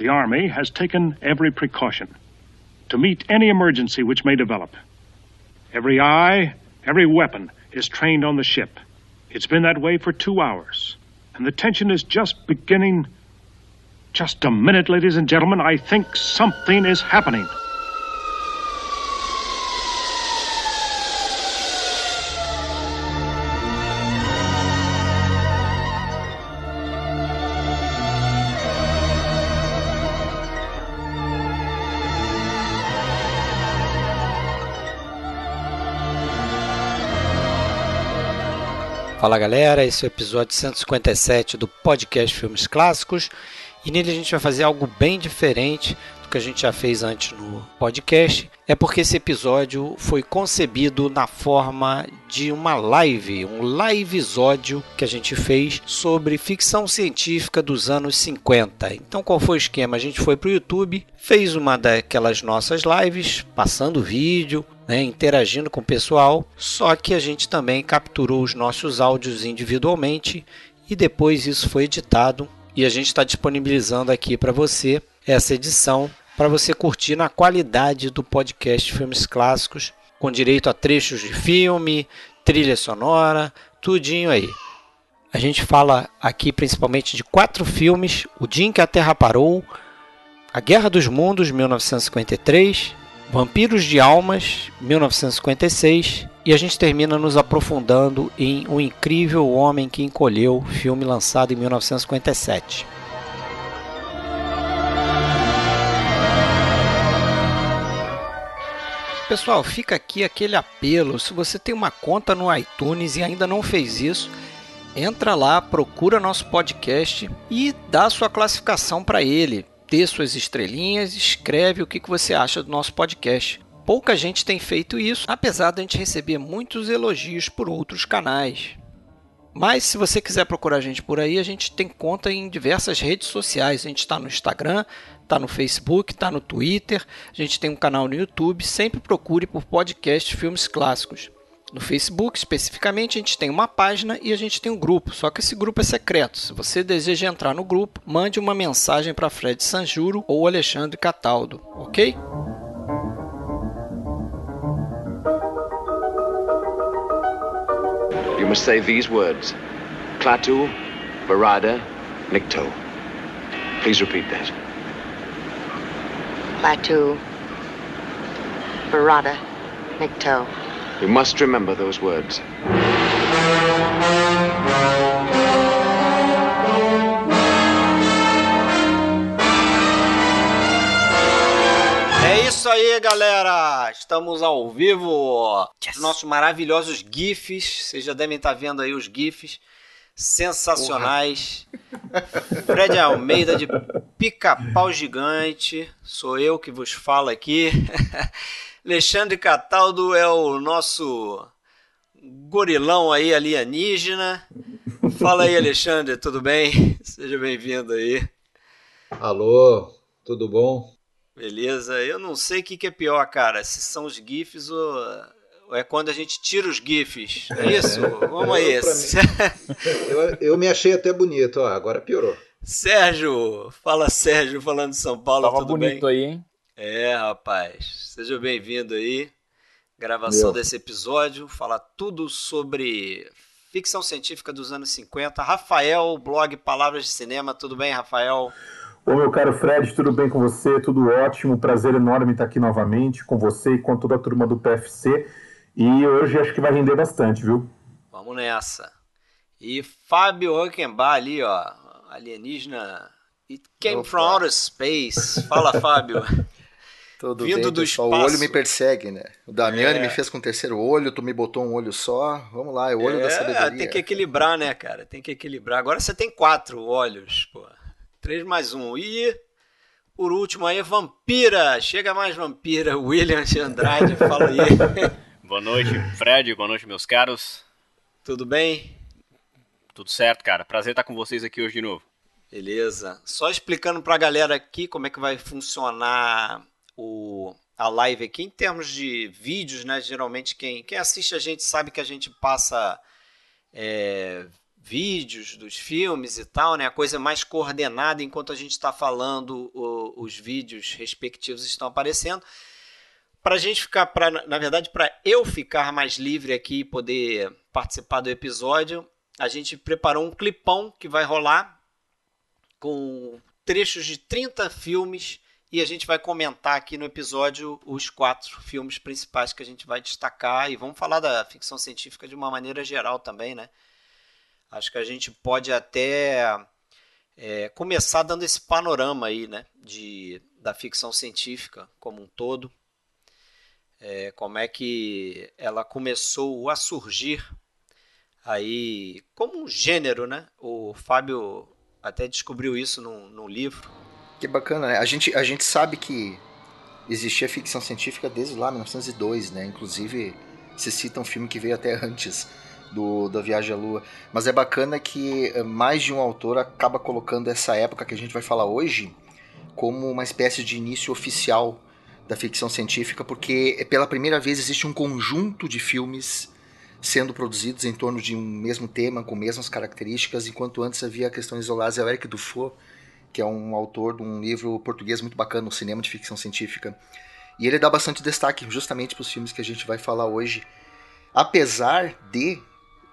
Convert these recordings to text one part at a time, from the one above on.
The Army has taken every precaution to meet any emergency which may develop. Every eye, every weapon is trained on the ship. It's been that way for two hours, and the tension is just beginning. Just a minute, ladies and gentlemen. I think something is happening. Fala galera, esse é o episódio 157 do podcast Filmes Clássicos e nele a gente vai fazer algo bem diferente que a gente já fez antes no podcast. É porque esse episódio foi concebido na forma de uma live, um livezódio que a gente fez sobre ficção científica dos anos 50. Então qual foi o esquema? A gente foi para o YouTube, fez uma daquelas nossas lives, passando vídeo, né, interagindo com o pessoal, só que a gente também capturou os nossos áudios individualmente e depois isso foi editado e a gente está disponibilizando aqui para você essa edição para você curtir na qualidade do podcast Filmes Clássicos, com direito a trechos de filme, trilha sonora, tudinho aí. A gente fala aqui principalmente de quatro filmes: O Dia em que a Terra Parou, A Guerra dos Mundos, 1953, Vampiros de Almas, 1956, e a gente termina nos aprofundando em O Incrível Homem que Encolheu, filme lançado em 1957. Pessoal, fica aqui aquele apelo. Se você tem uma conta no iTunes e ainda não fez isso, entra lá, procura nosso podcast e dá sua classificação para ele dê suas estrelinhas, escreve o que você acha do nosso podcast. Pouca gente tem feito isso, apesar de a gente receber muitos elogios por outros canais. Mas se você quiser procurar a gente por aí, a gente tem conta em diversas redes sociais. A gente está no Instagram, está no Facebook, está no Twitter, a gente tem um canal no YouTube. Sempre procure por podcast Filmes Clássicos. No Facebook, especificamente, a gente tem uma página e a gente tem um grupo, só que esse grupo é secreto. Se você deseja entrar no grupo, mande uma mensagem para Fred Sanjuro ou Alexandre Cataldo, ok? You must say these words. Klaatu, Barada, Nikto. Please repeat that. Klaatu, Barada, Nikto. You must remember those words. É isso aí, galera! Estamos ao vivo! Yes. Nossos maravilhosos GIFs, vocês já devem estar vendo aí os GIFs sensacionais. Fred Almeida de pica-pau gigante, sou eu que vos falo aqui. Alexandre Cataldo é o nosso gorilão aí alienígena. Fala aí, Alexandre, tudo bem? Seja bem-vindo aí. Alô, tudo bom? Beleza, eu não sei o que, que é pior, cara, se são os GIFs ou é quando a gente tira os GIFs. É isso? Vamos aí. Eu, eu, me achei até bonito, ó, agora piorou. Sérgio, fala Sérgio, falando de São Paulo, Tava tudo bonito bem? aí, hein? É, rapaz. Seja bem-vindo aí. Gravação Meu. desse episódio, falar tudo sobre ficção científica dos anos 50. Rafael, blog Palavras de Cinema, tudo bem, Rafael? Ô, meu caro Fred, tudo bem com você? Tudo ótimo, prazer enorme estar aqui novamente com você e com toda a turma do PFC. E hoje acho que vai render bastante, viu? Vamos nessa. E Fábio Hockenbach ali, ó, alienígena. It came Opa. from outer space. Fala, Fábio. Tudo Vindo bem, do pessoal. Espaço. O olho me persegue, né? O Damiani é. me fez com o terceiro olho, tu me botou um olho só. Vamos lá, é o olho é, da sabedoria. Tem que equilibrar, né, cara? Tem que equilibrar. Agora você tem quatro olhos, pô. Três mais um. E por último aí, Vampira. Chega mais Vampira. William de Andrade, fala aí. Boa noite, Fred. Boa noite, meus caros. Tudo bem? Tudo certo, cara. Prazer estar com vocês aqui hoje de novo. Beleza. Só explicando pra galera aqui como é que vai funcionar o, a live aqui em termos de vídeos, né? Geralmente quem, quem assiste a gente sabe que a gente passa é, vídeos dos filmes e tal, né? A coisa mais coordenada enquanto a gente está falando, o, os vídeos respectivos estão aparecendo. Para a gente ficar, pra, na verdade, para eu ficar mais livre aqui e poder participar do episódio, a gente preparou um clipão que vai rolar com trechos de 30 filmes e a gente vai comentar aqui no episódio os quatro filmes principais que a gente vai destacar e vamos falar da ficção científica de uma maneira geral também, né? Acho que a gente pode até é, começar dando esse panorama aí, né, de, da ficção científica como um todo, é, como é que ela começou a surgir aí como um gênero, né? O Fábio até descobriu isso num, num livro. Que bacana, né? A gente, a gente sabe que existia ficção científica desde lá, 1902, né? Inclusive, se cita um filme que veio até antes do, da Viagem à Lua. Mas é bacana que eh, mais de um autor acaba colocando essa época que a gente vai falar hoje como uma espécie de início oficial da ficção científica, porque é pela primeira vez existe um conjunto de filmes sendo produzidos em torno de um mesmo tema, com mesmas características, enquanto antes havia questões isoladas. É o Eric Dufour, que é um autor de um livro português muito bacana, o cinema de ficção científica. E ele dá bastante destaque justamente para os filmes que a gente vai falar hoje. Apesar de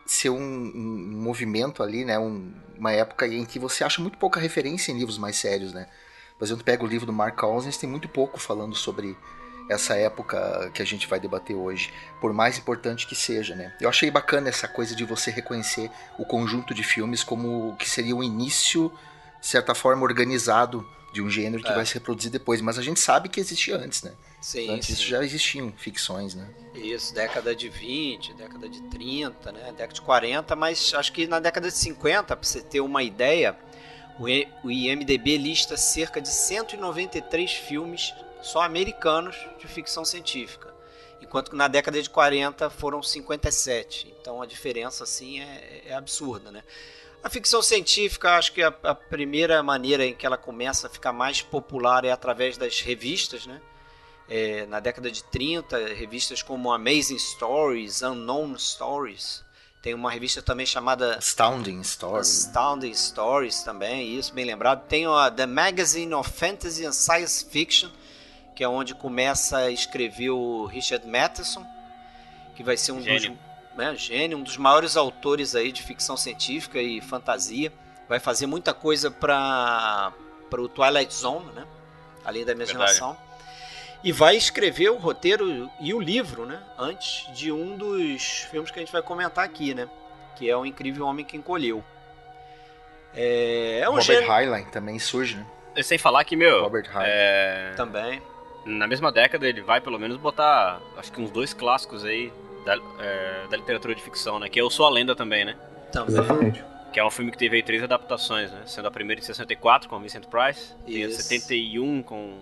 ser um, um movimento ali, né? Um, uma época em que você acha muito pouca referência em livros mais sérios, né? Por exemplo, pega o livro do Mark Cousins, tem muito pouco falando sobre essa época que a gente vai debater hoje, por mais importante que seja, né? Eu achei bacana essa coisa de você reconhecer o conjunto de filmes como que seria o início, de certa forma, organizado de um gênero que é. vai se reproduzir depois, mas a gente sabe que existia antes, né? Sim, antes sim. disso já existiam ficções, né? Isso, década de 20, década de 30, né? Década de 40, mas acho que na década de 50, para você ter uma ideia, o IMDB lista cerca de 193 filmes só americanos de ficção científica, enquanto que na década de 40 foram 57. Então a diferença assim é, é absurda, né? A ficção científica, acho que a, a, primeira maneira em que ela começa a ficar mais popular é através das revistas, né? É, na década de 30, revistas como Amazing Stories, Unknown Stories. Tem uma revista também chamada Astounding Stories. Astounding Stories também, isso bem lembrado. Tem a The Magazine of Fantasy and Science Fiction, que é onde começa a escrever o Richard Matheson, que vai ser um gênio. dos né, gênio, um dos maiores autores aí de ficção científica e fantasia. Vai fazer muita coisa para para o Twilight Zone, né? Além da imaginação. Verdade. E vai escrever o roteiro e o livro, né? Antes de um dos filmes que a gente vai comentar aqui, né? Que é o Incrível Homem que Encolheu. É, é um Robert gênero... Heinlein também surge, né? Sem falar que, meu. Robert Heinlein. É... Também na mesma década ele vai pelo menos botar, acho que uns dois clássicos aí da, é, da literatura de ficção, né? Que é Eu Sou a Lenda também, né? Também. Exatamente. Que é um filme que teve aí três adaptações, né? Sendo a primeira em 64 com Vincent Price, Isso. tem a 71 com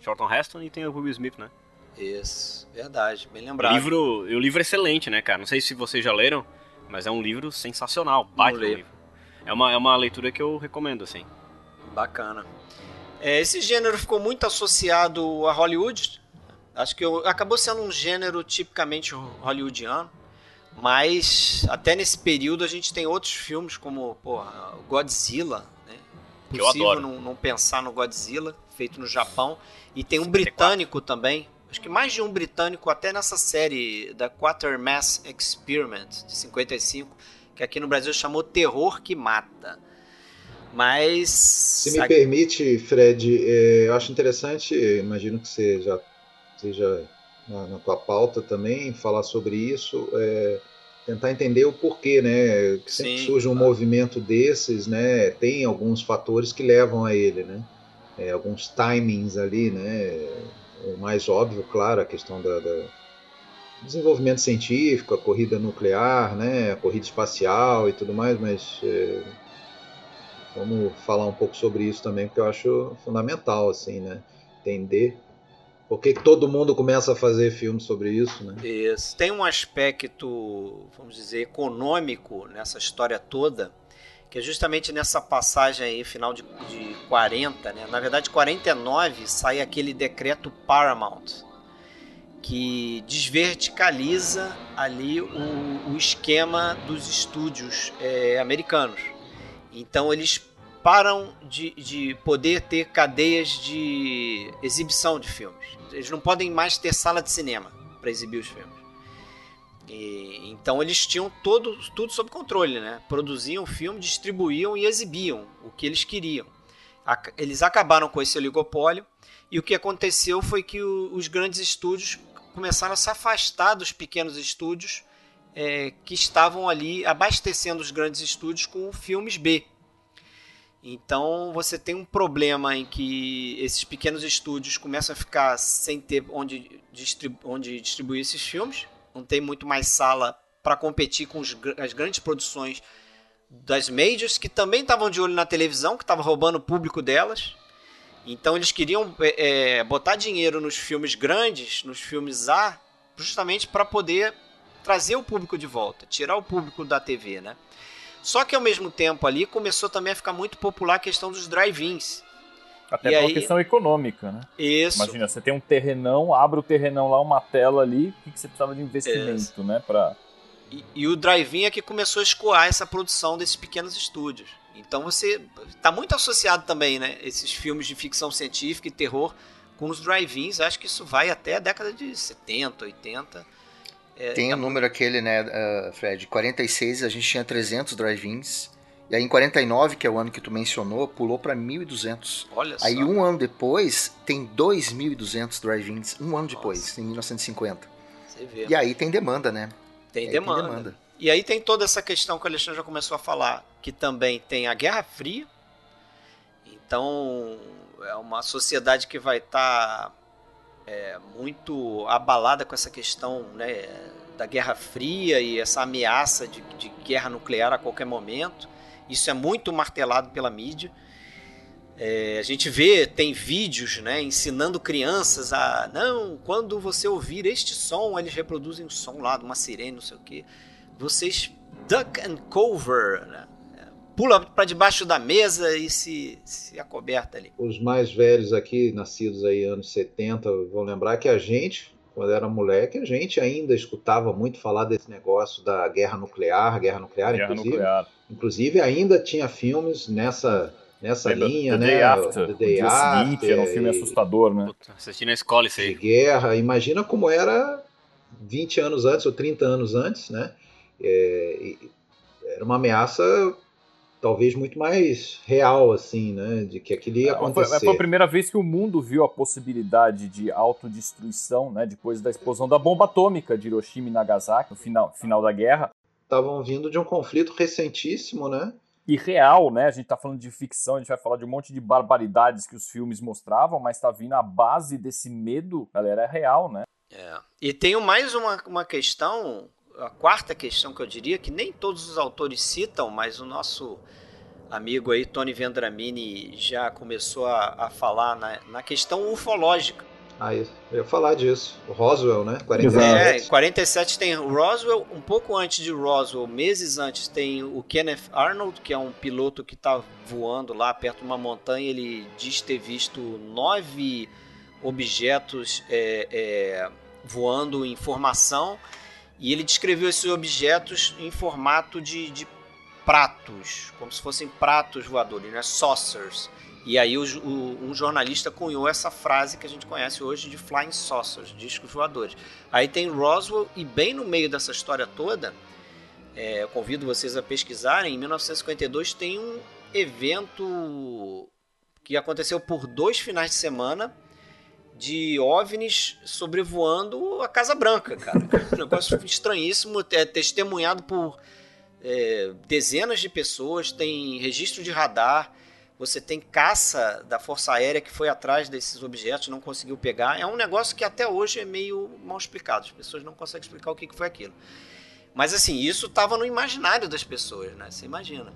Charlton Heston e tem o Will Smith, né? Isso, verdade, bem lembrado. O livro, o livro é excelente, né, cara? Não sei se vocês já leram, mas é um livro sensacional, baita livro. É uma, é uma leitura que eu recomendo, assim. Bacana. É, esse gênero ficou muito associado a Hollywood. Acho que acabou sendo um gênero tipicamente hollywoodiano. Mas até nesse período a gente tem outros filmes como porra, Godzilla. Né? Que Possível não, não, pensar no Godzilla, feito no Japão. E tem um 54. britânico também. Acho que mais de um britânico até nessa série da Quatermass Experiment de 55, que aqui no Brasil chamou Terror que Mata. Mas. Se me permite, Fred, é, eu acho interessante, imagino que você já seja na, na tua pauta também, falar sobre isso, é, tentar entender o porquê, né? Que sempre Sim, surge um claro. movimento desses, né? Tem alguns fatores que levam a ele, né? É, alguns timings ali, né? O mais óbvio, claro, a questão da desenvolvimento científico, a corrida nuclear, né? A corrida espacial e tudo mais, mas é, Vamos falar um pouco sobre isso também, porque eu acho fundamental, assim, né? Entender por que todo mundo começa a fazer filmes sobre isso, né? Isso. Tem um aspecto, vamos dizer, econômico nessa história toda, que é justamente nessa passagem aí, final de, de 40, né? Na verdade, 49 sai aquele decreto Paramount, que desverticaliza ali o, o esquema dos estúdios é, americanos. Então eles param de, de poder ter cadeias de exibição de filmes. Eles não podem mais ter sala de cinema para exibir os filmes. E, então eles tinham todo, tudo sob controle, né? Produziam filme, distribuíam e exibiam o que eles queriam. Eles acabaram com esse oligopólio e o que aconteceu foi que o, os grandes estúdios começaram a se afastar dos pequenos estúdios é, que estavam ali abastecendo os grandes estúdios com filmes B. Então você tem um problema em que esses pequenos estúdios começam a ficar sem ter onde, distribu onde distribuir esses filmes, não tem muito mais sala para competir com os, as grandes produções das majors que também estavam de olho na televisão, que estava roubando o público delas. Então eles queriam é, é, botar dinheiro nos filmes grandes, nos filmes A, justamente para poder trazer o público de volta, tirar o público da TV, né? Só que ao mesmo tempo ali começou também a ficar muito popular a questão dos drive-ins. Até e por aí... questão econômica, né? Isso. Imagina, você tem um terrenão, abre o terrenão lá, uma tela ali, o que você precisava de investimento, Isso. né? Pra... E, e o drive-in é que começou a escoar essa produção desses pequenos estúdios. Então você está muito associado também, né? Esses filmes de ficção científica e terror com os drive-ins. Acho que isso vai até a década de 70, 80. É, Tem o um número aquele, né, uh, Fred? 46 a gente tinha 300 drive-ins. E aí em 49, que é o ano que tu mencionou, pulou para 1.200. Olha aí só. Aí um ano depois tem 2.200 drive-ins. Um ano depois, Nossa. em 1950. Você vê. E aí tem demanda, né? Tem demanda. tem demanda. E aí tem toda essa questão que o Alexandre já começou a falar, que também tem a Guerra Fria. Então, é uma sociedade que vai estar tá, é, muito abalada com essa questão né, da Guerra Fria e essa ameaça de, de guerra nuclear a qualquer momento. Isso é muito martelado pela mídia. É, a gente vê, tem vídeos né, ensinando crianças a. Não, quando você ouvir este som, eles reproduzem o som lá de uma sirene, não sei o quê vocês duck and cover, né? pula para debaixo da mesa e se, se acoberta ali. Os mais velhos aqui, nascidos aí anos 70, vão lembrar que a gente, quando era moleque, a gente ainda escutava muito falar desse negócio da guerra nuclear, guerra nuclear, guerra inclusive. Nuclear. Inclusive ainda tinha filmes nessa nessa linha, the né? Day After. The Day After. Seguinte, era um filme assustador, né? Assisti na escola isso aí. De guerra. Imagina como era 20 anos antes ou 30 anos antes, né? é, era uma ameaça talvez muito mais real, assim, né? De que aquilo ia acontecer. Foi, foi, a primeira vez que o mundo viu a possibilidade de autodestruição, né? Depois da explosão da bomba atômica de Hiroshima e Nagasaki, no final, final da guerra. Estavam vindo de um conflito recentíssimo, né? E real, né? A gente tá falando de ficção, a gente vai falar de um monte de barbaridades que os filmes mostravam, mas tá vindo a base desse medo, galera, é real, né? É. E tenho mais uma, uma questão a quarta questão que eu diria, que nem todos os autores citam, mas o nosso amigo aí, Tony Vendramini, já começou a, a falar na, na questão ufológica. Ah, eu ia falar disso. O Roswell, né? 47. É, 47 tem Roswell, um pouco antes de Roswell, meses antes, tem o Kenneth Arnold, que é um piloto que está voando lá perto de uma montanha. Ele diz ter visto nove objetos é, é, voando em formação e ele descreveu esses objetos em formato de, de pratos, como se fossem pratos voadores, né? saucers. E aí o, o, um jornalista cunhou essa frase que a gente conhece hoje de flying saucers, discos voadores. Aí tem Roswell e bem no meio dessa história toda, é, eu convido vocês a pesquisarem, em 1952 tem um evento que aconteceu por dois finais de semana de OVNIs sobrevoando a Casa Branca, cara. Um negócio estranhíssimo, é testemunhado por é, dezenas de pessoas, tem registro de radar, você tem caça da Força Aérea que foi atrás desses objetos, não conseguiu pegar. É um negócio que até hoje é meio mal explicado, as pessoas não conseguem explicar o que foi aquilo. Mas assim, isso estava no imaginário das pessoas, né? Você imagina.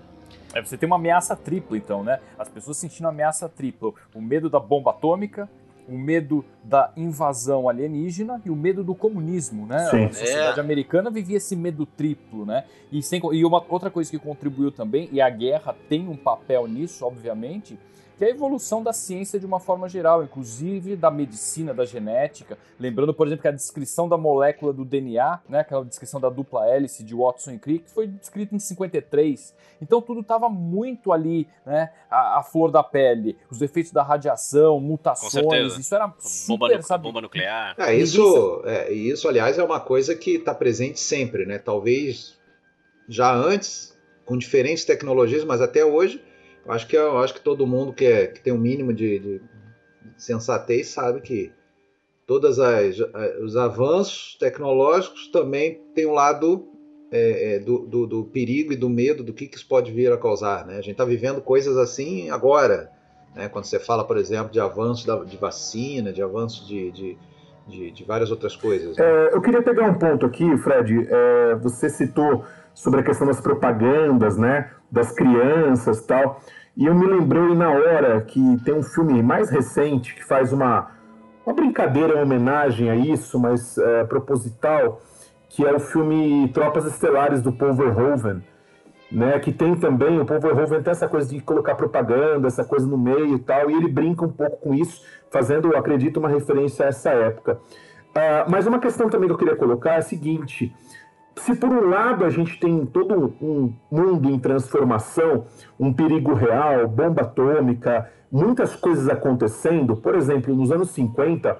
É, você tem uma ameaça tripla, então, né? As pessoas sentindo ameaça tripla. O medo da bomba atômica, o medo da invasão alienígena e o medo do comunismo, né? Sim. A sociedade é. americana vivia esse medo triplo, né? E, sem, e uma outra coisa que contribuiu também, e a guerra tem um papel nisso, obviamente, que é a evolução da ciência de uma forma geral, inclusive da medicina, da genética. Lembrando, por exemplo, que a descrição da molécula do DNA, né, aquela descrição da dupla hélice de Watson e Crick, foi descrita em 53. Então tudo estava muito ali, né, a, a, flor da pele, os efeitos da radiação, mutações, isso era super, bomba, sabe? bomba nuclear. É, isso, é, isso, aliás, é uma coisa que está presente sempre, né? Talvez já antes, com diferentes tecnologias, mas até hoje eu acho que, eu acho que todo mundo que, é, que tem um mínimo de, de sensatez sabe que todos os avanços tecnológicos também têm um lado é, é, do, do, do, perigo e do medo do que, que isso pode vir a causar. Né? A gente está vivendo coisas assim agora. Né? Quando você fala, por exemplo, de avanço da, de vacina, de avanço de, de, de, de várias outras coisas. Né? É, eu queria pegar um ponto aqui, Fred. É, você citou sobre a questão das propagandas, né? das crianças tal. E eu me lembrei na hora que tem um filme mais recente que faz uma, uma brincadeira, uma homenagem a isso, mas é, proposital, que é o filme Tropas Estelares do Paul Verhoeven, né, que tem também, o Paul Verhoeven tem essa coisa de colocar propaganda, essa coisa no meio e tal, e ele brinca um pouco com isso, fazendo, acredito, uma referência a essa época. Uh, mas uma questão também que eu queria colocar é a seguinte: se por um lado a gente tem todo um mundo em transformação, um perigo real, bomba atômica, muitas coisas acontecendo, por exemplo, nos anos 50,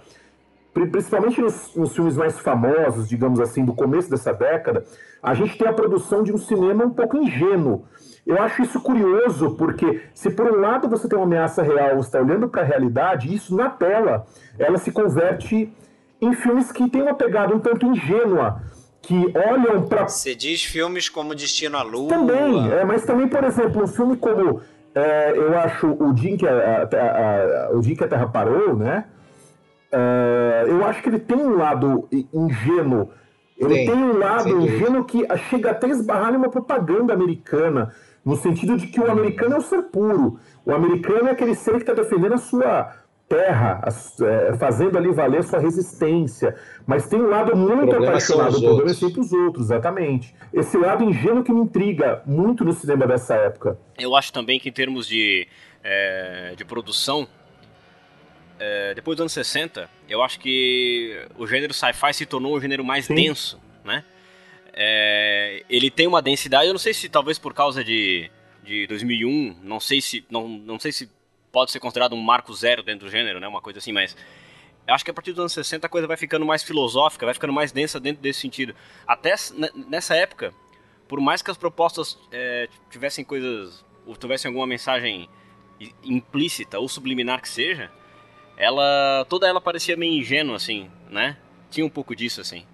principalmente nos, nos, filmes mais famosos, digamos assim, do começo dessa década, a gente tem a produção de um cinema um pouco ingênuo. Eu acho isso curioso, porque se por um lado você tem uma ameaça real, você está olhando para a realidade, isso na tela, ela se converte em filmes que têm uma pegada um tanto ingênua que olham para. Você diz filmes como Destino à Lua. Também, é, mas também, por exemplo, um filme como. É, eu acho o dia, que a, a, a, o dia que a Terra parou, né? É, eu acho que ele tem um lado ingênuo. Ele tem, tem um lado ingênuo que chega até a esbarrar numa propaganda americana, no sentido de que o americano é o ser puro. O americano é aquele ser que está defendendo a sua terra, é, fazendo ali valer sua resistência. Mas tem um lado muito apaixonado, o problema é sempre os outros, exatamente. Esse lado ingênuo que me intriga muito no cinema dessa época. Eu acho também que em termos de, é, de produção, é, depois dos anos 60, eu acho que o gênero sci-fi se tornou um gênero mais Sim. denso, né? É, ele tem uma densidade, eu não sei se talvez por causa de, de 2001, não sei se não, não sei se pode ser considerado um marco zero dentro do gênero, né? Uma coisa assim, mas acho que a partir dos anos 60 a coisa vai ficando mais filosófica, vai ficando mais densa dentro desse sentido. Até nessa época, por mais que as propostas é, tivessem coisas, ou tivessem alguma mensagem implícita ou subliminar que seja, ela toda ela parecia meio ingênua assim, né? Tinha um pouco disso assim.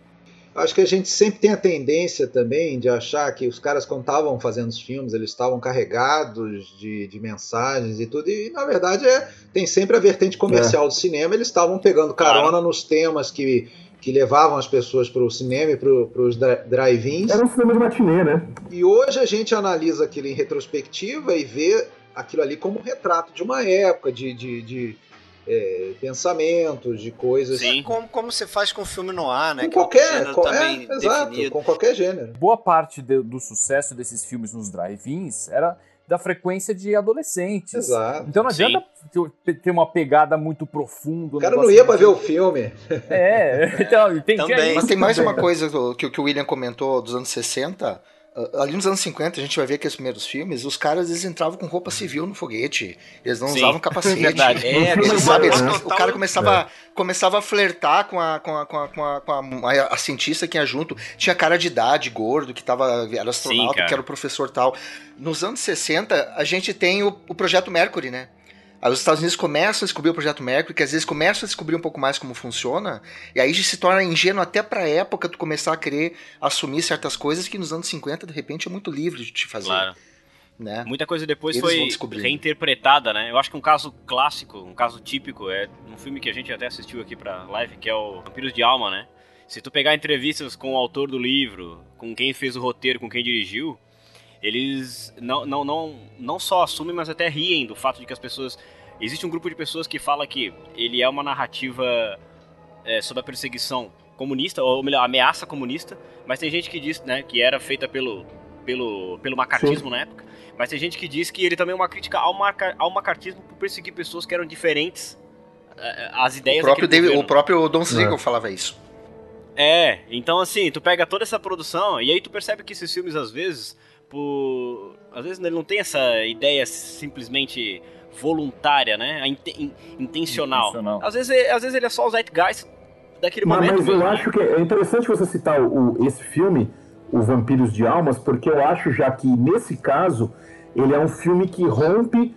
Acho que a gente sempre tem a tendência também de achar que os caras, quando estavam fazendo os filmes, eles estavam carregados de, de mensagens e tudo, e na verdade é, tem sempre a vertente comercial é. do cinema, eles estavam pegando carona claro. nos temas que, que levavam as pessoas para o cinema e para os drive-ins. Era um cinema de matinê, né? E hoje a gente analisa aquilo em retrospectiva e vê aquilo ali como um retrato de uma época, de, de, de é, pensamentos, de coisas. Sim, como, como você faz com filme no ar, né? Com que qualquer, é, com, é, exato, com qualquer gênero. Boa parte de, do sucesso desses filmes nos drive-ins era da frequência de adolescentes. Exato. Então não adianta ter uma pegada muito profunda. O cara não ia para ver o filme. É, então tem Também. Mas tem mais uma coisa que, que o William comentou dos anos 60 ali nos anos 50, a gente vai ver aqueles primeiros filmes, os caras eles entravam com roupa civil no foguete. Eles não Sim. usavam capacete. Verdade. É, eles, sabe, eles, o cara começava, é. começava a flertar com a, com a, com a, com a, com a, a, cientista que ia junto. Tinha cara de idade, gordo, que tava, era astronauta, Sim, que era o professor tal. Nos anos 60, a gente tem o, o Projeto Mercury, né? Aí os Estados Unidos começam a descobrir o projeto Mercury, que às vezes começam a descobrir um pouco mais como funciona, e aí se torna ingênuo até pra época tu começar a querer assumir certas coisas que nos anos 50, de repente, é muito livre de te fazer. Claro. Né? Muita coisa depois Eles foi reinterpretada, né? Eu acho que um caso clássico, um caso típico, é um filme que a gente até assistiu aqui pra live, que é o Vampiros de Alma, né? Se tu pegar entrevistas com o autor do livro, com quem fez o roteiro, com quem dirigiu, eles não, não, não, não só assumem, mas até riem do fato de que as pessoas. Existe um grupo de pessoas que fala que ele é uma narrativa é, sobre a perseguição comunista, ou melhor, ameaça comunista, mas tem gente que diz né, que era feita pelo pelo, pelo macartismo Sim. na época, mas tem gente que diz que ele também é uma crítica ao, marca, ao macartismo por perseguir pessoas que eram diferentes às ideias o próprio, David, o próprio Don Siegel é. falava isso. É, então assim, tu pega toda essa produção e aí tu percebe que esses filmes às vezes, por às vezes ele não tem essa ideia simplesmente voluntária, né? Inten intencional. intencional. Às vezes, às vezes ele é só o zeitgeist daquele mas, momento. Mas eu acho que é interessante você citar o, esse filme, O Vampiros de Almas, porque eu acho já que nesse caso ele é um filme que rompe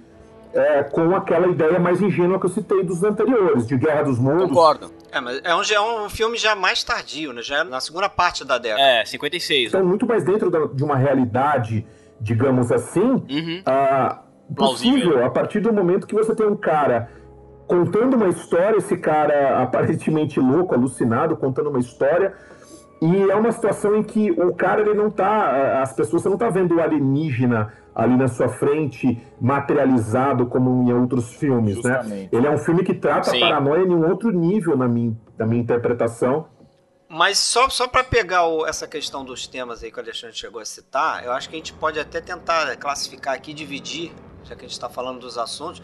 é, com aquela ideia mais ingênua que eu citei dos anteriores, de Guerra dos Mundos. Concordo. É, mas é um, é um filme já mais tardio, né? Já é na segunda parte da década. É, 56. Então, né? muito mais dentro da, de uma realidade, digamos assim, uhum. uh, possível a partir do momento que você tem um cara contando uma história, esse cara aparentemente louco, alucinado, contando uma história. E é uma situação em que o cara ele não tá, as pessoas você não tá vendo o alienígena ali na sua frente materializado como em outros filmes, né? Justamente. né? Ele é um filme que trata Sim. a paranoia em um outro nível na minha, na minha interpretação. Mas só, só para pegar o, essa questão dos temas aí que o Alexandre chegou a citar, eu acho que a gente pode até tentar classificar aqui, dividir, já que a gente está falando dos assuntos,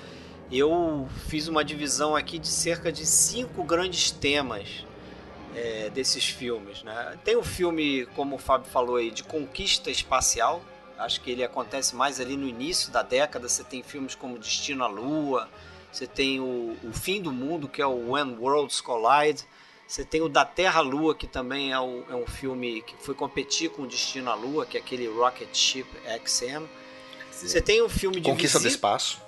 eu fiz uma divisão aqui de cerca de cinco grandes temas é, desses filmes. Né? Tem o filme, como o Fábio falou aí, de conquista espacial. Acho que ele acontece mais ali no início da década. Você tem filmes como Destino à Lua, você tem o, o Fim do Mundo, que é o When Worlds Collide. Você tem o Da Terra à Lua, que também é, o, é um filme que foi competir com o Destino à Lua, que é aquele Rocket Ship XM. Você tem o filme de Conquista do Espaço.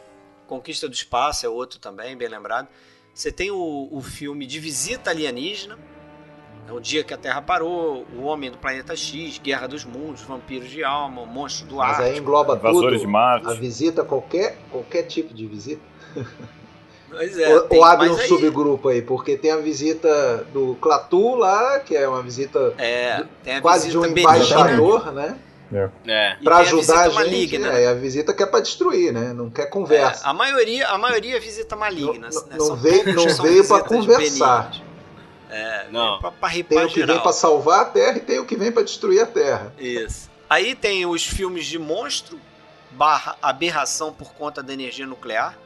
Conquista do Espaço é outro também, bem lembrado. Você tem o, o filme de Visita Alienígena, o dia que a Terra parou, o Homem do Planeta X, Guerra dos Mundos, Vampiros de Alma, Monstro do Ar. Mas aí engloba tudo. de Marte. A visita, qualquer, qualquer tipo de visita. Pois é, ou, ou abre um aí... subgrupo aí, porque tem a visita do Clatu lá, que é uma visita é, quase visita de um embaixador, né? É. Para ajudar a, a gente, maligna. é, a visita que é para destruir, né? Não quer conversa. É, a maioria, a maioria é visita maligna. Não, né? não veio, não veio para conversar. É, não. Pra, pra tem o que vem para salvar a Terra e tem o que vem para destruir a Terra. Isso. Aí tem os filmes de monstro barra aberração por conta da energia nuclear.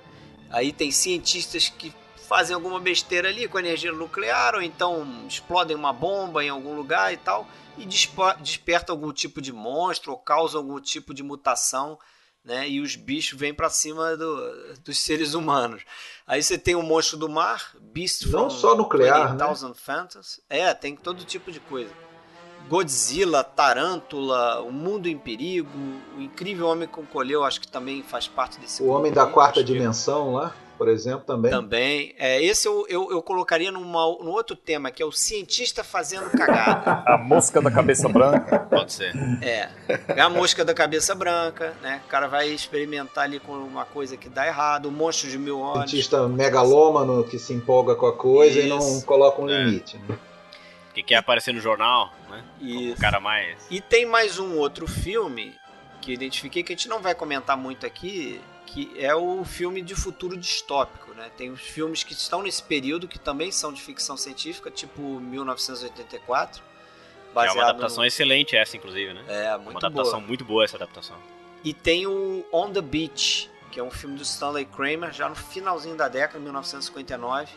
Aí tem cientistas que fazem alguma besteira ali com a energia nuclear ou então explodem uma bomba em algum lugar e tal e desperta algum tipo de monstro ou causa algum tipo de mutação, né? E os bichos vêm para cima do, dos seres humanos. Aí você tem o monstro do mar, Beast Não só nuclear, né? Thousand Phantoms. É, tem todo tipo de coisa. Godzilla, Tarântula, O Mundo em Perigo, O Incrível Homem com Colheu, acho que também faz parte desse O Homem da Quarta Dimensão lá por exemplo, também. Também. É, esse eu, eu, eu colocaria numa, num outro tema, que é o cientista fazendo cagada. a mosca da cabeça branca. Pode ser. É. É a mosca da cabeça branca, né? O cara vai experimentar ali com uma coisa que dá errado, o monstro de mil olhos. Cientista megalômano que se empolga com a coisa Isso. e não coloca um é. limite, né? Que quer aparecer no jornal, né? Isso. O cara mais. E tem mais um outro filme que eu identifiquei que a gente não vai comentar muito aqui, que é o filme de futuro distópico, né? Tem os filmes que estão nesse período que também são de ficção científica, tipo 1984. É uma adaptação no... excelente essa, inclusive, né? É, muito boa. Uma adaptação boa. muito boa essa adaptação. E tem o On the Beach, que é um filme do Stanley Kramer, já no finalzinho da década, 1959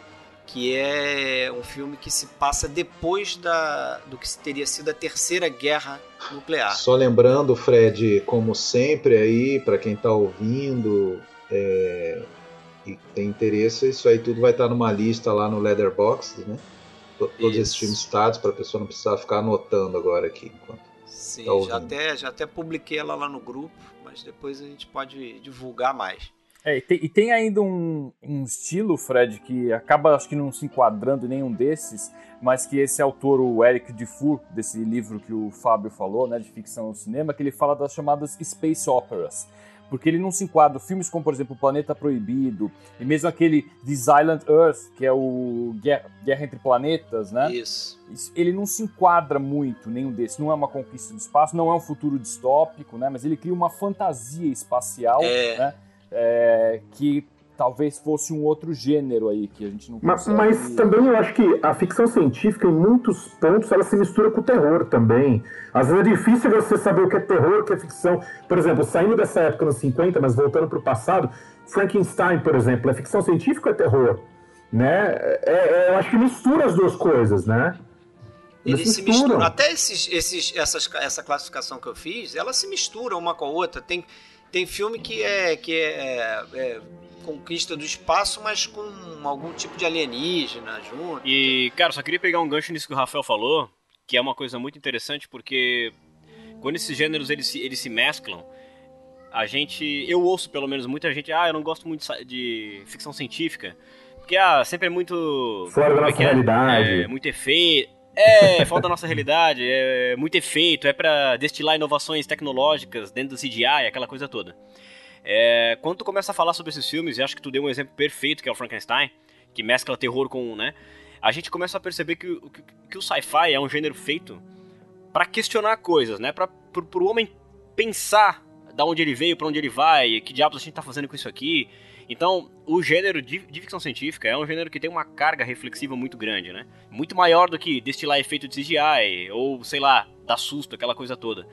que é um filme que se passa depois da, do que teria sido a terceira guerra nuclear. Só lembrando, Fred, como sempre aí, para quem está ouvindo é, e tem interesse, isso aí tudo vai estar tá numa lista lá no Leatherbox, né? Todos isso. esses filmes citados, para a pessoa não precisar ficar anotando agora aqui. Sim, tá já, até, já até publiquei ela lá no grupo, mas depois a gente pode divulgar mais. É, e, tem, e tem ainda um, um, estilo, Fred, que acaba, acho que não se enquadrando em nenhum desses, mas que esse autor, o Eric Dufour, desse livro que o Fábio falou, né, de ficção no cinema, que ele fala das chamadas space operas. Porque ele não se enquadra, filmes como, por exemplo, Planeta Proibido, e mesmo aquele This Island Earth, que é o Guerra, Guerra entre Planetas, né? Isso. Ele não se enquadra muito, nenhum desses. Não é uma conquista do espaço, não é um futuro distópico, né? Mas ele cria uma fantasia espacial, é. né? É, que talvez fosse um outro gênero aí que a gente não mas, mas, também eu acho que a ficção científica, em muitos pontos, ela se mistura com o terror também. Às vezes é difícil você saber o que é terror, o que é ficção. Por exemplo, saindo dessa época nos 50, mas voltando para o passado, Frankenstein, por exemplo, é ficção científica ou é terror? Né? É, é, eu acho que mistura as duas coisas, né? Eles se misturam. Até esses, esses, essas, essa classificação que eu fiz, ela se mistura uma com a outra. Tem, tem filme que é, que é, é conquista do espaço, mas com algum tipo de alienígena junto. E, cara, só queria pegar um gancho nisso que o Rafael falou, que é uma coisa muito interessante, porque quando esses gêneros eles se, eles se mesclam, a gente, eu ouço pelo menos muita gente, ah, eu não gosto muito de ficção científica, porque ah, sempre é muito fora da nossa é? realidade, é, muito efeito, é, fora da nossa realidade, é muito efeito, é para destilar inovações tecnológicas dentro do CGI, aquela coisa toda. É, quando tu começa a falar sobre esses filmes, e acho que tu deu um exemplo perfeito, que é o Frankenstein, que mescla terror com, né? A gente começa a perceber que, que, que o sci-fi é um gênero feito para questionar coisas, né? Para o homem pensar da onde ele veio, para onde ele vai, que diabos a gente tá fazendo com isso aqui. Então, o gênero de, de, ficção científica é um gênero que tem uma carga reflexiva muito grande, né? Muito maior do que destilar efeito de CGI, ou, sei lá, dar susto, aquela coisa toda.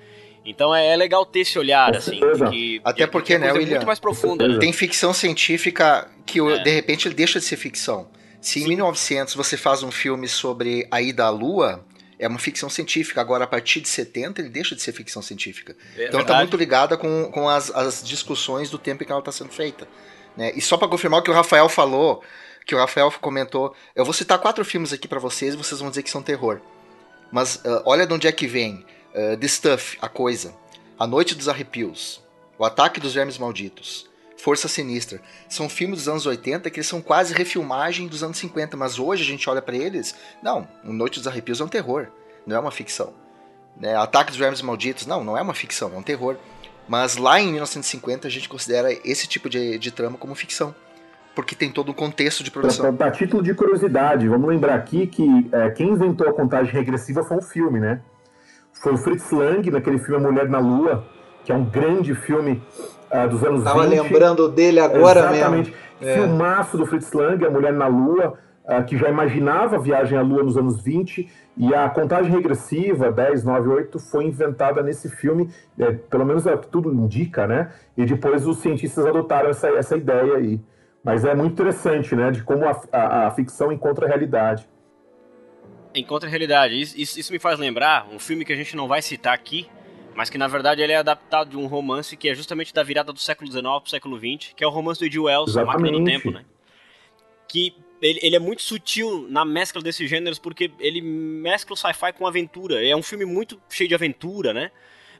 Então é, é, legal ter esse olhar, assim. Que, Até que, porque, que né, William? muito mais profunda. Né? Tem ficção científica que, é. de repente, ele deixa de ser ficção. Se Sim. em 1900 você faz um filme sobre a ida à Lua, é uma ficção científica. Agora, a partir de 70, ele deixa de ser ficção científica. É, então está muito ligada com, com as, as discussões do tempo em que ela está sendo feita. Né? E só para confirmar o que o Rafael falou, que o Rafael comentou, eu vou citar quatro filmes aqui para vocês e vocês vão dizer que são terror. Mas uh, olha de onde é que vem. Uh, The Stuff, A Coisa. A Noite dos Arrepios. O Ataque dos Vermes Malditos. Força Sinistra. São filmes dos anos 80 que eles são quase refilmagem dos anos 50, mas hoje a gente olha para eles. Não, Noite dos Arrepios é um terror, não é uma ficção. Né? Ataque dos Vermes Malditos, não, não é uma ficção, é um terror. Mas lá em 1950 a gente considera esse tipo de, de trama como ficção porque tem todo um contexto de produção. A título de curiosidade, vamos lembrar aqui que é, quem inventou a contagem regressiva foi um filme, né? foi o Fritz Lang, naquele filme A Mulher na Lua, que é um grande filme uh, dos anos Tava 20. Tava lembrando dele agora Exatamente. mesmo. É. Filmaço do Fritz Lang, A Mulher na Lua, que já imaginava a viagem à Lua nos anos 20, e a contagem regressiva, 10, 9, 8, foi inventada nesse filme, é, pelo menos é o que tudo indica, né? E depois os cientistas adotaram essa, essa ideia aí. Mas é muito interessante, né? De como a, a, a ficção encontra a realidade encontra a realidade. Isso, isso, isso, me faz lembrar um filme que a gente não vai citar aqui, mas que na verdade ele é adaptado de um romance que é justamente da virada do século XIX para o século XX, que é o romance do Edil Wells, Exatamente. A Máquina do Tempo, né? Que ele, ele, é muito sutil na mescla desses gêneros porque ele mescla o sci-fi com aventura. É um filme muito cheio de aventura, né?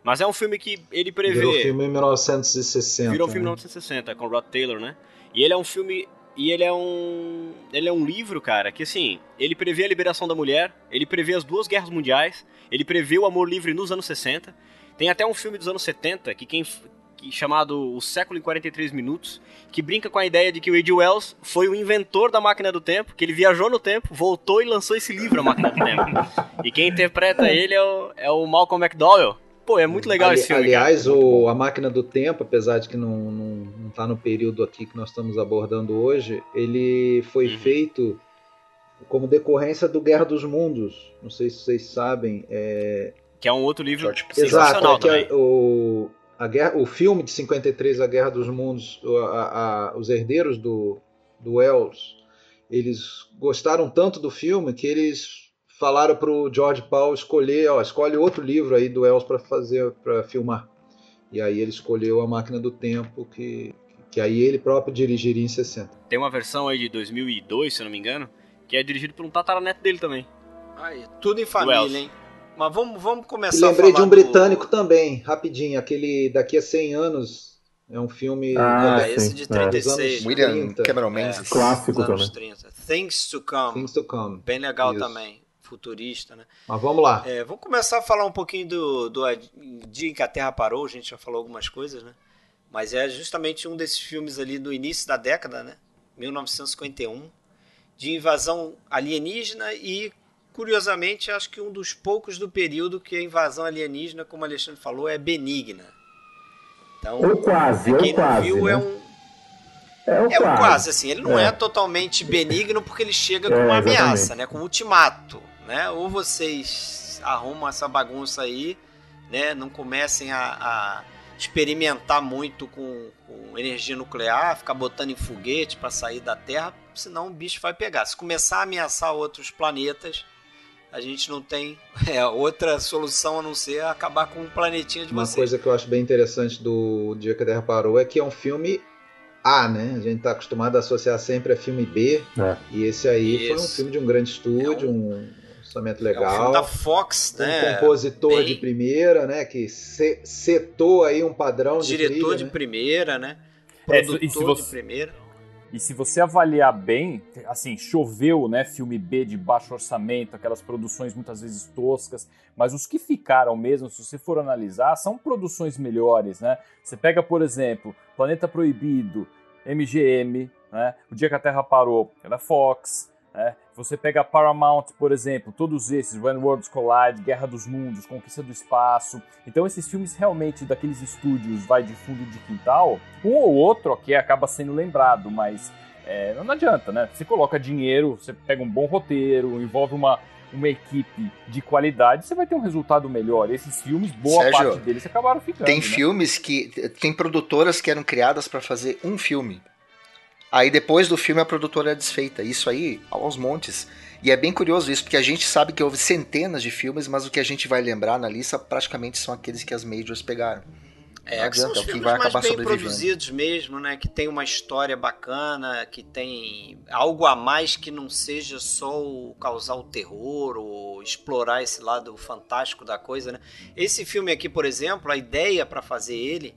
Mas é um filme que ele prevê. Virou filme em 1960. Virou filme em 1960, com Rod Taylor, né? E ele é um filme e ele é um. Ele é um livro, cara, que assim, ele prevê a liberação da mulher, ele prevê as duas guerras mundiais, ele prevê o amor livre nos anos 60. Tem até um filme dos anos 70 que quem. Que, chamado O Século em 43 Minutos, que brinca com a ideia de que o H.G. Wells foi o inventor da máquina do tempo, que ele viajou no tempo, voltou e lançou esse livro, A Máquina do Tempo. E quem interpreta ele é o, é o Malcolm McDowell, Pô, é muito legal Ali, esse filme. Aliás, o, A Máquina do Tempo, apesar de que não, não, não tá no período aqui que nós estamos abordando hoje, ele foi uhum. feito como decorrência do Guerra dos Mundos. Não sei se vocês sabem. É... Que é um outro livro sensacional Exato, é também. o, a guerra, o filme de 53, A Guerra dos Mundos, a, a, os herdeiros do, do Wells, eles gostaram tanto do filme que eles falaram para o George Paul escolher, ó, escolhe outro livro aí do Wells para fazer, para filmar. E aí ele escolheu A Máquina do Tempo, que, que aí ele próprio dirigiria em 60. Tem uma versão aí de 2002, se não me engano, que é dirigido por um tataraneto dele também. Aí, tudo em família, hein? Mas vamos, vamos começar e lembrei de um britânico do... também, rapidinho, aquele daqui a 100 anos. É um filme ah, é, esse de 36. É. William Cameron Menzies. É, Clássico também. 30. Things to Come. Things to Come. Bem legal Isso. também futurista, né? Mas vamos lá. É, vamos começar a falar um pouquinho do, do dia em que a Terra parou. A gente já falou algumas coisas, né? Mas é justamente um desses filmes ali do início da década, né? 1951, de invasão alienígena e, curiosamente, acho que um dos poucos do período que a invasão alienígena, como o Alexandre falou, é benigna. Então, ou quase, ou quase. Viu, é né? é um, É um, é um quase, assim, ele não é. é. totalmente benigno porque ele chega com é, uma ameaça, né? Com um ultimato, né? Ou vocês arrumam essa bagunça aí, né? Não comecem a, a experimentar muito com, com, energia nuclear, ficar botando em foguete para sair da Terra, senão o bicho vai pegar. Se começar a ameaçar outros planetas, a gente não tem é, outra solução a não ser acabar com o planetinha de Uma vocês. coisa que eu acho bem interessante do Dia que a Terra Parou é que é um filme a, né? A gente está acostumado a associar sempre a filme B. É. E esse aí Isso. foi um filme de um grande estúdio, é um, um orçamento legal. É um filme da Fox, né? Um compositor Bem... de primeira, né? Que setou aí um padrão Diretor de Diretor de né? primeira, né? Produtor é, você... de primeira. E se você avaliar bem, assim, choveu, né, filme B de baixo orçamento, aquelas produções muitas vezes toscas, mas os que ficaram mesmo, se você for analisar, são produções melhores, né? Você pega, por exemplo, Planeta Proibido, MGM, né? O Dia que a Terra Parou, é da Fox, né? Você pega Paramount, por exemplo, todos esses, When Worlds Collide, Guerra dos Mundos, Conquista do Espaço. Então esses filmes realmente daqueles estúdios vai de fundo de quintal, um ou outro que acaba sendo lembrado, mas é, não adianta, né? Você coloca dinheiro, você pega um bom roteiro, envolve uma, uma equipe de qualidade, você vai ter um resultado melhor. Esses filmes, boa Sérgio, parte deles acabaram ficando. Tem né? filmes que. Tem produtoras que eram criadas para fazer um filme. Aí depois do filme a produtora é desfeita. Isso aí, aos montes. E é bem curioso isso, porque a gente sabe que houve centenas de filmes, mas o que a gente vai lembrar na lista praticamente são aqueles que as majors pegaram. É, adianta, que são os filmes mais bem produzidos mesmo, né? Que tem uma história bacana, que tem algo a mais que não seja só o causar o terror ou explorar esse lado fantástico da coisa, né? Esse filme aqui, por exemplo, a ideia para fazer ele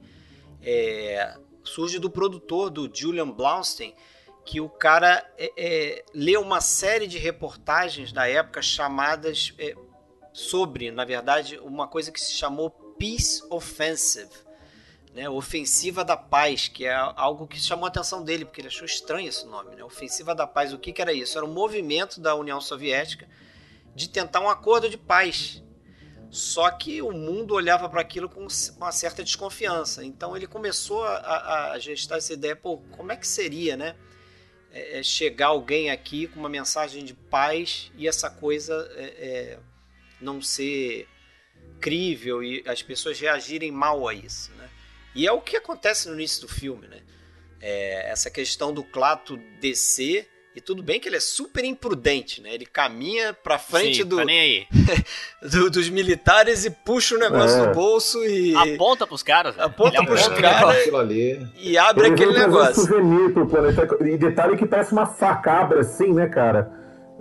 é, surge do produtor, do Julian Blaustein, que o cara é, é, leu uma série de reportagens da época chamadas é, sobre, na verdade, uma coisa que se chamou Peace Offensive né, Ofensiva da Paz, que é algo que chamou a atenção dele, porque ele achou estranho esse nome. Né? Ofensiva da Paz, o que, que era isso? Era um movimento da União Soviética de tentar um acordo de paz. Só que o mundo olhava para aquilo com uma certa desconfiança. Então ele começou a, a gestar essa ideia: pô, como é que seria, né? É, é chegar alguém aqui com uma mensagem de paz e essa coisa é, é, não ser crível e as pessoas reagirem mal a isso. Né? E é o que acontece no início do filme, né? É, essa questão do Clato descer. E tudo bem que ele é super imprudente, né? Ele caminha pra frente Sim, do, tá nem aí. do, dos militares e puxa o negócio é. do bolso e. Aponta pros caras. Né? Aponta pros caras. E abre ele aquele negócio. Souvenir pro planeta. E detalhe que parece uma facabra assim, né, cara?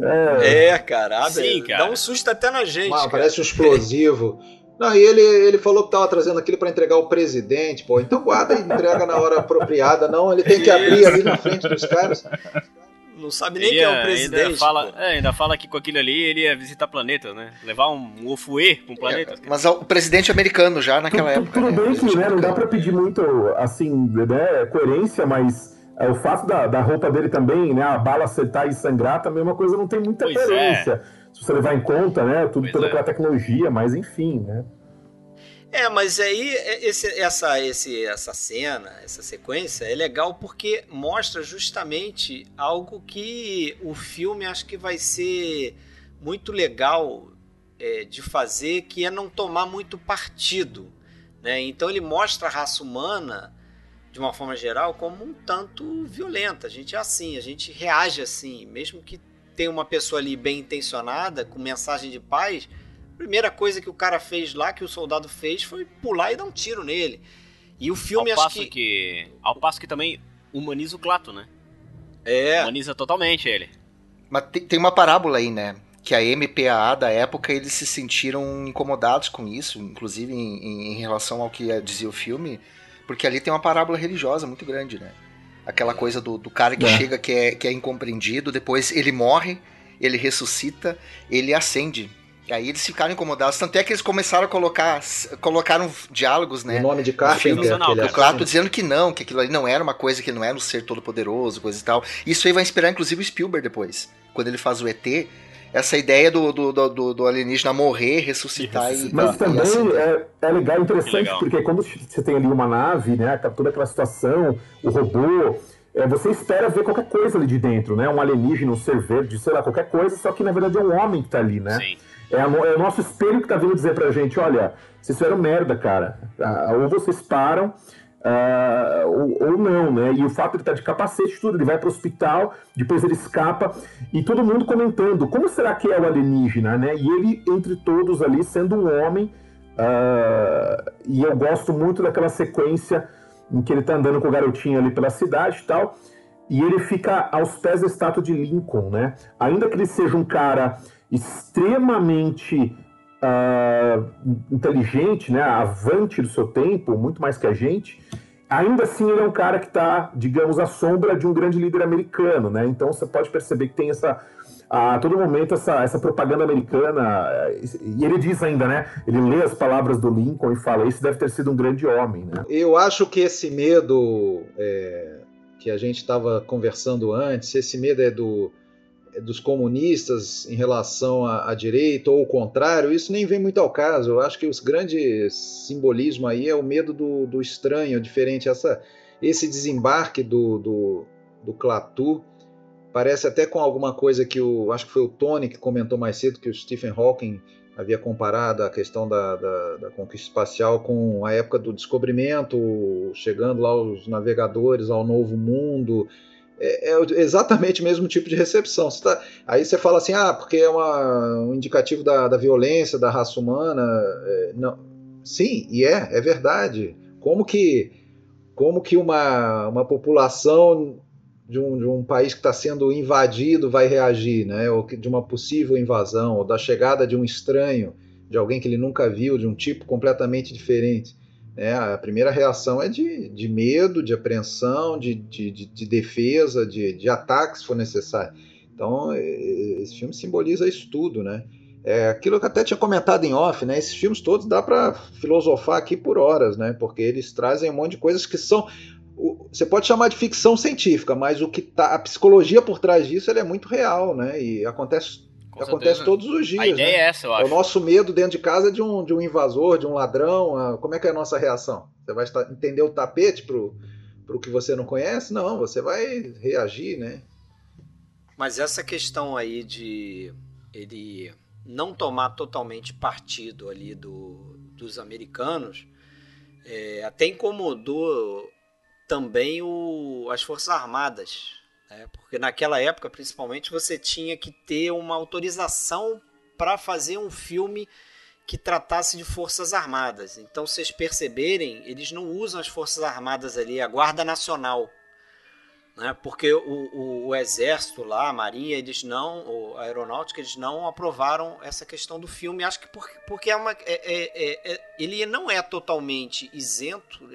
É, é cara, abre. Sim, cara. Dá um susto até na gente. Ah, parece um explosivo. Não, e ele, ele falou que estava trazendo aquilo para entregar ao presidente, pô. Então guarda e entrega na hora apropriada, não. Ele tem que abrir ali na frente dos caras. Não sabe nem quem é o presidente. Ainda fala, é, ainda fala que com aquilo ali ele ia visitar planetas, né? Levar um, ofue para um planeta. É, mas o presidente americano já naquela tu, época. Tudo né? bem que né, não dá para pedir muito, assim, né, coerência, mas é, o fato da, da roupa dele também, né? A bala acertar e sangrar também é uma coisa não tem muita pois é. coerência. É. Se você levar em conta, né? Tudo, é. aquela tecnologia, mas enfim, né? É, mas aí esse, essa, esse, essa cena, essa sequência é legal porque mostra justamente algo que o filme acho que vai ser muito legal é, de fazer, que é não tomar muito partido. Né? Então ele mostra a raça humana, de uma forma geral, como um tanto violenta. A gente é assim, a gente reage assim, mesmo que tenha uma pessoa ali bem intencionada, com mensagem de paz primeira coisa que o cara fez lá, que o soldado fez, foi pular e dar um tiro nele. E o filme ao acho que... que... Ao passo que também humaniza o Clato, né? É. Humaniza totalmente ele. Mas tem uma parábola aí, né? Que a MPAA da época eles se sentiram incomodados com isso, inclusive em, em relação ao que dizia o filme, porque ali tem uma parábola religiosa muito grande, né? Aquela coisa do, do cara que é. chega que é, que é incompreendido, depois ele morre, ele ressuscita, ele acende Aí eles ficaram incomodados, tanto é que eles começaram a colocar colocaram diálogos, né? O nome de Carpenter. O Clato dizendo que não, que aquilo ali não era uma coisa que não era um ser todo poderoso, coisa e tal. Isso aí vai inspirar inclusive o Spielberg depois, quando ele faz o ET, essa ideia do, do, do, do alienígena morrer, ressuscitar e. Mas e, também assim, é, é legal, interessante, legal. porque quando você tem ali uma nave, né? Toda aquela situação, o robô é, você espera ver qualquer coisa ali de dentro, né? Um alienígena, um ser verde, sei lá, qualquer coisa, só que na verdade é um homem que tá ali, né? Sim. É, é o nosso espelho que tá vindo dizer pra gente, olha, vocês fizeram merda, cara. Ah, ou vocês param, ah, ou, ou, não, né? E o fato de ele estar tá de capacete tudo, ele vai para o hospital, depois ele escapa, e todo mundo comentando, como será que é o alienígena, né? E ele, entre todos ali, sendo um homem, uh, e eu gosto muito daquela sequência em que ele está andando com o garotinho ali pela cidade e tal, e ele fica aos pés da estátua de Lincoln, né? Ainda que ele seja um cara extremamente uh, inteligente, né, avante do seu tempo, muito mais que a gente, ainda assim ele é um cara que está, digamos, à sombra de um grande líder americano, né? Então você pode perceber que tem essa a todo momento essa, essa propaganda americana, e ele diz ainda, né? Ele lê as palavras do Lincoln e fala: Esse deve ter sido um grande homem, né? Eu acho que esse medo é, que a gente estava conversando antes, esse medo é do dos comunistas em relação à, à, direita ou o contrário, isso nem vem muito ao caso. Eu acho que os grandes simbolismo aí é o medo do, do estranho, diferente. Essa, esse desembarque do, do, do Clatu parece até com alguma coisa que o acho que foi o Tony que comentou mais cedo que o Stephen Hawking havia comparado a questão da, da, da conquista espacial com a época do descobrimento, chegando lá os navegadores ao novo mundo é, é exatamente o mesmo tipo de recepção. Você tá, aí você fala assim, ah, porque é uma, um indicativo da, da violência da raça humana. É, não. Sim, e é, é verdade. Como que, como que uma, uma população de um, de um país que está sendo invadido vai reagir, né? ou de uma possível invasão, ou da chegada de um estranho, de alguém que ele nunca viu, de um tipo completamente diferente. Né? A primeira reação é de, de medo, de apreensão, de, de, de, de defesa, de, de ataque se for necessário. Então, esse filme simboliza isso tudo, né? É aquilo que até tinha comentado em off, né? Esses filmes todos dá para filosofar aqui por horas, né? Porque eles trazem um monte de coisas que são você pode chamar de ficção científica, mas o que tá, a psicologia por trás disso é muito real, né? E acontece acontece certeza. todos os dias. A ideia né? é essa, eu acho. É o nosso medo dentro de casa de um, de um invasor, de um ladrão. Como é que é a nossa reação? Você vai entender o tapete pro, pro que você não conhece? Não, você vai reagir, né? Mas essa questão aí de ele não tomar totalmente partido ali do, dos americanos é, até incomodou também o, as Forças Armadas é, porque naquela época, principalmente, você tinha que ter uma autorização para fazer um filme que tratasse de forças armadas. Então, vocês perceberem, eles não usam as forças armadas ali, a Guarda Nacional, né? Porque o, o, o, exército lá, a marinha, eles não, a aeronáutica, eles não aprovaram essa questão do filme. Acho que porque, porque é uma, é, é, é, ele não é totalmente isento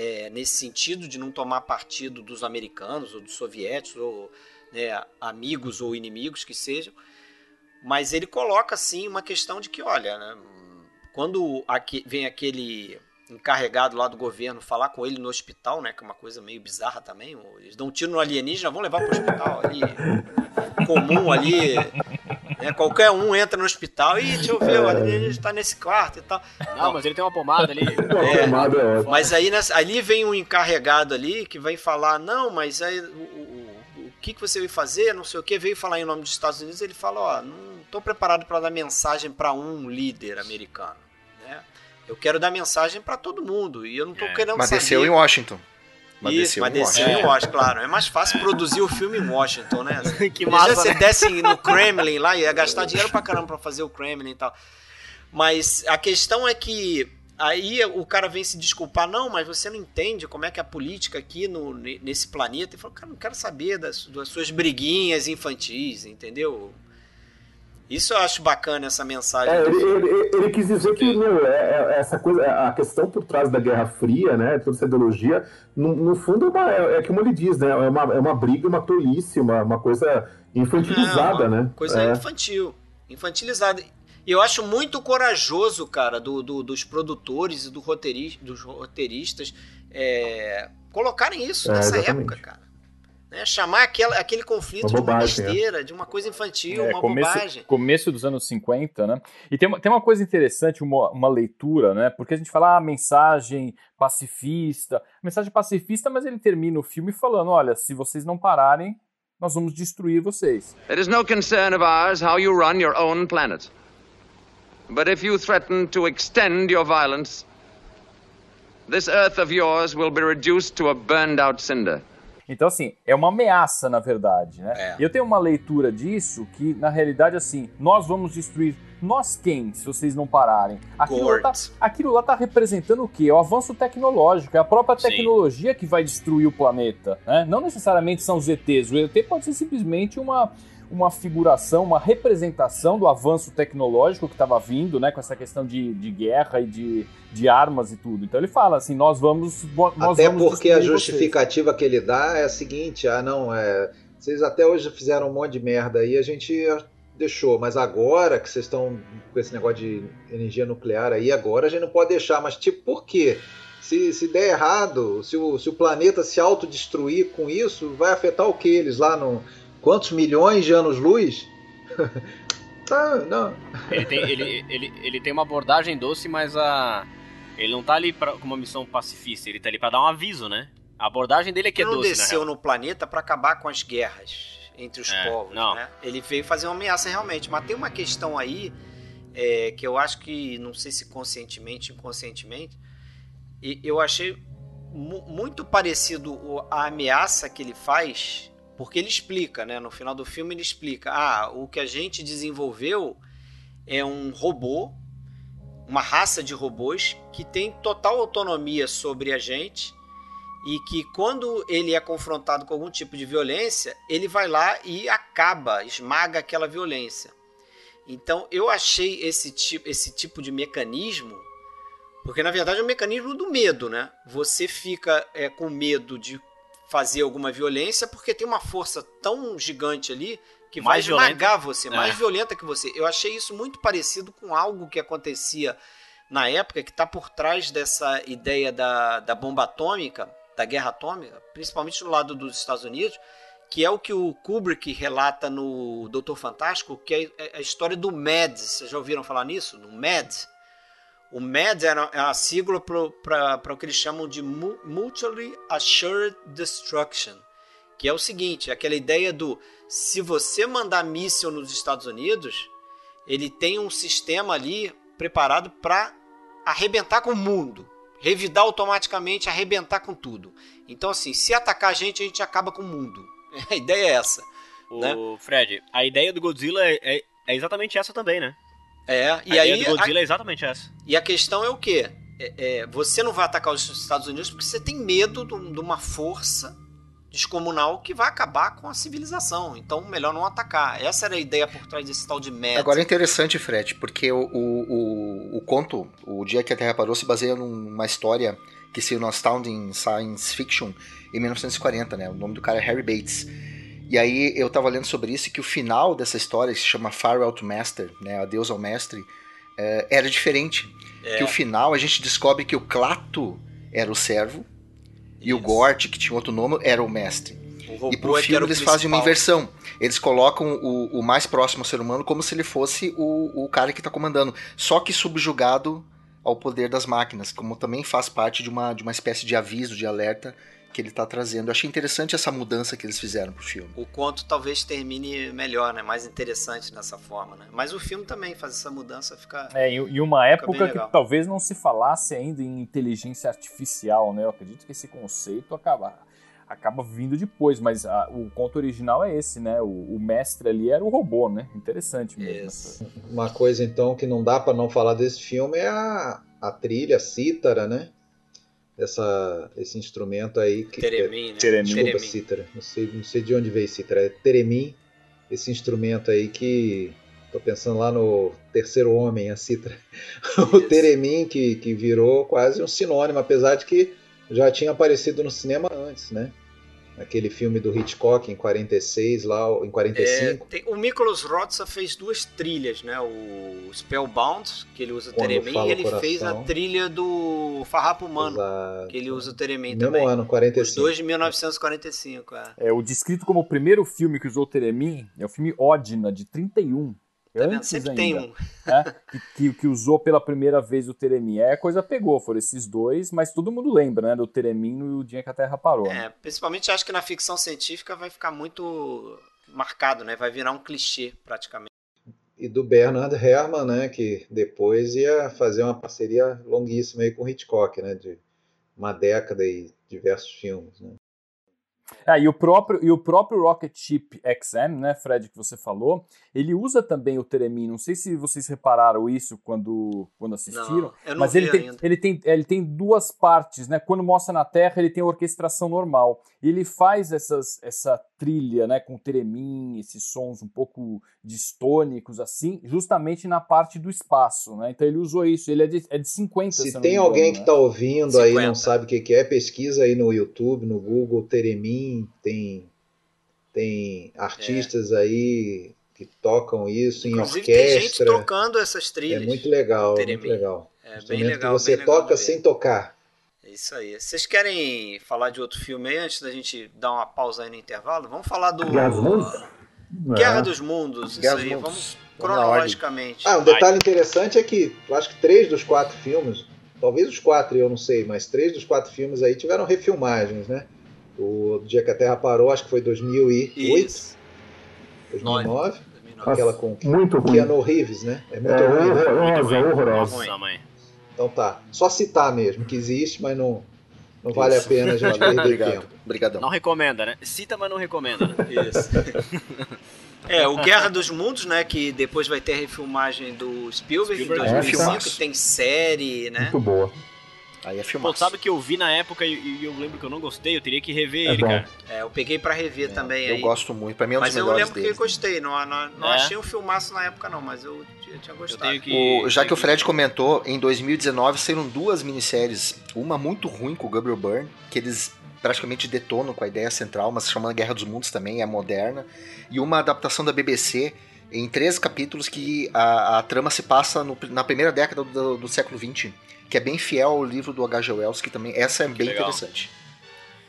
é, nesse sentido de não tomar partido dos americanos ou dos soviéticos ou né, amigos ou inimigos que sejam, mas ele coloca assim uma questão de que, olha, né, quando aqui, vem aquele encarregado lá do governo falar com ele no hospital, né, que é uma coisa meio bizarra também, eles dão um tiro no alienígena, vão levar para o hospital ali, comum ali, né? Qualquer um entra no hospital e deixa eu ver, o alienígena está nesse quarto e tal. Não, mas ele tem uma pomada ali. É, pomada é mas aí nessa, ali vem um encarregado ali que vai falar, não, mas aí o, o, o que, que você veio fazer, não sei o que, veio falar em nome dos Estados Unidos, ele fala, ó, não estou preparado para dar mensagem para um líder americano. Eu quero dar mensagem para todo mundo e eu não estou é. querendo mas saber. Mas desceu em Washington. Mas Isso, desceu mas desceu em Washington, claro. É mais fácil produzir o filme em Washington, né? que massa, você né? desce no Kremlin lá, ia gastar dinheiro pra caramba pra fazer o Kremlin e tal. Mas a questão é que aí o cara vem se desculpar, não, mas você não entende como é que é a política aqui no, nesse planeta. E falou, cara, não quero saber das, das suas briguinhas infantis, entendeu? Isso eu acho bacana, essa mensagem. É, ele, ele, ele, quis dizer que meu, é, é, essa coisa, a questão por trás da Guerra Fria, né, toda essa ideologia, no, no fundo é, uma, é, é, como ele diz, né, é uma, é uma briga, uma tolice, uma, uma coisa infantilizada, é, né? Coisa é. infantil, infantilizada. E eu acho muito corajoso, cara, do, do dos produtores e do roteirista, dos roteiristas é, colocarem isso nessa exatamente. época, cara. Né? Chamar aquela, aquele conflito uma bobagem, de uma besteira, é. de uma coisa infantil, é, uma começo, bobagem. Começo dos anos 50, né? E tem uma, tem uma coisa interessante, uma, uma leitura, né? Porque a gente fala ah, mensagem pacifista, mensagem pacifista, mas ele termina o filme falando: olha, se vocês não pararem, nós vamos destruir vocês. It is no concern of ours how you run your own planet. But if you threaten to extend your violence, this earth of yours will be reduced to a burned out cinder. Então, assim, é uma ameaça, na verdade, né? É. Eu tenho uma leitura disso que, na realidade, assim, nós vamos destruir. Nós quem, se vocês não pararem? Aquilo lá, tá, aquilo lá tá representando o quê? É o avanço tecnológico, é a própria tecnologia Sim. que vai destruir o planeta, né? Não necessariamente são os ETs. O ET pode ser simplesmente uma uma figuração, uma representação do avanço tecnológico que estava vindo, né, com essa questão de, de guerra e de, de armas e tudo. Então ele fala assim, nós vamos nós Até vamos porque a justificativa vocês. que ele dá é a seguinte, ah não, é, vocês até hoje fizeram um monte de merda aí, a gente deixou, mas agora que vocês estão com esse negócio de energia nuclear aí, agora a gente não pode deixar, mas tipo, por quê? Se, se der errado, se o, se o planeta se autodestruir com isso, vai afetar o que eles lá no, quantos milhões de anos-luz? ah, não. Ele tem, ele, ele, ele tem uma abordagem doce, mas a, ele não tá ali pra, com uma missão pacifista, ele tá ali para dar um aviso, né? A abordagem dele é que ele é doce, Ele não desceu no planeta para acabar com as guerras entre os é, povos, não. né? Ele veio fazer uma ameaça realmente, mas tem uma questão aí é, que eu acho que, não sei se conscientemente, inconscientemente, e eu achei muito parecido a ameaça que ele faz porque ele explica, né? No final do filme ele explica: ah, o que a gente desenvolveu é um robô, uma raça de robôs que tem total autonomia sobre a gente e que quando ele é confrontado com algum tipo de violência, ele vai lá e acaba, esmaga aquela violência. Então eu achei esse tipo, esse tipo de mecanismo, porque na verdade é um mecanismo do medo, né? Você fica é, com medo de fazer alguma violência porque tem uma força tão gigante ali que mais vai esmagar você, é. mais violenta que você. Eu achei isso muito parecido com algo que acontecia na época, que está por trás dessa ideia da, da bomba atômica, da guerra atômica, principalmente do lado dos Estados Unidos, que é o que o Kubrick relata no Doutor Fantástico, que é, é a história do MAD. Vocês já ouviram falar nisso? No MAD? O MAD é a sigla para o que eles chamam de Mutually Assured Destruction, que é o seguinte, é aquela ideia do se você mandar míssil nos Estados Unidos, ele tem um sistema ali preparado para arrebentar com o mundo, revidar automaticamente, arrebentar com tudo. Então assim, se atacar a gente, a gente acaba com o mundo. A ideia é essa. O né? Fred, a ideia do Godzilla é, é, é exatamente essa também, né? É, e a aí. Ideia do Godzilla a... é exatamente essa. E a questão é o quê? É, é, você não vai atacar os Estados Unidos porque você tem medo de, de uma força descomunal que vai acabar com a civilização. Então, melhor não atacar. Essa era a ideia por trás desse tal de meta. Agora é interessante, Fred, porque o, o, o, o conto, O Dia que a Terra Parou, se baseia numa história que saiu no Astounding Science Fiction em 1940, né? O nome do cara é Harry Bates. E aí eu tava lendo sobre isso que o final dessa história, que se chama Farewell to Master, né, Adeus ao Mestre, é, era diferente. É. Que o final a gente descobre que o Clato era o servo isso. e o Gort, que tinha outro nome, era o mestre. O e pro é filme eles fazem uma inversão. Eles colocam o, o, mais próximo ao ser humano como se ele fosse o, o cara que está comandando. Só que subjugado ao poder das máquinas, como também faz parte de uma, de uma espécie de aviso, de alerta que ele está trazendo. Eu achei interessante essa mudança que eles fizeram pro filme. O conto talvez termine melhor, né? Mais interessante dessa forma, né? Mas o filme também faz essa mudança ficar. É, e uma época que talvez não se falasse ainda em inteligência artificial, né? Eu acredito que esse conceito acaba acaba vindo depois, mas a, o conto original é esse, né? O, o, mestre ali era o robô, né? Interessante mesmo. Uma coisa então que não dá para não falar desse filme é a, a trilha, a cítara, né? Essa, esse instrumento aí. Que, Teremim, né? Teremim. Desculpa, cítara. Não sei, não sei de onde veio cítara. É Teremim, esse instrumento aí que. Tô pensando lá no Terceiro Homem, a cítara. o Teremim, que, que virou quase um sinônimo, apesar de que já tinha aparecido no cinema antes, né? Aquele filme do Hitchcock em 46, lá em 45. É, tem, o Miklos Rotsa fez duas trilhas, né? O Spellbound, que ele usa o Teremin, e ele coração. fez a trilha do Farrapo Humano, Exato. que ele usa o Teremin Mesmo também. ano, 45. Os dois de 1945, é. é. O descrito como o primeiro filme que usou o Teremin é o filme Ódina, de 31. Tá antes Sempre ainda, tem um. Né? que, que, usou pela primeira vez o Teremin. É, a coisa pegou, foram esses dois, mas todo mundo lembra, né? Do Teremin no dia que a Terra parou. É, né? principalmente acho que na ficção científica vai ficar muito marcado, né? Vai virar um clichê, praticamente. E do Bernard Herrmann, né? Que depois ia fazer uma parceria longuíssima aí com o Hitchcock, né? De uma década e diversos filmes, né? Ah, e o próprio e o próprio Rocket Ship XM, né, Fred, que você falou, ele usa também o Teremin. Não sei se vocês repararam isso quando, quando assistiram, não, mas ele tem, ele tem ele tem duas partes, né? Quando mostra na Terra, ele tem a orquestração normal. E ele faz essas essa trilha, né, com Teremin, esses sons um pouco distônicos assim, justamente na parte do espaço, né? Então ele usou isso. Ele é de, é de 50, se, se tem alguém engano, que está né? ouvindo 50. aí não sabe o que, que é, pesquisa aí no YouTube, no Google Teremin tem, tem artistas é. aí que tocam isso Inclusive, em orquestra. Tem gente tocando essas trilhas. É muito legal, muito legal. É bem legal. Que você bem toca sem tocar. É isso aí. Vocês querem falar de outro filme aí antes da gente dar uma pausa aí no intervalo? Vamos falar do. Guerra dos Mundos? Guerra dos Mundos. Guerra isso aí. Mundos. Vamos cronologicamente. Ah, um detalhe interessante é que eu acho que três dos quatro filmes, talvez os quatro eu não sei, mas três dos quatro filmes aí tiveram refilmagens, né? O dia que a Terra parou, acho que foi 2008. Isso. 2009. 2009. Aquela com muito Keanu Reeves, né? É muito é, ruim. Horrorosa, né? horrorosa. Então tá. Só citar mesmo que existe, mas não, não vale a pena a gente perder Obrigado. tempo. Obrigadão. Não recomenda, né? Cita, mas não recomenda. Né? Isso. é, o Guerra dos Mundos, né? Que depois vai ter a refilmagem do Spielberg, Spielberg em 2005. É, tem série, né? Muito boa. Aí é filmado. Pô, sabe que eu vi na época e, eu lembro que eu não gostei, eu teria que rever é ele, bom. cara. É, eu peguei pra rever é, também. Eu aí. gosto muito, pra mim é um mas dos melhores Mas eu lembro que eu gostei, não, não, não é? achei um filmaço na época não, mas eu, eu tinha gostado. Eu que, o, já que o Fred comentou, em 2019 saíram duas minisséries, uma muito ruim com o Gabriel Byrne, que eles praticamente detonam com a ideia central, mas se chama Guerra dos Mundos também, é moderna, e uma adaptação da BBC em três capítulos que a, a trama se passa no, na primeira década do, do século XX que é bem fiel ao livro do H.G. Wells, que também essa é que bem legal. interessante.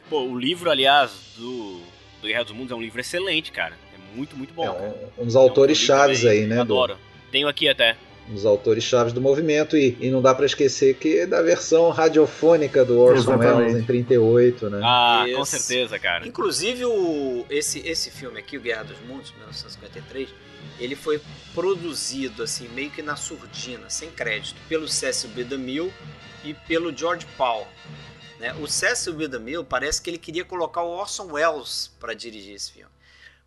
Pô, o livro, aliás, do, do Guerra dos Mundos é um livro excelente, cara. É muito, muito bom. É um, uns autores é um chaves aí, né? Adoro. Do... Tenho aqui até. Os autores chaves do movimento e, e não dá para esquecer que é da versão radiofônica do Orson Welles em 38, né? Ah, com certeza, cara. Inclusive o, esse, esse filme aqui, o Guerra dos Mundos, 1953, ele foi produzido assim meio que na surdina, sem crédito, pelo Cecil B. DeMille e pelo George Paul. Né? O Cecil B. DeMille parece que ele queria colocar o Orson Welles para dirigir esse filme,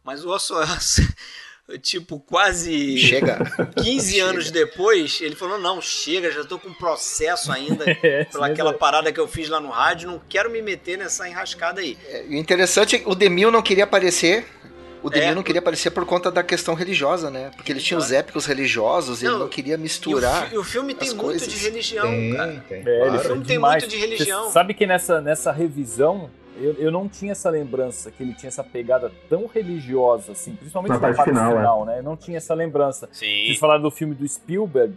mas o Orson Welles tipo, quase chega. 15 chega. anos depois, ele falou: não, chega, já tô com processo ainda é, pelaquela parada que eu fiz lá no rádio, não quero me meter nessa enrascada aí. É, o interessante é que o Demil não queria aparecer o Demir é. não queria aparecer por conta da questão religiosa, né? Porque ele tinha os épicos religiosos e ele não queria misturar. E o, o filme tem muito coisas. de religião, tem, cara. Tem, é, claro. O filme tem muito de religião. Você sabe que nessa, nessa revisão eu, eu não tinha essa lembrança que ele tinha essa pegada tão religiosa, assim, principalmente na, parte, parte final, final é. né? Eu não tinha essa lembrança. Sim. Vocês falaram do filme do Spielberg.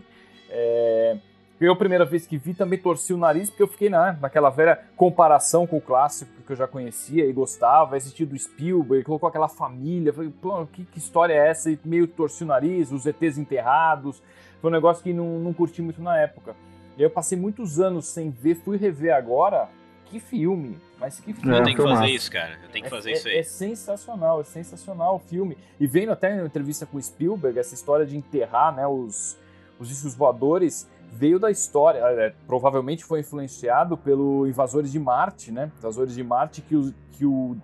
É, eu, a primeira vez que vi, também torci o nariz, porque eu fiquei na, naquela velha comparação com o clássico que eu já conhecia e gostava, assisti do Spielberg, colocou aquela família, falei, pô, que, que história é essa? E meio torci o nariz, os ETs enterrados, foi um negócio que não, não curti muito na época. E aí eu passei muitos anos sem ver, fui rever agora, que filme, mas que filme. Eu tenho que fazer isso, cara, eu tenho que fazer é, isso aí. É, é sensacional, é sensacional o filme. E vendo até na entrevista com o Spielberg, essa história de enterrar, né, os, os discos voadores veio da história, é, provavelmente foi influenciado pelo Invasores de Marte, né? Invasores de Marte que, o, que o,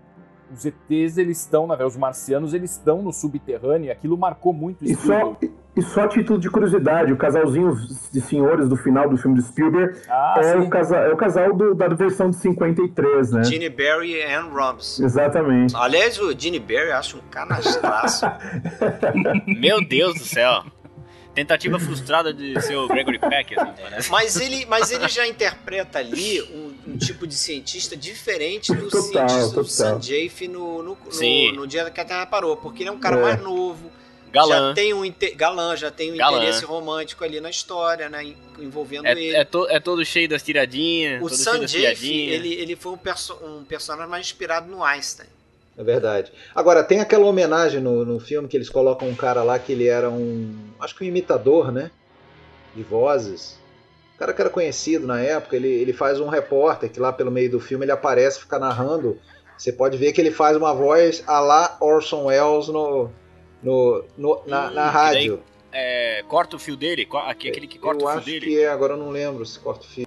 os ETs eles estão, na verdade, os marcianos eles estão no subterrâneo, e aquilo marcou muito e só, e só a título de curiosidade, o casalzinho de senhores do final do filme de Spielberg ah, é, o casal, é o casal do, da versão de 53, né? Gene Barry e Anne Robbins. Exatamente. Aliás, o Gene Barry acho um canastraço. Meu Deus do céu. Tentativa frustrada de ser o Gregory Peck, assim, parece. Mas ele, mas ele já interpreta ali um, um tipo de cientista diferente do total, cientista total. do Sanjay no, no, no, no, dia que a Terra parou, porque ele é um cara é. mais novo. Galã. Já tem um galã, já tem um galã. interesse romântico ali na história, né? Envolvendo é, ele. É, to, é todo cheio das tiradinhas. O Sanjay, ele, ele foi um, perso um personagem mais inspirado no Einstein. É verdade. Agora, tem aquela homenagem no, no filme que eles colocam um cara lá que ele era um. Acho que um imitador, né? De vozes. O cara que era conhecido na época, ele, ele faz um repórter que lá pelo meio do filme ele aparece, fica narrando. Você pode ver que ele faz uma voz a lá Orson Welles no, no, no na, hum, na rádio. Daí, é, corta o fio dele? Aquele que corta eu o fio dele? Eu acho que é, agora eu não lembro se corta o fio.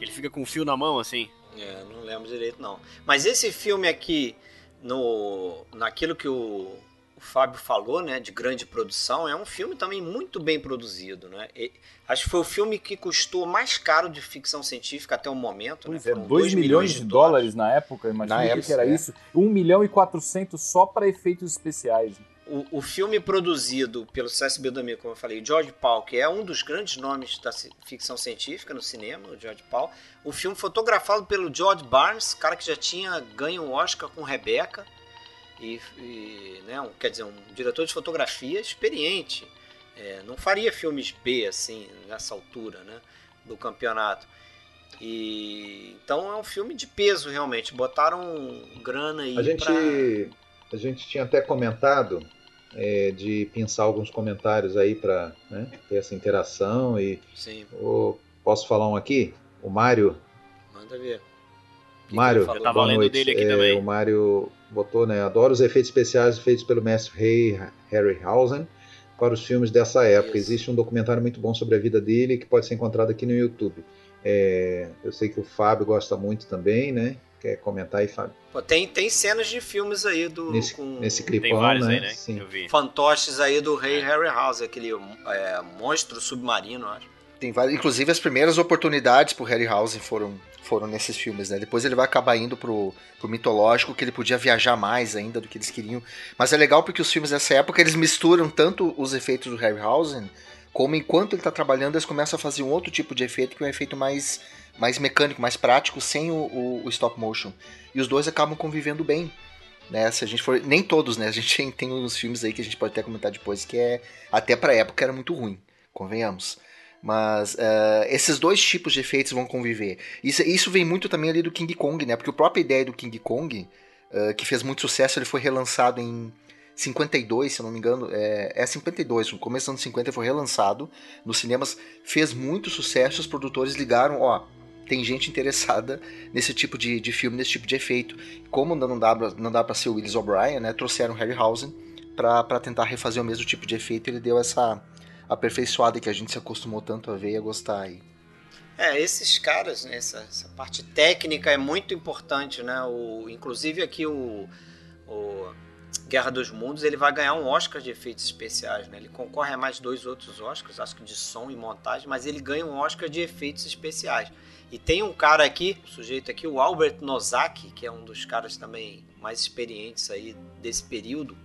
Ele fica com o fio na mão, assim? É, não lembro direito não. Mas esse filme aqui, no, naquilo que o, o Fábio falou, né, de grande produção, é um filme também muito bem produzido, né? E, acho que foi o filme que custou mais caro de ficção científica até o momento. Né? Pois né? é, 2 milhões de dólares, dólares na época, imagina que era é. isso. 1 milhão e 400 só para efeitos especiais o, o filme produzido pelo C.S.B. Domingo, como eu falei, George Paul, que é um dos grandes nomes da ficção científica no cinema, o George Paul. O filme fotografado pelo George Barnes, cara que já tinha ganho um Oscar com Rebecca. E, e né, um, quer dizer, um diretor de fotografia experiente. É, não faria filmes B assim, nessa altura né, do campeonato. E, então é um filme de peso, realmente. Botaram grana aí a gente, pra... A gente tinha até comentado é, de pensar alguns comentários aí para né, ter essa interação e Sim. O, posso falar um aqui? O Mário. Manda ver. Mário, eu tava lendo noite. dele aqui é, também. O Mário botou, né? Adoro os efeitos especiais feitos pelo mestre Ray Harryhausen para os filmes dessa época. Isso. Existe um documentário muito bom sobre a vida dele que pode ser encontrado aqui no YouTube. É, eu sei que o Fábio gosta muito também, né? Quer comentar aí, Fábio? Pô, tem, tem cenas de filmes aí do. Nesse, com, nesse clipão, né? Aí, né? Sim. Fantoches aí do Rei Harry House, aquele é, monstro submarino, acho. Tem vários, inclusive as primeiras oportunidades pro Harryhausen foram, foram nesses filmes, né? Depois ele vai acabar indo pro, pro mitológico, que ele podia viajar mais ainda do que eles queriam. Mas é legal porque os filmes dessa época eles misturam tanto os efeitos do Harryhausen, como enquanto ele tá trabalhando, eles começam a fazer um outro tipo de efeito, que é um efeito mais mais mecânico, mais prático, sem o, o, o stop motion. E os dois acabam convivendo bem. Né? Se a gente for. Nem todos, né? A gente tem, uns filmes aí que a gente pode até comentar depois que é. Até pra época era muito ruim, convenhamos. Mas uh, esses dois tipos de efeitos vão conviver. Isso, isso vem muito também ali do King Kong, né? Porque a própria ideia do King Kong, uh, que fez muito sucesso, ele foi relançado em 52, se eu não me engano. É, é 52, no começo dos anos 50 ele foi relançado nos cinemas, fez muito sucesso. Os produtores ligaram: ó, tem gente interessada nesse tipo de, de filme, nesse tipo de efeito. Como não dá, não dá pra ser o Willis O'Brien, né? Trouxeram Harryhausen para tentar refazer o mesmo tipo de efeito. Ele deu essa aperfeiçoada que a gente se acostumou tanto a ver e a gostar aí. É, esses caras, né, essa, essa, parte técnica é muito importante, né? O, inclusive aqui o, o Guerra dos Mundos, ele vai ganhar um Oscar de efeitos especiais, né? Ele concorre a mais dois outros Oscars, acho que de som e montagem, mas ele ganha um Oscar de efeitos especiais. E tem um cara aqui, um sujeito aqui, o Albert Nozaki, que é um dos caras também mais experientes aí desse período,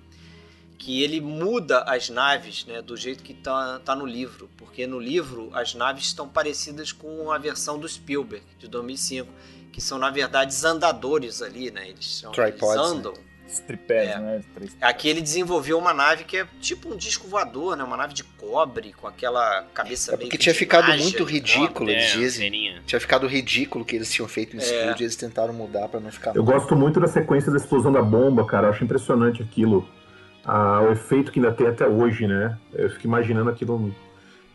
que ele muda as naves né, do jeito que tá, tá no livro, porque no livro as naves estão parecidas com a versão do Spielberg de 2005, que são na verdade andadores ali, né? Eles, são, eles andam. Né? Tripés, é. né? Três... Aqui ele desenvolveu uma nave que é tipo um disco voador, né? Uma nave de cobre com aquela cabeça é meio porque tinha ficado muito ridículo, eles é, dizem. Tinha ficado ridículo que eles tinham feito no é. estúdio e eles tentaram mudar para não ficar. Eu mal. gosto muito da sequência da explosão da bomba, cara. Eu acho impressionante aquilo. Ah, o efeito que ainda tem até hoje, né? Eu fico imaginando aquilo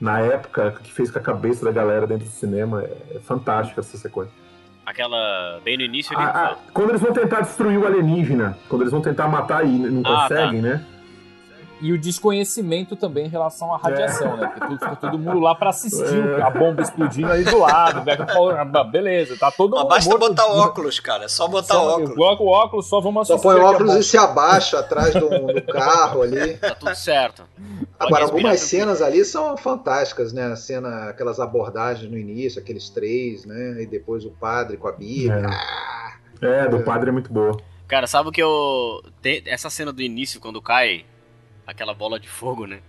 na época que fez com a cabeça da galera dentro do cinema. É, é fantástica essa sequência. Aquela. Bem no início ali. Ah, ah, quando eles vão tentar destruir o alienígena, quando eles vão tentar matar e não ah, tá. conseguem, tá. né? E o desconhecimento também em relação à radiação, é. né? Porque fica todo mundo lá para assistir é. a bomba explodindo aí do lado. Ah, beleza, tá todo Mas mundo. Basta morto. botar óculos, cara. É só botar só, óculos. Coloca o óculos, só vamos assistir. Só põe óculos e se abaixa atrás do, do carro ali. Tá tudo certo. Agora, algumas cenas ali são fantásticas, né? A cena, aquelas abordagens no início, aqueles três, né? E depois o padre com a Bíblia. É, é do padre é muito boa. Cara, sabe o que eu. Essa cena do início, quando cai aquela bola de fogo, né?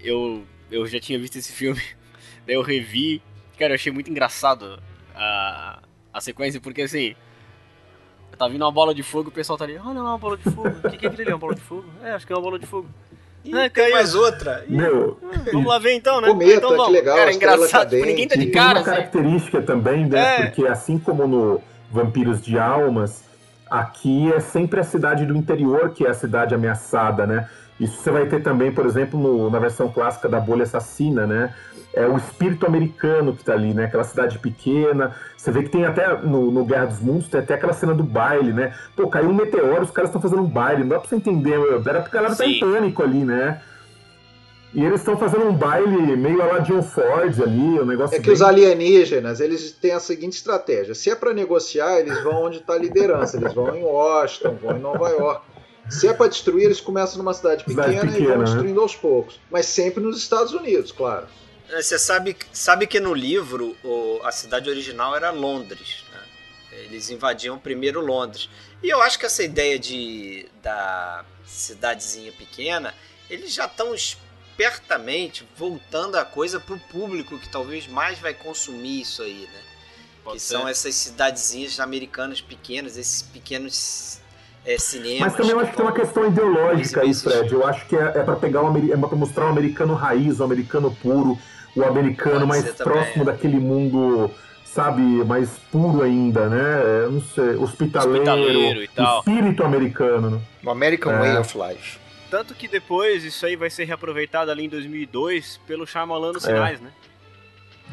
Eu, eu já tinha visto esse filme, daí eu revi. Cara, eu achei muito engraçado a, a sequência, porque assim. Tá vindo uma bola de fogo, o pessoal tá ali, ah não, é uma bola de fogo. O que, que é aquilo ali? É uma bola de fogo? É, acho que é uma bola de fogo. Ih, é, tem mais outra. Meu, vamos lá ver então, né? Cometa, então, vamos. que legal. Cara, é engraçado, tipo, ninguém tá de tem cara. uma Assim. característica também, né? É. Porque assim como no Vampiros de Almas, aqui é sempre a cidade do interior que é a cidade ameaçada, né? Isso você vai ter também, por exemplo, no- na versão clássica da Bolha Assassina, né? É o espírito americano que tá ali, né? Aquela cidade pequena. Você vê que tem até no, no Guerra dos Mundos, tem até aquela cena do baile, né? Pô, caiu um meteoro, os caras estão fazendo um baile. Não dá pra você entender, meu. Era porque a galera tá em pânico ali, né? E eles estão fazendo um baile meio a lá John Ford ali, o negócio É que bem- os alienígenas, eles têm a seguinte estratégia. Se é para negociar, eles vão onde está a liderança. Eles vão em Washington, vão em Nova York. Se é para destruir, eles começam numa cidade pequena, Cidade e pequena, vão né? destruindo aos poucos. Mas sempre nos Estados Unidos, claro. É, Você sabe, sabe que no livro o- a cidade original era Londres. né? Eles invadiam primeiro Londres. E eu acho que essa ideia de da cidadezinha pequena, eles já estão espertamente voltando a coisa para o público que talvez mais vai consumir isso aí, né? Pode que ser. são essas cidadezinhas americanas pequenas, esses pequenos é, cinemas. Mas também eu acho que tem uma questão ideológica aí, Fred. Eu acho que é, é para pegar o ameri- é pra mostrar o americano raiz, o americano puro, o americano mais próximo é. daquele mundo, sabe, mais puro ainda, né? Eu não sei, hospitaleiro, Hospitaleiro e tal. espírito americano, né? O American É. Way of Life. Tanto que depois isso aí vai ser reaproveitado ali em 2002 pelo Shyamalan nos Sinais, né?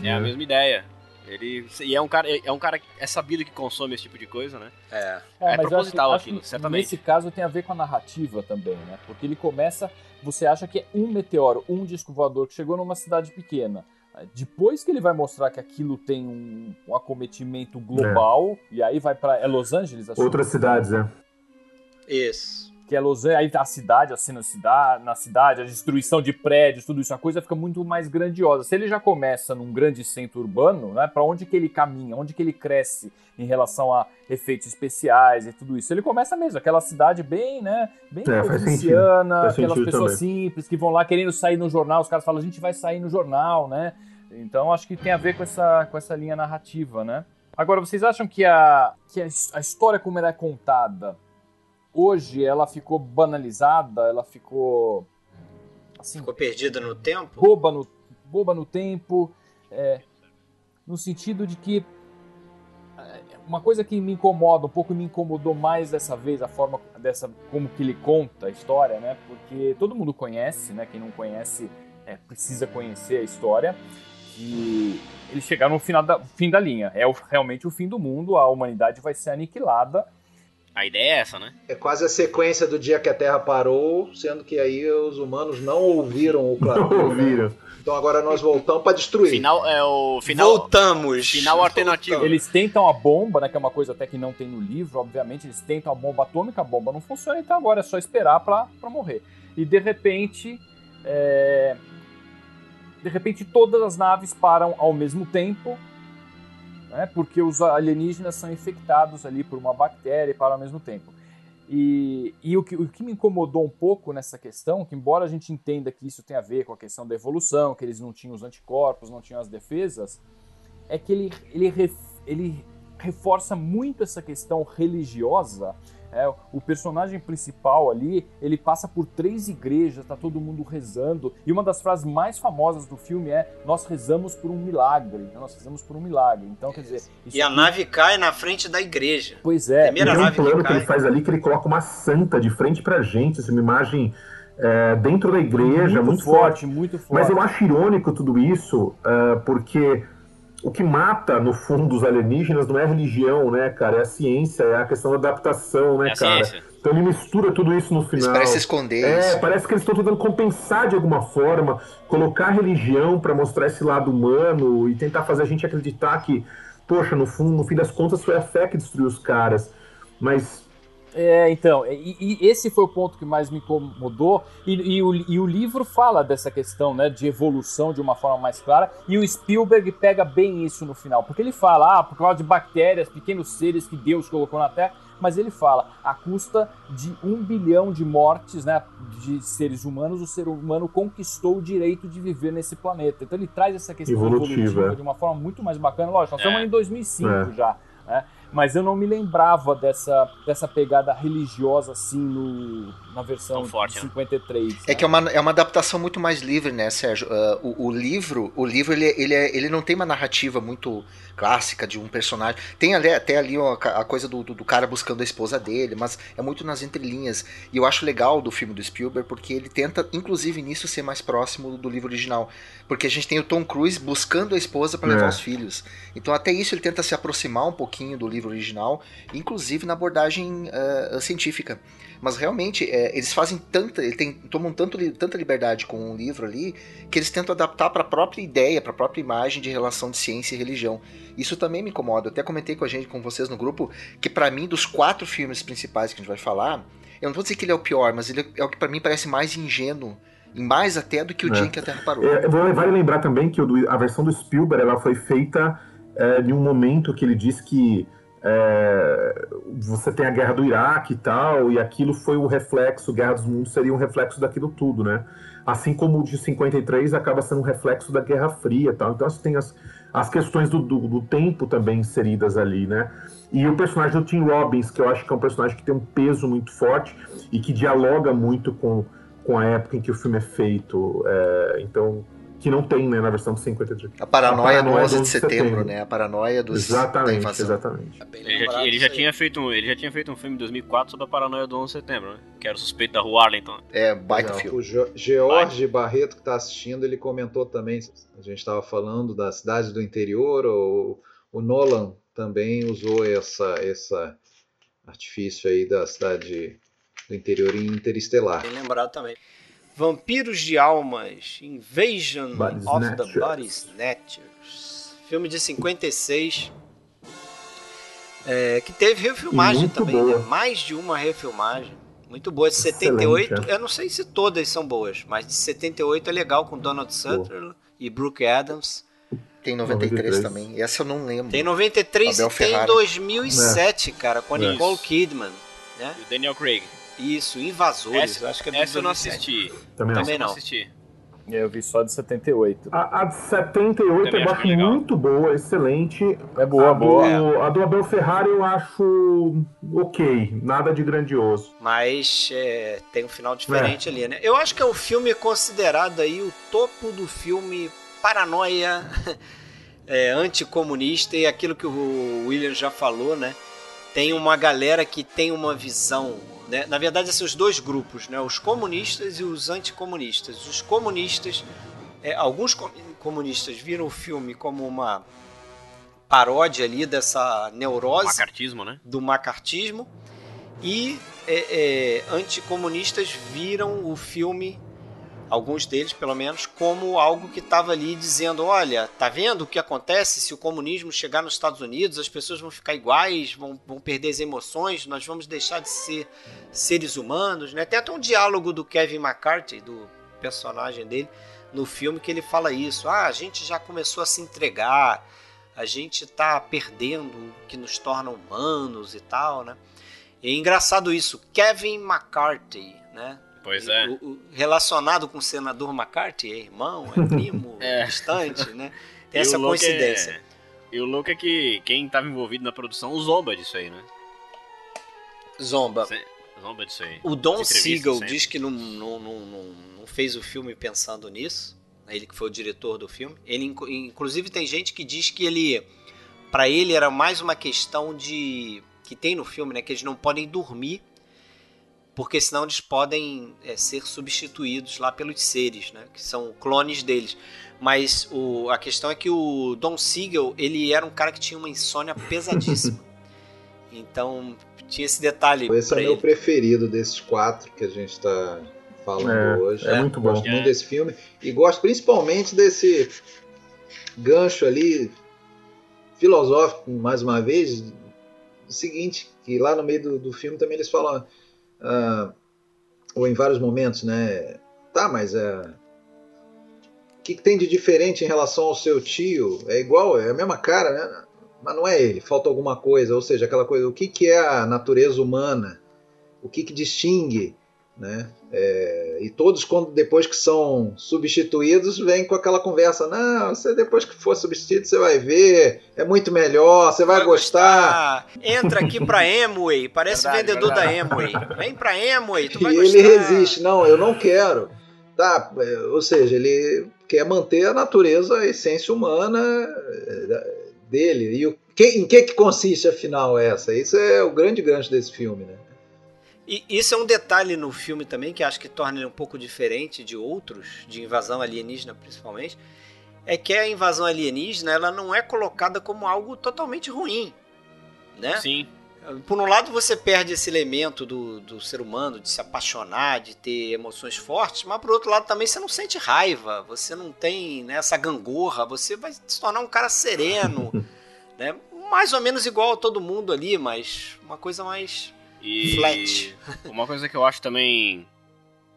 É a É. mesma ideia. Ele e é um cara é um cara que é sabido que consome esse tipo de coisa, né? É. É mas eu proposital acho aquilo, acho certamente. Nesse caso tem a ver com a narrativa também, né? Porque ele começa, você acha que é um meteoro, um disco voador que chegou numa cidade pequena. Depois que ele vai mostrar que aquilo tem um, um acometimento global, e aí vai pra. É Los Angeles? acho? Outras cidades, é. Isso. Que é Los Angeles, aí a cidade, a cena cidade, na cidade, a destruição de prédios, tudo isso, a coisa fica muito mais grandiosa. Se ele já começa num grande centro urbano, né, para onde que ele caminha, onde que ele cresce em relação a efeitos especiais e tudo isso? Ele começa mesmo, aquela cidade bem, né, bem É, provinciana, aquelas pessoas também. simples que vão lá querendo sair no jornal, os caras falam, a gente vai sair no jornal, né? Então acho que tem a ver com essa, com essa linha narrativa, né? Agora, vocês acham que a, que a, a história como ela é contada hoje ela ficou banalizada, ela ficou assim, Ficou perdida no tempo? boba no, boba no tempo, é, no sentido de que é, uma coisa que me incomoda, um pouco me incomodou mais dessa vez, a forma dessa como que ele conta a história, né? Porque todo mundo conhece, né? Quem não conhece é, precisa conhecer a história. E eles chegaram no final da, fim da linha. É o- realmente o fim do mundo, a humanidade vai ser aniquilada. A ideia é essa, né? É quase a sequência do dia que a Terra parou, sendo que aí os humanos não ouviram o Não clamor. né? ouviram. Então agora nós voltamos para destruir. Final é o final Voltamos. final alternativo. Eles tentam a bomba, né? Que é uma coisa até que não tem no livro, obviamente. Eles tentam a bomba atômica, a bomba não funciona, então agora é só esperar pra, pra morrer. E de repente. é, De repente todas as naves param ao mesmo tempo. Né, porque os alienígenas são infectados ali por uma bactéria e param ao mesmo tempo. E, e o, que, o que me incomodou um pouco nessa questão, que embora a gente entenda que isso tem a ver com a questão da evolução, que eles não tinham os anticorpos, não tinham as defesas, é que ele, ele, ref- ele reforça muito essa questão religiosa. É, o personagem principal ali, ele passa por três igrejas, tá todo mundo rezando. E uma das frases mais famosas do filme é: Nós rezamos por um milagre. né? Nós rezamos por um milagre. Então, quer dizer. Isso E a aqui- nave cai na frente da igreja. Pois é. E Primeira tem um que plano que cai. ele faz ali que ele coloca uma santa de frente pra gente, assim, uma imagem é, dentro da igreja, muito, forte. muito forte. Mas eu acho irônico tudo isso, é, porque o que mata, no fundo, os alienígenas não é a religião, né, cara? É a ciência, é a questão da adaptação, né, É a cara? ciência. Então ele mistura tudo isso no Eles final. parecem esconder É, isso. parece que eles estão tentando compensar de alguma forma, colocar a religião para mostrar esse lado humano e tentar fazer a gente acreditar que, poxa, no, fundo, no fim das contas foi a fé que destruiu os caras. Mas É, então, e, e esse foi o ponto que mais me incomodou, e, e o, e o livro fala dessa questão, né, de evolução de uma forma mais clara, e o Spielberg pega bem isso no final, porque ele fala, ah, por causa de bactérias, pequenos seres que Deus colocou na Terra, mas ele fala, à custa de um bilhão de mortes, né, de seres humanos, o ser humano conquistou o direito de viver nesse planeta. Então ele traz essa questão Evolutiva, evolutiva, é. de uma forma muito mais bacana. Lógico, nós É. estamos em 2005 É. já. Né? Mas eu não me lembrava dessa, dessa pegada religiosa assim no, na versão forte, de 53. Né? É que é uma, é uma adaptação muito mais livre, né, Sérgio? Uh, o, o, livro, o livro ele, ele, é, ele não tem uma narrativa muito clássica de um personagem. Tem ali, até ali a, a coisa do, do, do, cara buscando a esposa dele, mas é muito nas entrelinhas. E eu acho legal do filme do Spielberg porque ele tenta, inclusive nisso, ser mais próximo do livro original. Porque a gente tem o Tom Cruise buscando a esposa para levar é. os filhos. Então até isso ele tenta se aproximar um pouquinho do livro original, inclusive na abordagem uh, científica. Mas realmente, é, eles fazem tanta. Eles tem, tomam tanto, tanta liberdade com o livro ali que eles tentam adaptar para a própria ideia, para a própria imagem de relação de ciência e religião. Isso também me incomoda. Eu até comentei com a gente, com vocês no grupo, que para mim, dos quatro filmes principais que a gente vai falar, eu não vou dizer que ele é o pior, mas ele é o que para mim parece mais ingênuo e mais até do que o é. dia em que a Terra parou. É, vale lembrar também que a versão do Spielberg ela foi feita é, em um momento que ele disse que é, você tem a guerra do Iraque e tal, e aquilo foi o reflexo, Guerra dos Mundos seria um reflexo daquilo tudo, né? Assim como o de 53 acaba sendo um reflexo da Guerra Fria tal. Então você tem as, as questões do, do, do, tempo também inseridas ali, né? E o personagem do Tim Robbins, que eu acho que é um personagem que tem um peso muito forte e que dialoga muito com, com a época em que o filme é feito. É, então, que não tem né, na versão do 53. A paranoia, a paranoia do 11 de setembro, setembro, né? A paranoia dos exatamente, exatamente. É ele, já, ele já tinha feito um, ele já tinha feito um filme em 2004 sobre a paranoia do 11 de setembro, né? Que era o suspeito da Rua Arlington. É, baita filme. O George Barreto que está assistindo, ele comentou também, a gente estava falando da cidade do interior, o, o Nolan também usou essa essa artifício aí da cidade do interior em Interestelar. Bem lembrado também. Vampiros de Almas, Invasion Body of Snatchers. the Body Snatchers. Filme de 56. É, que teve refilmagem Muito também, né? mais de uma refilmagem. Muito boa, de 78. Excelente, é. Eu não sei se todas são boas, mas de 78 é legal com Donald Sutherland e Brooke Adams. Tem 93, 93, também. Essa eu não lembro. Tem 93 Abel e tem 2007, é. cara, com a Nicole Kidman. Né? E o Daniel Craig. Isso, Invasores. Essa, acho que é essa eu não assisti. Também não. Também não. assisti. Eu vi só de 78. A, a de 78 eu acho muito boa, excelente. É boa, a boa. Do, a do Abel Ferrari eu acho ok, nada de grandioso. Mas é, tem um final diferente é. ali, né? Eu acho que é o filme considerado aí o topo do filme paranoia é, anticomunista e aquilo que o William já falou, né? Tem uma galera que tem uma visão né? Na verdade, esses dois grupos, né? os comunistas e os anticomunistas. Os comunistas, é, alguns comunistas viram o filme como uma paródia ali dessa neurose macartismo, né? do macartismo e é, é, anticomunistas viram o filme alguns deles pelo menos, como algo que estava ali dizendo: olha, tá vendo o que acontece se o comunismo chegar nos Estados Unidos? As pessoas vão ficar iguais, vão, vão perder as emoções, nós vamos deixar de ser seres humanos. Né? Tem até um diálogo do Kevin McCarthy, do personagem dele, no filme, que ele fala isso: ah, a gente já começou a se entregar, a gente está perdendo o que nos torna humanos e tal, né? E é engraçado isso, Kevin McCarthy, né? Pois é. O, o, relacionado com o senador McCarthy, é irmão, é primo, é. distante, né? Tem e essa coincidência. É... E o louco é que quem estava envolvido na produção zomba disso aí, né? Zomba. Zomba disso aí. O Don Siegel diz que não, não, não, não, fez o filme pensando nisso. Ele que foi o diretor do filme. Ele, inclusive, tem gente que diz que ele. para ele era mais uma questão de. que tem no filme, né? Que eles não podem dormir porque senão eles podem é, ser substituídos lá pelos seres, né, que são clones deles. Mas o, a questão é que o Don Siegel ele era um cara que tinha uma insônia pesadíssima. então tinha esse detalhe. Esse é o meu preferido desses quatro que a gente está falando é, hoje. É, muito bom. Gosto muito desse filme e gosto principalmente desse gancho ali filosófico, mais uma vez, o seguinte, que lá no meio do, do filme também eles falam uh, ou em vários momentos, né? Tá, mas é, o que, que, tem de diferente em relação ao seu tio? É igual, é a mesma cara, né? Mas não é ele, falta alguma coisa. Ou seja, aquela coisa, o que, que é a natureza humana? O que, que distingue Né? É, e todos, quando depois que são substituídos, vêm com aquela conversa: não, você depois que for substituído, você vai ver, é muito melhor, você vai, vai gostar. gostar. Entra aqui pra Emway, parece verdade, vendedor verdade. da Emway. Vem pra Emway, tu vai e gostar. ele resiste: não, eu não quero. Tá, é, ou seja, ele quer manter a natureza, a essência humana é, dele. E o, que, em que, que consiste, afinal, essa? Isso é o grande gancho desse filme, né? E isso é um detalhe no filme também que acho que torna ele um pouco diferente de outros, de invasão alienígena principalmente, é que a invasão alienígena ela não é colocada como algo totalmente ruim, né? Sim. Por um lado você perde esse elemento do, do ser humano de se apaixonar, de ter emoções fortes, mas por outro lado também você não sente raiva, você não tem né, essa gangorra, você vai se tornar um cara sereno, né? Mais ou menos igual a todo mundo ali, mas uma coisa mais e Flat. Uma coisa que eu acho também.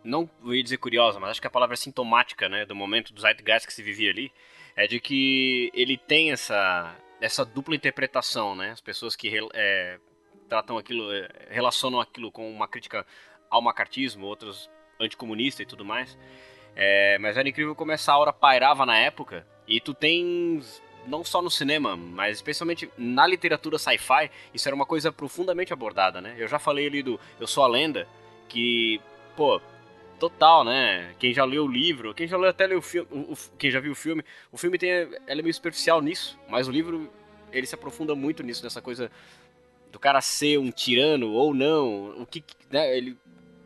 Não ia dizer curiosa, mas acho que a palavra é sintomática, né? Do momento do Zeitgeist que se vivia ali. É de que ele tem essa, essa dupla interpretação, né? As pessoas que é, tratam aquilo, é, relacionam aquilo com uma crítica ao macartismo, outros anticomunista e tudo mais. É, mas era incrível como essa aura pairava na época. E tu tens não só no cinema, mas especialmente na literatura sci-fi, isso era uma coisa profundamente abordada, né? Eu já falei ali do Eu Sou a Lenda, que, pô, total, né? Quem já leu o livro, quem já leu até leu o filme, o, o, quem já viu o filme, o filme tem, ela é meio superficial nisso, mas o livro, ele se aprofunda muito nisso, nessa coisa do cara ser um tirano ou não, o que, né? Ele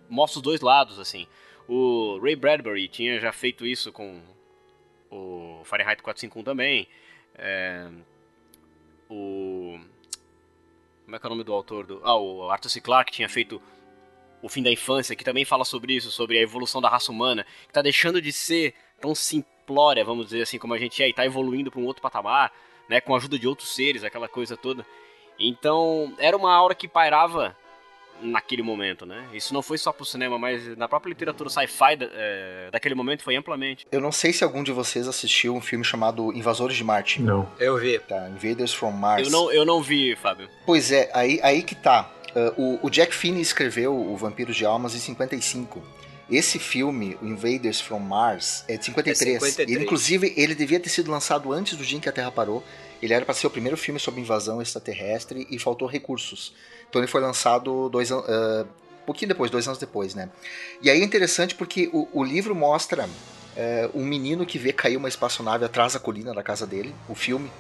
mostra os dois lados, assim. O Ray Bradbury tinha já feito isso com o Fahrenheit 451 também. É, o. Como é que é o nome do autor? Do, ah, o Arthur C. Clarke tinha feito O Fim da Infância, que também fala sobre isso, sobre a evolução da raça humana, que está deixando de ser tão simplória, vamos dizer assim, como a gente é, e está evoluindo para um outro patamar, né, com a ajuda de outros seres, aquela coisa toda. Então, era uma aura que pairava naquele momento, né? Isso não foi só pro cinema, mas na própria literatura sci-fi é, daquele momento foi amplamente. Eu não sei se algum de vocês assistiu um filme chamado Invasores de Marte. Não. Eu vi. Tá, Invaders from Mars. Eu não, eu não vi, Fábio. Pois é, aí, aí que tá. Uh, o, o Jack Finney escreveu O Vampiros de Almas em 55. Esse filme, o Invaders from Mars, é de 53. É 53. E, inclusive, ele devia ter sido lançado antes do dia em que a Terra parou. Ele era para ser o primeiro filme sobre invasão extraterrestre e faltou recursos. Então ele foi lançado dois anos. Uh, pouquinho depois, dois anos depois, né? E aí é interessante porque o, o livro mostra uh, um menino que vê cair uma espaçonave atrás da colina da casa dele, o filme.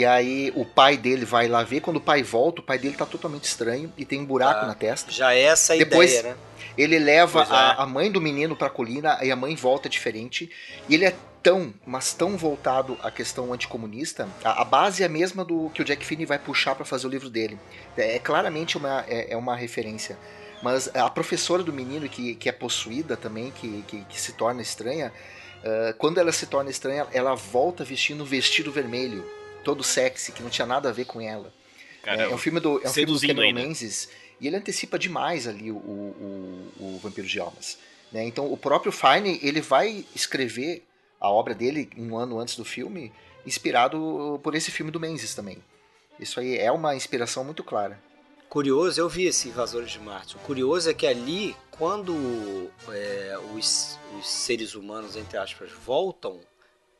E aí o pai dele vai lá ver, quando o pai volta, o pai dele tá totalmente estranho e tem um buraco ah, na testa. Já é essa a Depois, ideia, né? Ele leva a, é. a, mãe do menino pra colina e a mãe volta diferente. E ele é tão, mas tão voltado à questão anticomunista, a, a base é a mesma do que o Jack Finney vai puxar para fazer o livro dele. É, é claramente uma, é, é, uma referência. Mas a professora do menino, que, que é possuída também, que, que, que se torna estranha, uh, quando ela se torna estranha, ela volta vestindo um vestido vermelho, todo sexy, que não tinha nada a ver com ela. é, é um filme do, é um filme do Cameron Menzies, e ele antecipa demais ali o, o, o, o Vampiro de Almas. Né? Então o próprio Fine ele vai escrever a obra dele um ano antes do filme, inspirado por esse filme do Menzies também. Isso aí é uma inspiração muito clara. Curioso, eu vi esse Invasores de Marte. O curioso é que ali, quando é, os, os seres humanos, entre aspas, voltam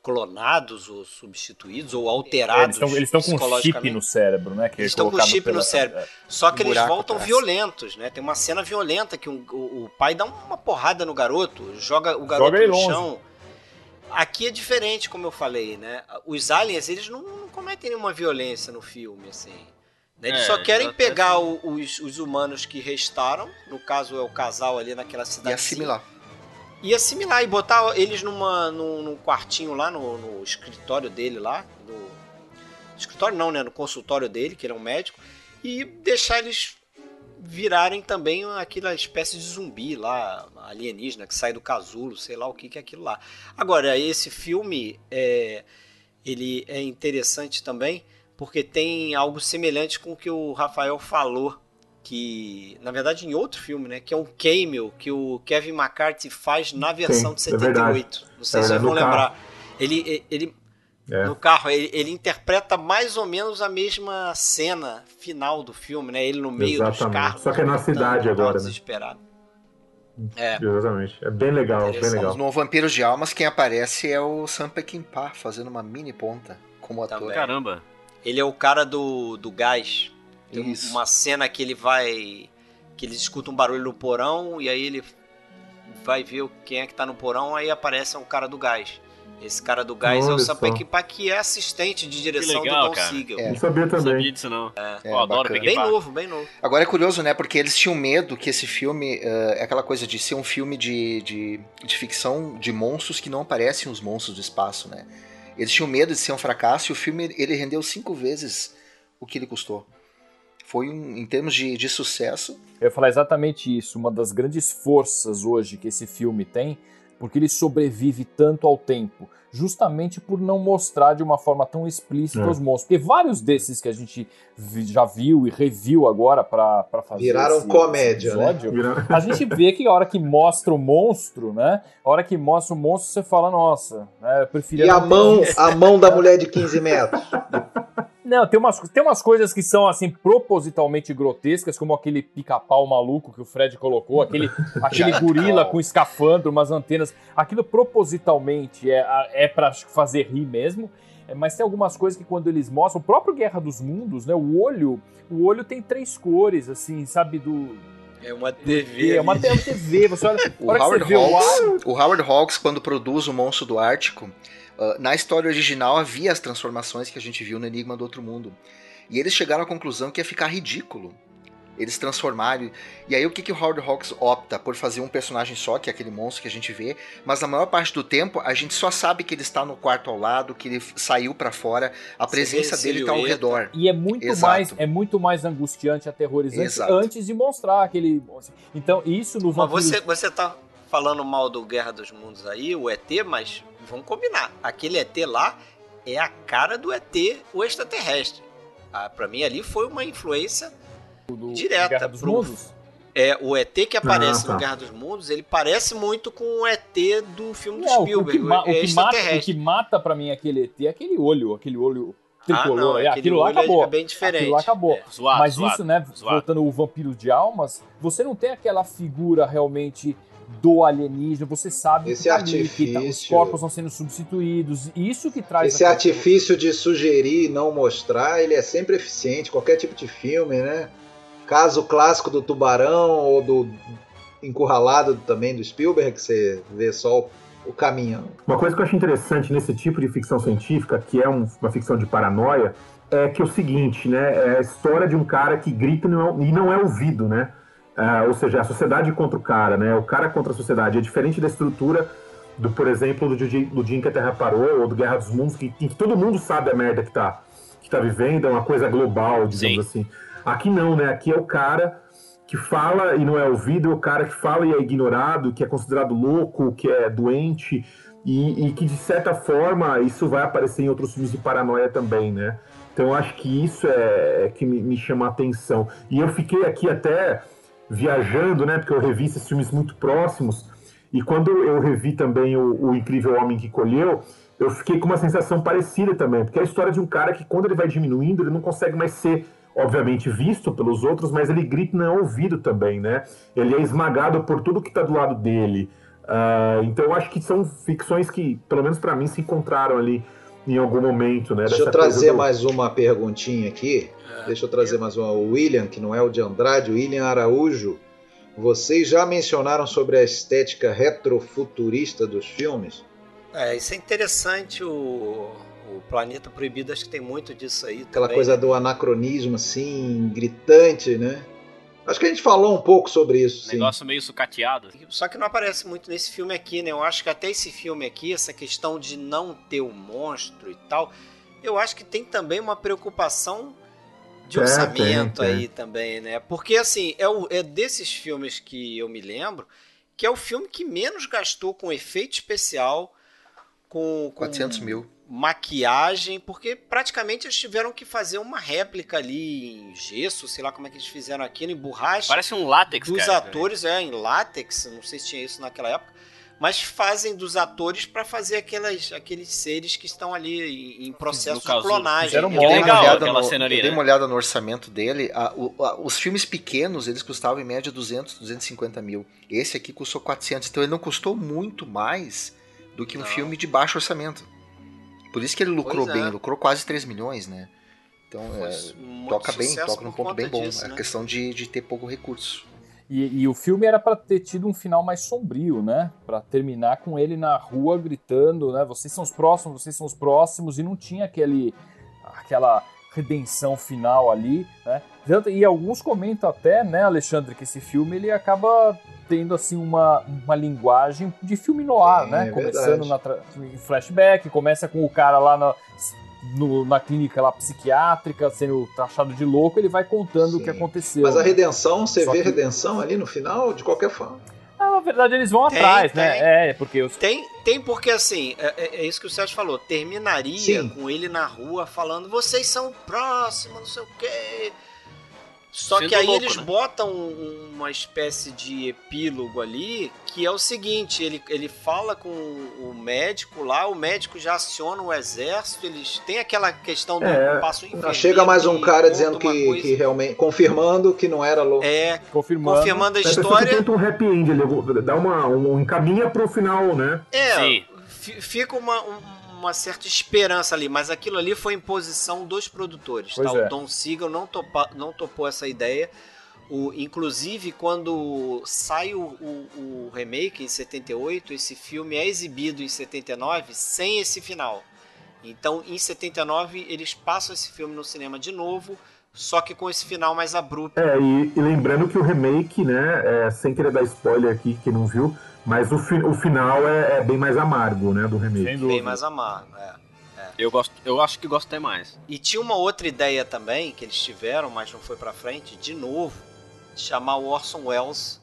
clonados ou substituídos ou alterados. É, eles estão com um chip no cérebro, né? Que eles estão com chip pela... no cérebro. É, Só que um eles voltam atrás. violentos, né? Tem uma cena violenta que um, o, o, pai dá uma porrada no garoto, joga o garoto joga no chão. Aqui é diferente, como eu falei, né? Os aliens, eles não, não cometem nenhuma violência no filme, assim. Né? Eles é, só querem pegar o, os, os, humanos que restaram, no caso é o casal ali naquela cidade. E assimilar. E assimilar e botar eles numa, num, num quartinho lá no, no, escritório dele lá. No, escritório não, né? No consultório dele, que ele é um médico. E deixar eles virarem também aquela espécie de zumbi lá, alienígena, que sai do casulo, sei lá o que, que é aquilo lá. Agora, esse filme é, ele é interessante também porque tem algo semelhante com o que o Rafael falou, que na verdade em outro filme, né, que é um cameo que o Kevin McCarthy faz na versão Sim, de 78. É Não sei é, se vocês vão lembrar. Ele, ele é. no carro. Ele, ele, interpreta mais ou menos a mesma cena final do filme, né? Ele no meio Exatamente. dos carros. Só que é na cidade agora, né? desesperado. É. Exatamente. É bem legal, bem legal. No Vampiros de Almas, quem aparece é o Sam Peckinpah, fazendo uma mini ponta como ator. Também. Caramba. Ele é o cara do, do gás. Tem Isso. uma cena que ele vai... Que eles escutam um barulho no porão e aí ele vai ver quem é que tá no porão, aí aparece um cara do gás. Esse cara do gás Olha é o Sam Peckinpah, que é assistente de direção legal, do Don cara. Siegel. É. Não sabia também. Não sabia disso, não. É, é adoro Bem novo, bem novo. Agora é curioso, né? Porque eles tinham medo que esse filme uh, é aquela coisa de ser um filme de, de, de ficção de monstros que não aparecem os monstros do espaço, né? Eles tinham medo de ser um fracasso e o filme ele rendeu cinco vezes o que ele custou. Foi um, em termos de, de sucesso. Eu ia falar exatamente isso. Uma das grandes forças hoje que esse filme tem porque ele sobrevive tanto ao tempo, justamente por não mostrar de uma forma tão explícita é. os monstros. Porque vários desses que a gente já viu e reviu agora para fazer viraram esse, comédia, esse né? episódio, né? A gente vê que a hora que mostra o monstro, né? A hora que mostra o monstro, você fala, nossa, né? Eu preferia E a mão, a mão da mulher de 15 metros. Não, tem umas, tem umas coisas que são, assim, propositalmente grotescas, como aquele pica-pau maluco que o Fred colocou, aquele, aquele gorila com escafandro, umas antenas. Aquilo propositalmente é, é para fazer rir mesmo. É, mas tem algumas coisas que quando eles mostram, o próprio Guerra dos Mundos, né? O olho, o olho tem três cores, assim, sabe, do, é uma TV. É uma TV. Você olha, o, Howard Hawks, o Howard Hawks, quando produz o Monstro do Ártico, Uh, na história original havia as transformações que a gente viu no Enigma do Outro Mundo. E eles chegaram à conclusão que ia ficar ridículo eles transformarem. E aí o que, que o Howard Hawks opta? Por fazer um personagem só, que é aquele monstro que a gente vê, mas na maior parte do tempo a gente só sabe que ele está no quarto ao lado, que ele saiu para fora, a presença dele está ao redor. E é muito mais é muito mais angustiante, aterrorizante Exato. antes de mostrar aquele. Então, isso no Mas você, você tá falando mal do Guerra dos Mundos aí, o ET, mas vamos combinar. Aquele ET lá é a cara do ET, o extraterrestre. Ah, para mim ali foi uma influência do direta. Guerra dos pro... Mundos? É, o ET que aparece ah, tá. no Guerra dos Mundos, ele parece muito com o ET do filme do é, Spielberg. O que, ma o que mata, o que mata para mim aquele ET é aquele olho, aquele olho tricolor. Ah, não, é, aquilo lá acabou. É bem diferente. Aquilo lá acabou. É. Zoado, Mas zoado, isso, né, zoado. voltando o Vampiro de Almas, você não tem aquela figura realmente do alienígena, você sabe esse que, tá artifício, ali, que os corpos estão sendo substituídos. Isso que traz. Esse artifício de sugerir e não mostrar, ele é sempre eficiente, qualquer tipo de filme, né? Caso clássico do Tubarão ou do Encurralado também do Spielberg, que você vê só o caminhão. Uma coisa que eu acho interessante nesse tipo de ficção científica, que é um, uma ficção de paranoia, é que é o seguinte, né? É a história de um cara que grita e não é, é ouvido, né? Uh, ou seja, a sociedade contra o cara, né? O cara contra a sociedade. É diferente da estrutura do, por exemplo, do, do Dia em que a Terra Parou, ou do Guerra dos Mundos, que, que todo mundo sabe a merda que tá, que tá vivendo, é uma coisa global, digamos Sim. assim. Aqui não, né? Aqui é o cara que fala e não é ouvido, é o cara que fala e é ignorado, que é considerado louco, que é doente, e, e que de certa forma isso vai aparecer em outros filmes de paranoia também, né? Então eu acho que isso é, é que me, me chama a atenção. E eu fiquei aqui até viajando, né? Porque eu revi esses filmes muito próximos. E quando eu revi também o, o, Incrível Homem que Colheu, eu fiquei com uma sensação parecida também. Porque é a história de um cara que, quando ele vai diminuindo, ele não consegue mais ser, obviamente, visto pelos outros, mas ele grita não é ouvido também, né? Ele é esmagado por tudo que está do lado dele. Uh, então eu acho que são ficções que, pelo menos para mim, se encontraram ali em algum momento, né? Deixa eu trazer do... mais uma perguntinha aqui. Deixa eu trazer mais uma. O William, que não é o de Andrade, o William Araújo. Vocês já mencionaram sobre a estética retrofuturista dos filmes? É, isso é interessante. O, o Planeta Proibido acho que tem muito disso aí. Aquela também, coisa né? do anacronismo, assim, gritante, né? Acho que a gente falou um pouco sobre isso. Sim. Negócio meio sucateado. Só que não aparece muito nesse filme aqui, né? Eu acho que até esse filme aqui, essa questão de não ter o monstro e tal, eu acho que tem também uma preocupação de orçamento é, tem, tem. aí também, né? Porque, assim, é, o, é desses filmes que eu me lembro que é o filme que menos gastou com efeito especial, com, com 400 mil. Maquiagem, porque praticamente eles tiveram que fazer uma réplica ali em gesso, sei lá como é que eles fizeram aquilo, em borracha. Parece um látex, Dos cara, atores, é, em látex, não sei se tinha isso naquela época mas fazem dos atores para fazer aquelas, aqueles seres que estão ali em, processo de clonagem. Era é legal aquela cena ali. Eu dei né? uma olhada no orçamento dele. A, o, a, os filmes pequenos, eles custavam em média 200, 250 mil. Esse aqui custou 400. Então ele não custou muito mais do que um não. filme de baixo orçamento. Por isso que ele lucrou é. bem. Lucrou quase 3 milhões, né? Então, é, toca bem, toca num ponto bem bom. Disso, é né? a questão de, de ter pouco recurso. E, e, o filme era para ter tido um final mais sombrio, né? Para terminar com ele na rua gritando, né? Vocês são os próximos, vocês são os próximos, e não tinha aquele, aquela redenção final ali, né? E alguns comentam até, né, Alexandre, que esse filme ele acaba tendo assim uma, uma linguagem de filme noir, Sim, né? É Começando na em flashback, começa com o cara lá na, no, na clínica lá psiquiátrica, sendo taxado de louco, ele vai contando Sim. o que aconteceu. Mas a redenção, você Só vê que... redenção ali no final, de qualquer forma. Ah, na verdade, eles vão tem, atrás, né? tem. né? É, porque os... Tem, tem porque assim, é, é, é isso que o Sérgio falou. Terminaria Sim. com ele na rua falando: vocês são próximos, não sei o quê. Só Sendo que aí louco, eles né? botam uma espécie de epílogo ali, que é o seguinte, ele, ele fala com o médico lá, o médico já aciona o exército, eles têm aquela questão do é, passo enfermeiro. Chega mais um cara dizendo que, que realmente, confirmando que não era louco. É, confirmando, confirmando a história. Tenta um happy end, ele dá uma, um, encaminha pro final, né? É, Sim. fica uma, um, uma certa esperança ali, mas aquilo ali foi imposição dos produtores. Tá? É. O Don Siegel não, topa, não topou essa ideia. O, inclusive, quando sai o, o, o, remake em 78, esse filme é exibido em 79 sem esse final. Então, em 79, eles passam esse filme no cinema de novo, só que com esse final mais abrupto. É, e, e lembrando que o remake, né, é, sem querer dar spoiler aqui, que não viu, mas o, fi o final é, é, bem mais amargo, né, do remake. Bem mais amargo, é. é. Eu, gosto, eu acho que gosto até mais. E tinha uma outra ideia também que eles tiveram, mas não foi pra frente, de novo, de chamar o Orson Welles,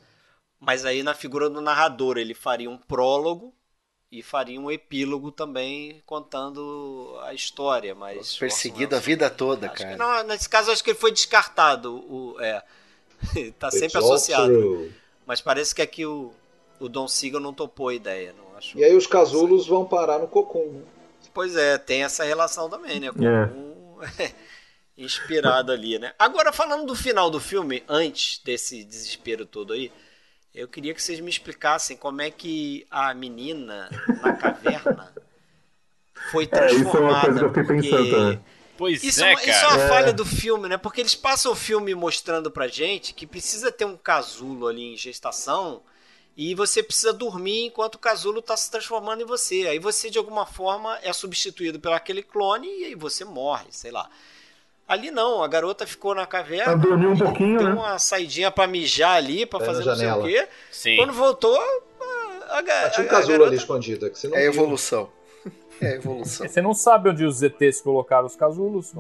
mas aí na figura do narrador. Ele faria um prólogo e faria um epílogo também contando a história. Mas Perseguido a vida toda, cara. não, nesse caso, acho que ele foi descartado. O, é, tá sempre It's associado. Mas parece que aqui o o Don Siegel não topou a ideia. Não acho e aí os casulos vão parar no Cocum. Né? Pois é, tem essa relação também, né? Cocum é. inspirado ali, né? Agora, falando do final do filme, antes desse desespero todo aí, eu queria que vocês me explicassem como é que a menina na caverna foi transformada. É, isso é uma coisa que eu fiquei pensando Pois isso é, cara. Isso é uma é. falha do filme, né? Porque eles passam o filme mostrando pra gente que precisa ter um casulo ali em gestação e você precisa dormir enquanto o casulo está se transformando em você. Aí você, de alguma forma, é substituído por aquele clone e aí você morre, sei lá. Ali não, a garota ficou na caverna. Ela dormiu um pouquinho, deu né? uma saidinha para mijar ali, para fazer não sei o quê. Sim. Quando voltou, a, a, Tinha um casulo garota... ali escondido. Que você não é viu. evolução. É evolução. Você não sabe onde os ETs colocaram os casulos.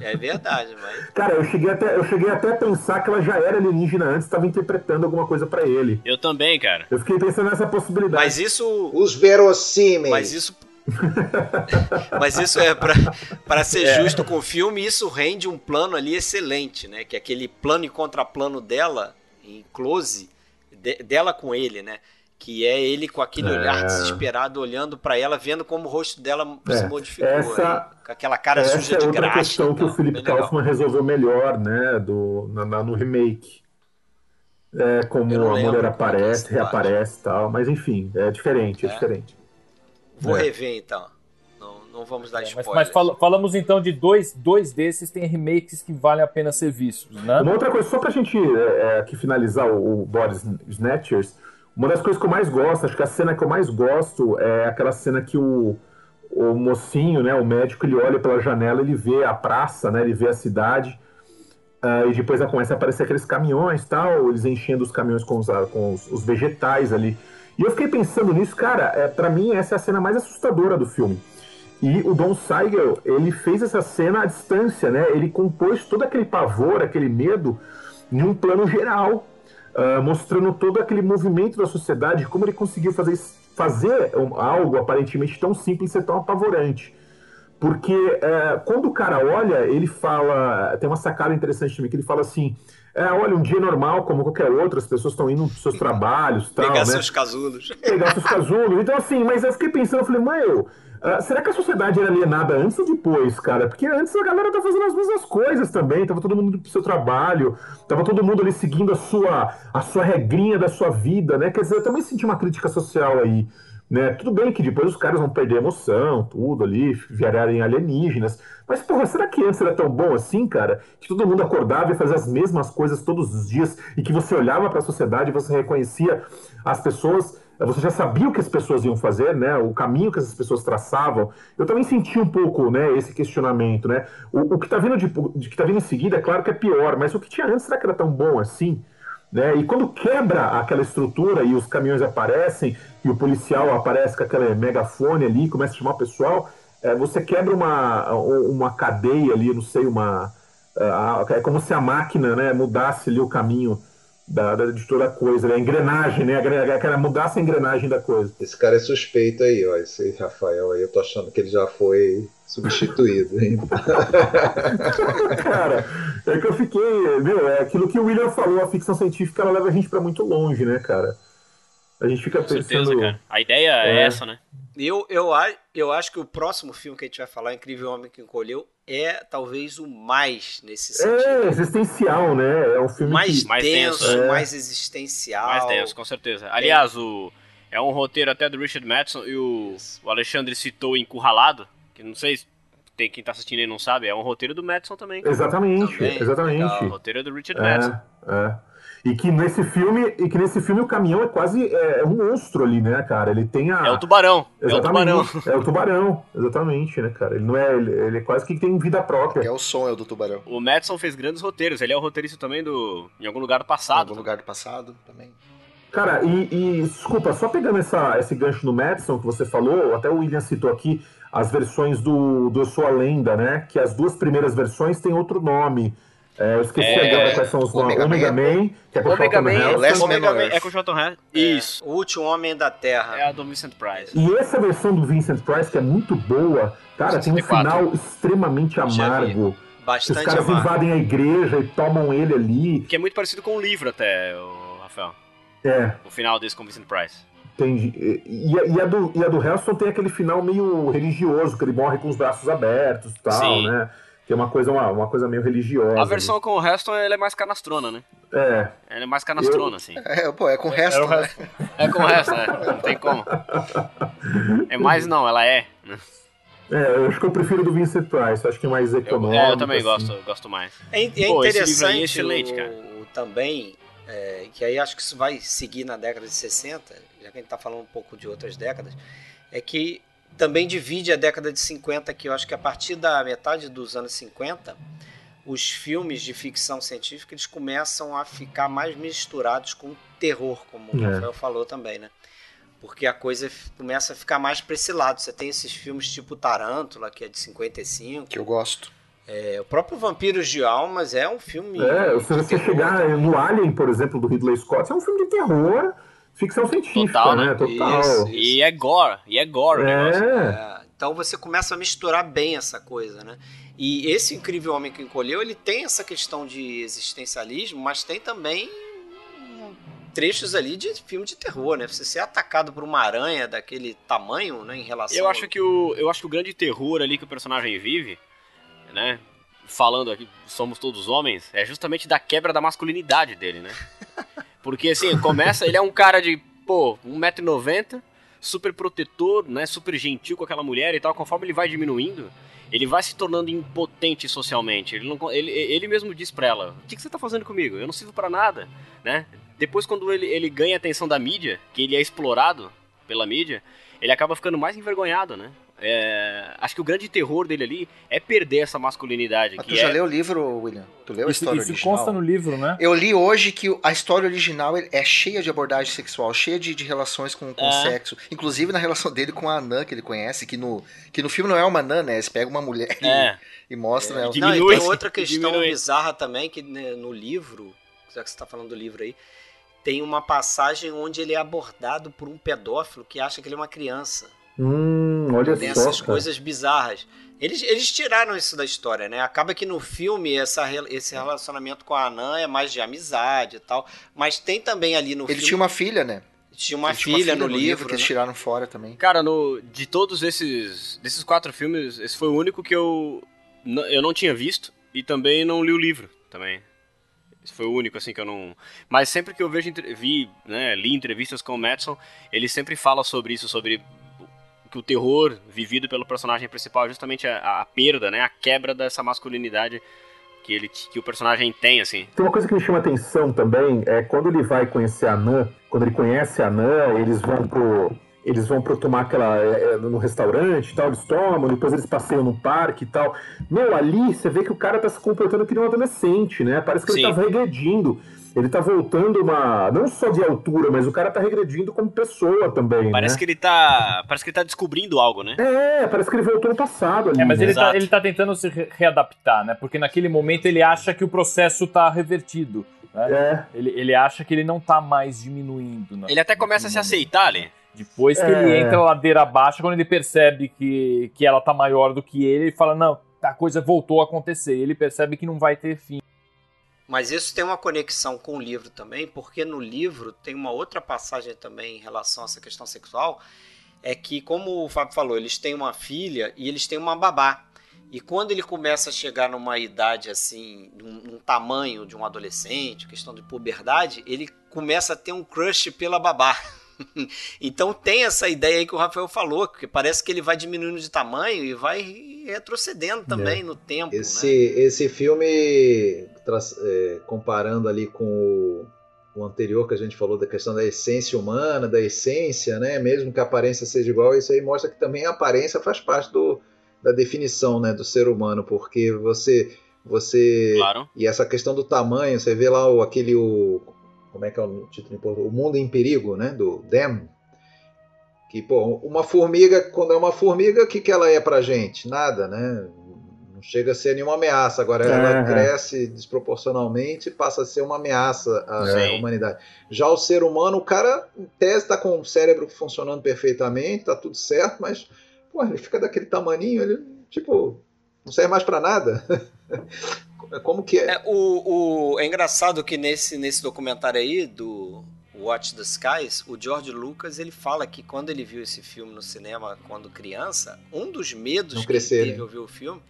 É verdade, mas. Cara, eu cheguei até, eu cheguei até a pensar que ela já era alienígena antes, estava interpretando alguma coisa para ele. Eu também, cara. Eu fiquei pensando nessa possibilidade. Mas isso. Os verossímeis. Mas isso. Mas isso é para ser é. justo com o filme, isso rende um plano ali excelente, né? Que é aquele plano e contraplano dela, em close, de, dela com ele, né? Que é ele com aquele é. olhar desesperado olhando para ela, vendo como o rosto dela é. se modificou, essa, com aquela cara essa suja é de graxa. Essa é outra questão que o Felipe Kaufman resolveu melhor, né, do, na, na, no remake. É, como a mulher aparece, reaparece e tal, mas enfim, é diferente, é, é diferente. Vou rever então. Não, não vamos dar spoiler. Mas, mas fal falamos então de dois, dois desses tem remakes que valem a pena ser vistos, né? Uma outra coisa, só pra gente aqui finalizar o, o Boris Snatchers, uma das coisas que eu mais gosto, acho que a cena que eu mais gosto é aquela cena que o, o mocinho, né, o médico, ele olha pela janela, ele vê a praça, né, ele vê a cidade, uh, e depois começa a aparecer aqueles caminhões tal, eles enchendo os caminhões com os, com os, os vegetais ali. E eu fiquei pensando nisso, cara, é, para mim essa é a cena mais assustadora do filme. E o Don Siegel, ele fez essa cena à distância, né? Ele compôs todo aquele pavor, aquele medo, em um plano geral, uh, mostrando todo aquele movimento da sociedade, como ele conseguiu fazer, fazer algo aparentemente tão simples ser tão apavorante. Porque é, quando o cara olha, ele fala. Tem uma sacada interessante também, que ele fala assim. É, olha, um dia normal, como qualquer outro, as pessoas estão indo para seus trabalhos. Tal, Pegar né? seus casulos. Pegar seus casulos. Então, assim, mas eu fiquei pensando, eu falei, mãe, eu, Uh, será que a sociedade era alienada antes ou depois, cara? Porque antes a galera tá fazendo as mesmas coisas também, tava todo mundo pro seu trabalho, tava todo mundo ali seguindo a sua, a sua regrinha da sua vida, né? Quer dizer, eu também senti uma crítica social aí. Né? Tudo bem que depois os caras vão perder a emoção, tudo ali, virarem alienígenas. Mas, porra, será que antes era tão bom assim, cara? Que todo mundo acordava e fazia as mesmas coisas todos os dias e que você olhava para a sociedade e você reconhecia as pessoas você já sabia o que as pessoas iam fazer, né? O caminho que essas pessoas traçavam. Eu também senti um pouco, né, esse questionamento, né? O, o que está vindo de, de, que tá vindo em seguida, é claro que é pior, mas o que tinha antes será que era tão bom assim? Né? E quando quebra aquela estrutura e os caminhões aparecem e o policial aparece com aquele megafone ali, começa a chamar o pessoal, é, você quebra uma, uma cadeia ali, não sei, uma é como se a máquina, né, mudasse ali o caminho da, da, de toda a coisa, né? a engrenagem, né? Aquela mudança a engrenagem da coisa. Esse cara é suspeito aí, ó. Esse Rafael aí, eu tô achando que ele já foi substituído, hein? cara, é que eu fiquei. Meu, é aquilo que o William falou, a ficção científica ela leva a gente para muito longe, né, cara? A gente fica Com pensando. Certeza, cara. A ideia é, é essa, né? Eu, eu, eu acho que o próximo filme que a gente vai falar, Incrível Homem que Encolheu, é talvez o mais nesse é sentido. É existencial, né? É um filme mais que... mais denso, é. mais existencial. Mais denso, com certeza. Aliás, o é um roteiro até do Richard Madison e o, o Alexandre citou Encurralado, que não sei se tem quem tá assistindo aí não sabe, é um roteiro do Madison também. Exatamente, também. exatamente. O roteiro é do Richard é, Madison. É. E que nesse filme, e que nesse filme o caminhão é quase é, é, um monstro ali, né, cara? Ele tem a. É o tubarão. Exatamente, é o tubarão. É o tubarão, exatamente, né, cara? Ele não é. Ele, ele é quase que tem vida própria. É o som, é o do tubarão. O Madison fez grandes roteiros. Ele é o roteirista também do. Em algum lugar do passado. Em algum lugar do passado também. Cara, e, e, desculpa, só pegando essa, esse gancho no Madison que você falou, até o William citou aqui as versões do, do Eu Sou a Lenda, né? Que as duas primeiras versões têm outro nome. É, eu esqueci é, agora quais são os nomes. Omega, Omega Man, que é com o Omega Man, Heston. Omega Man é com o Charlton Heston. É. Isso. O último homem da Terra. É a do Vincent Price. E essa versão do Vincent Price, que é muito boa, cara, 64. tem um final extremamente amargo. Bastante Os caras amargo. invadem a igreja e tomam ele ali. Que é muito parecido com o livro até, o Rafael. É. O final desse com o Vincent Price. Entendi. E, e, a do, e a do tem aquele final meio religioso, que ele morre com os braços abertos e tal, Sim. né? Que é uma coisa, uma, uma coisa meio religiosa. A versão ali. com o Reston é mais canastrona, né? É. Ela é mais canastrona, eu... assim. É, pô, é com o Reston, é, né? É com o Reston, é. Não tem como. É mais não, ela é. Né? É, eu acho que eu prefiro do Vincent Price, acho que é mais econômico. Eu, é, eu também assim. gosto, gosto mais. É, é Pô, interessante é excelente, o, cara. também, é, que aí acho que isso vai seguir na década de 60, já que a gente tá falando um pouco de outras décadas, é que também divide a década de 50, que eu acho que a partir da metade dos anos 50, os filmes de ficção científica eles começam a ficar mais misturados com terror, como o é. Rafael falou também, né? Porque a coisa começa a ficar mais para esse lado. Você tem esses filmes tipo Tarântula, que é de 55. Que eu gosto. É, o próprio Vampiros de Almas é um filme. É, se você chegar no Alien, por exemplo, do Ridley Scott, é um filme de terror ficção científica, Total, né? né? Total. Isso, E é gore, e é gore é. é. Então você começa a misturar bem essa coisa, né? E esse Incrível Homem que Encolheu, ele tem essa questão de existencialismo, mas tem também trechos ali de filme de terror, né? Você ser atacado por uma aranha daquele tamanho, né, em relação Eu acho que o eu acho que o grande terror ali que o personagem vive, né? Falando aqui, somos todos homens, é justamente da quebra da masculinidade dele, né? Porque assim, começa, ele é um cara de, pô, 1,90m, super protetor, né? Super gentil com aquela mulher e tal. Conforme ele vai diminuindo, ele vai se tornando impotente socialmente. Ele, não, ele, ele mesmo diz pra ela: O que, que você tá fazendo comigo? Eu não sirvo para nada, né? Depois, quando ele, ele ganha a atenção da mídia, que ele é explorado pela mídia, ele acaba ficando mais envergonhado, né? É, acho que o grande terror dele ali é perder essa masculinidade. Mas tu já é... leu o livro, William? Tu leu a isso, história isso original? consta no livro, né? Eu li hoje que a história original é cheia de abordagem sexual, cheia de, de relações com, com é. sexo. Inclusive na relação dele com a Anã, que ele conhece, que no, que no filme não é uma Anã, né? Eles pegam uma mulher é. e, e mostram é. ela. Diminui, não, e tem outra questão diminui. bizarra também, que né, no livro, já que você está falando do livro aí, tem uma passagem onde ele é abordado por um pedófilo que acha que ele é uma criança. Hum. Olha Tem só, essas cara. coisas bizarras. Eles, eles tiraram isso da história, né? Acaba que no filme essa, esse relacionamento com a Anã é mais de amizade e tal. Mas tem também ali no Ele filme... tinha uma filha, né? Tinha uma, filha, tinha uma filha, no, no livro, livro que né? eles tiraram fora também. Cara, no, de todos esses desses quatro filmes, esse foi o único que eu eu não tinha visto e também não li o livro também. Esse foi o único assim que eu não. Mas sempre que eu vejo vi, né, li entrevistas com o Madison, ele sempre fala sobre isso, sobre que o terror vivido pelo personagem principal é justamente a, a perda, né, a quebra dessa masculinidade que ele que o personagem tem assim. Tem uma coisa que me chama atenção também é quando ele vai conhecer a Nan, quando ele conhece a Nan, eles vão pro eles vão pro tomar aquela é, é no restaurante, tal, eles tomam, depois eles passeiam no parque e tal. Meu, ali você vê que o cara tá se comportando que nem um adolescente, né? Parece que Sim. ele tá regredindo ele tá voltando uma. Não só de altura, mas o cara tá regredindo como pessoa também. Parece né? que ele tá. Parece que ele tá descobrindo algo, né? É, parece que ele voltou no passado ali. É, mas ele tá, ele tá, tentando se readaptar, né? Porque naquele momento ele acha que o processo tá revertido. Né? É. Ele, ele acha que ele não tá mais diminuindo. Né? Ele até começa a se aceitar ali. Depois que é. ele entra ladeira abaixo, quando ele percebe que, que ela tá maior do que ele, ele fala: Não, a coisa voltou a acontecer. Ele percebe que não vai ter fim. Mas isso tem uma conexão com o livro também, porque no livro tem uma outra passagem também em relação a essa questão sexual, é que, como o Fábio falou, eles têm uma filha e eles têm uma babá. E quando ele começa a chegar numa idade assim, num, tamanho de um adolescente, questão de puberdade, ele começa a ter um crush pela babá. então tem essa ideia aí que o Rafael falou, que parece que ele vai diminuindo de tamanho e vai retrocedendo também é. no tempo. Esse, né? esse filme, é, comparando ali com o, o, anterior que a gente falou da questão da essência humana, da essência, né? mesmo que a aparência seja igual, isso aí mostra que também a aparência faz parte do, da definição né, do ser humano, porque você. Você. Claro. E essa questão do tamanho, você vê lá o, aquele. O, como é que é o título em português? O Mundo em Perigo, né? Do Dem. Que, pô, uma formiga, quando é uma formiga, o que, que ela é pra gente? Nada, né? Não chega a ser nenhuma ameaça. Agora ela cresce desproporcionalmente e passa a ser uma ameaça à Sim. humanidade. Já o ser humano, o cara, em tese, está com o cérebro funcionando perfeitamente, tá tudo certo, mas pô, ele fica daquele tamaninho, ele, tipo, não serve mais para nada. Como que é? É, o, o, é engraçado que nesse, nesse documentário aí do Watch the Skies, o George Lucas ele fala que quando ele viu esse filme no cinema quando criança, um dos medos Não que crescer, ele teve né? ao ver o filme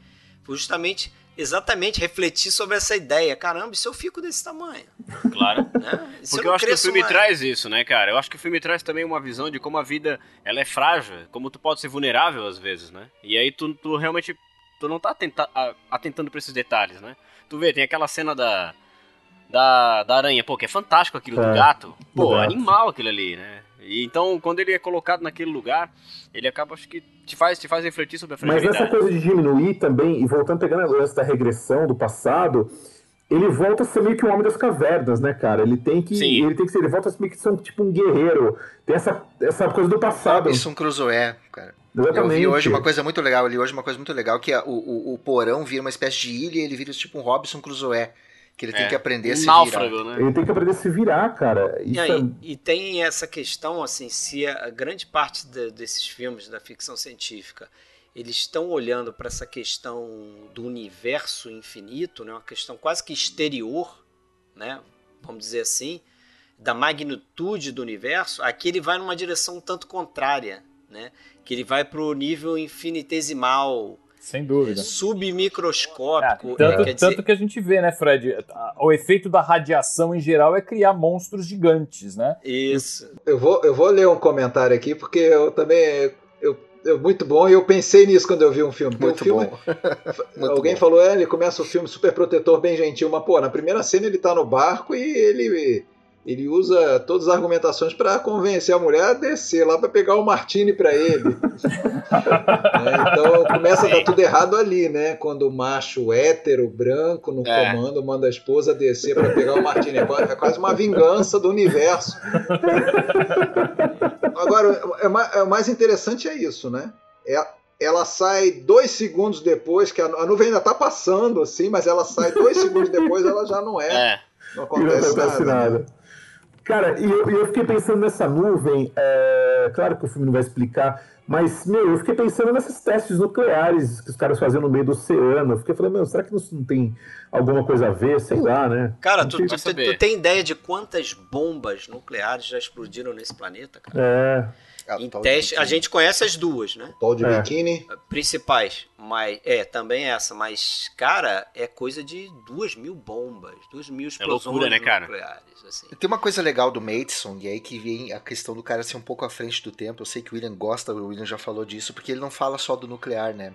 foi justamente exatamente refletir sobre essa ideia. Caramba, e se eu fico desse tamanho? Claro. Né? Porque eu, eu acho que o filme mais? traz isso, né, cara? Eu acho que o filme traz também uma visão de como a vida ela é frágil, como tu pode ser vulnerável às vezes, né? E aí tu, tu realmente tu não tá atenta, atentando pra esses detalhes, né? Tu vê, tem aquela cena da, da, da aranha, pô, que é fantástico aquilo é, do gato. Pô, gato. animal aquilo ali, né? E então, quando ele é colocado naquele lugar, ele acaba, acho que te faz, te faz refletir sobre a fragilidade. Mas essa coisa de diminuir também, e voltando pegando a lance da regressão do passado, ele volta a ser meio que um homem das cavernas, né, cara? Ele tem que. Sim. Ele tem que ser. Ele volta a ser meio que ser um, tipo um guerreiro. Tem essa, essa coisa do passado. Robinson Crusoe, cara. Exatamente. Eu vi hoje uma coisa muito legal, eu li hoje uma coisa muito legal, que é o, o, o porão vira uma espécie de ilha e ele vira tipo um Robinson Crusoe. Que ele é, tem que aprender um a se náufrago, virar. Né? Ele tem que aprender a se virar, cara. E, aí, é... e, tem essa questão, assim, se a grande parte de, desses filmes da ficção científica eles estão olhando para essa questão do universo infinito, né? uma questão quase que exterior, né? vamos dizer assim, da magnitude do universo, aqui ele vai numa direção um tanto contrária, né? que ele vai para o nível infinitesimal, sem dúvida. Submicroscópico. É, tanto, é, tanto dizer... que a gente vê, né, Fred? O efeito da radiação em geral é criar monstros gigantes, né? Isso. Eu vou, eu vou ler um comentário aqui, porque eu também. Eu, eu, muito bom, e eu pensei nisso quando eu vi um filme. Muito filme, bom. alguém bom. falou, é, ele começa o filme super protetor, bem gentil, mas, pô, na primeira cena ele tá no barco e ele ele usa todas as argumentações para convencer a mulher a descer lá para pegar o martini para ele. é, então começa a dar tudo errado ali, né? Quando o macho hétero, branco, no é. comando, manda a esposa descer para pegar o martini. É quase uma vingança do universo. Agora, é, o mais interessante é isso, né? É, ela sai dois segundos depois, que a, nuvem ainda está passando, assim, mas ela sai dois segundos depois, ela já não é. é. Não acontece, não nada. nada. Cara, e eu, eu, fiquei pensando nessa nuvem. É claro que o filme não vai explicar, mas, meu, eu fiquei pensando nesses testes nucleares que os caras faziam no meio do oceano. Eu fiquei falando, meu, será que não tem alguma coisa a ver? Sei lá, né? Cara, tu, tu, tu, tu, tem ideia de quantas bombas nucleares já explodiram nesse planeta, cara? É. É, em teste, a gente conhece as duas, né? Tal de é. biquíni. Principais. Mas, é, também essa. Mas, cara, é coisa de duas mil bombas, duas mil explosões é loucura, né, cara? nucleares. Assim. Tem uma coisa legal do Mason, e aí que vem a questão do cara ser um pouco à frente do tempo. Eu sei que o William gosta, o William já falou disso, porque ele não fala só do nuclear, né?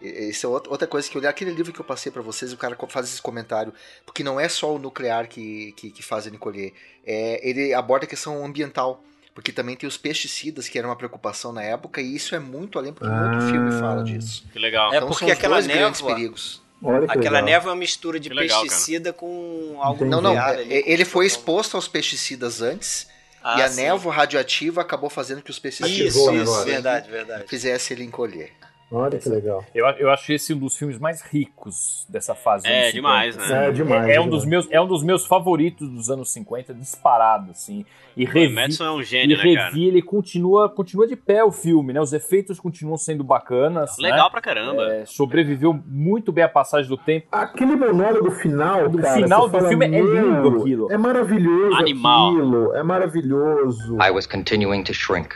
Isso é outra coisa que eu li. Aquele livro que eu passei para vocês, o cara faz esse comentário, porque não é só o nuclear que, que, que faz ele colher. É, ele aborda a questão ambiental porque também tem os pesticidas, que era uma preocupação na época, e isso é muito além, porque ah. muito filme fala disso. Que legal. É então, porque aquela névoa, perigos. Aquela névoa é uma mistura de legal, pesticida cara. com algo Não, não, é, ele foi exposto aos pesticidas antes, ah, e a sim. névoa radioativa acabou fazendo que os pesticidas isso, isso, verdade, verdade. fizesse ele encolher. Olha que legal. Eu, eu acho esse um dos filmes mais ricos dessa fase. É, demais, né? É, demais. É, é, um dos meus, é um dos meus favoritos dos anos 50, disparado, assim. E revi, o é um gênio, e né, revi, cara? ele continua, continua de pé o filme, né? Os efeitos continuam sendo bacanas. Legal né? pra caramba. É, sobreviveu muito bem a passagem do tempo. Aquele monólogo final, do cara, final do filme é lindo aquilo. É maravilhoso Animal. aquilo. É maravilhoso. I was continuing to shrink.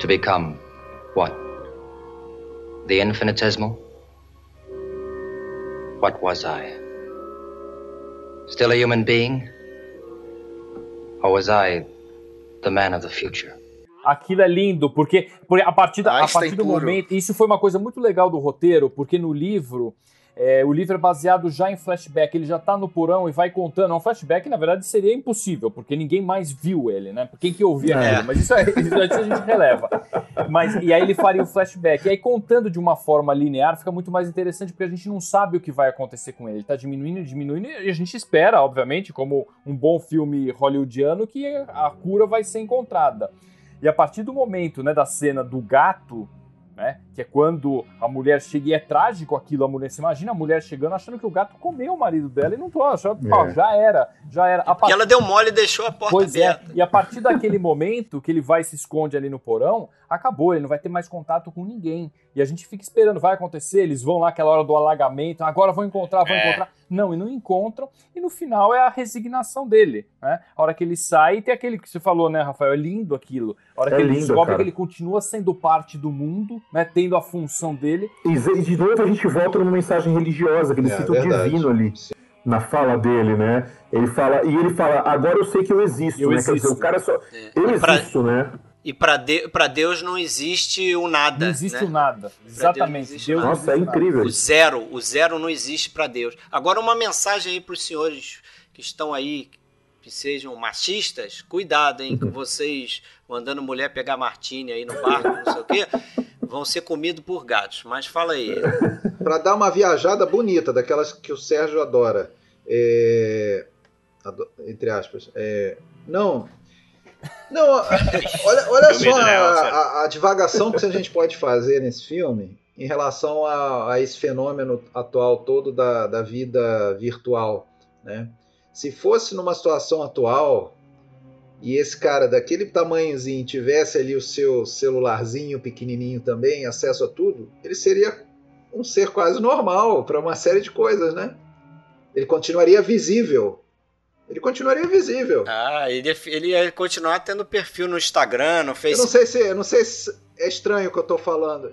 To become what? The infinitesimal? What was I? Still a human being? Or was I the man of the future? Aquilo é lindo, porque, porque a partir, da, a partir do momento. Isso foi uma coisa muito legal do roteiro, porque no livro é, o livro é baseado já em flashback, ele já tá no porão e vai contando. É um flashback, na verdade, seria impossível, porque ninguém mais viu ele, né? Quem que ouvia é. ele? Mas isso, é, isso a gente releva. Mas, e aí ele faria o flashback. E aí, contando de uma forma linear, fica muito mais interessante, porque a gente não sabe o que vai acontecer com ele. Ele tá diminuindo, diminuindo, e a gente espera, obviamente, como um bom filme hollywoodiano, que a cura vai ser encontrada. E a partir do momento, né, da cena do gato né? Que é quando a mulher chega e é trágico aquilo, a mulher se imagina a mulher chegando achando que o gato comeu o marido dela e não tô achando, é. já era, já era. A part... E ela deu mole e deixou a porta pois é, aberta. É. E a partir daquele momento que ele vai e se esconde ali no porão, acabou, ele não vai ter mais contato com ninguém. E a gente fica esperando, vai acontecer, eles vão lá aquela hora do alagamento, agora vão encontrar, vão é. encontrar. Não, e não encontram, e no final é a resignação dele, né? A hora que ele sai, tem aquele que você falou, né, Rafael? É lindo aquilo. A hora é que ele lindo, descobre cara. que ele continua sendo parte do mundo, né? Tendo a função dele. E de novo a gente volta numa mensagem religiosa, que ele é, cita o divino ali. Na fala dele, né? Ele fala, e ele fala, agora eu sei que eu existo, eu né? Existo. Quer dizer, o cara só. É. Eu existo, pra... né? E para de, Deus não existe o nada. Não existe né? o nada. Exatamente. Deus Deus Nossa, é incrível. O zero, o zero não existe para Deus. Agora uma mensagem aí para os senhores que estão aí, que sejam machistas, cuidado, hein, com vocês mandando mulher pegar martini aí no barco, não sei o quê, vão ser comidos por gatos. Mas fala aí. para dar uma viajada bonita, daquelas que o Sérgio adora, é... entre aspas, é... não não, olha, olha só a, a, a, divagação que a gente pode fazer nesse filme em relação a, a esse fenômeno atual todo da, da vida virtual. Né? Se fosse numa situação atual e esse cara daquele tamanhozinho tivesse ali o seu celularzinho pequenininho também, acesso a tudo, ele seria um ser quase normal para uma série de coisas, né? Ele continuaria visível ele continuaria visível. Ah, ele, ele ia continuar tendo perfil no Instagram, no Facebook. Eu não sei se, eu não sei se é estranho o que eu estou falando.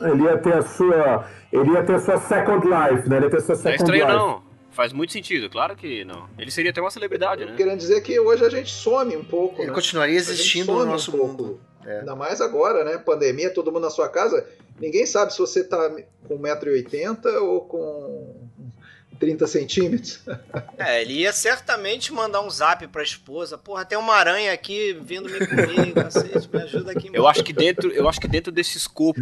Ele ia ter a sua, ele ia ter a sua second life, né? Ele ia ter a sua second não é estranho life. não. Faz muito sentido, claro que não. Ele seria até uma celebridade, né? Querendo dizer que hoje a gente some um pouco. Ele né? continuaria existindo no nosso um mundo. É. Ainda mais agora, né? Pandemia, todo mundo na sua casa. Ninguém sabe se você tá com 1,80m ou com 30 centímetros. É, ele ia certamente mandar um zap pra esposa. Porra, tem uma aranha aqui vindo me comer, cacete, me ajuda aqui. Eu acho que dentro, eu acho que dentro desse escopo,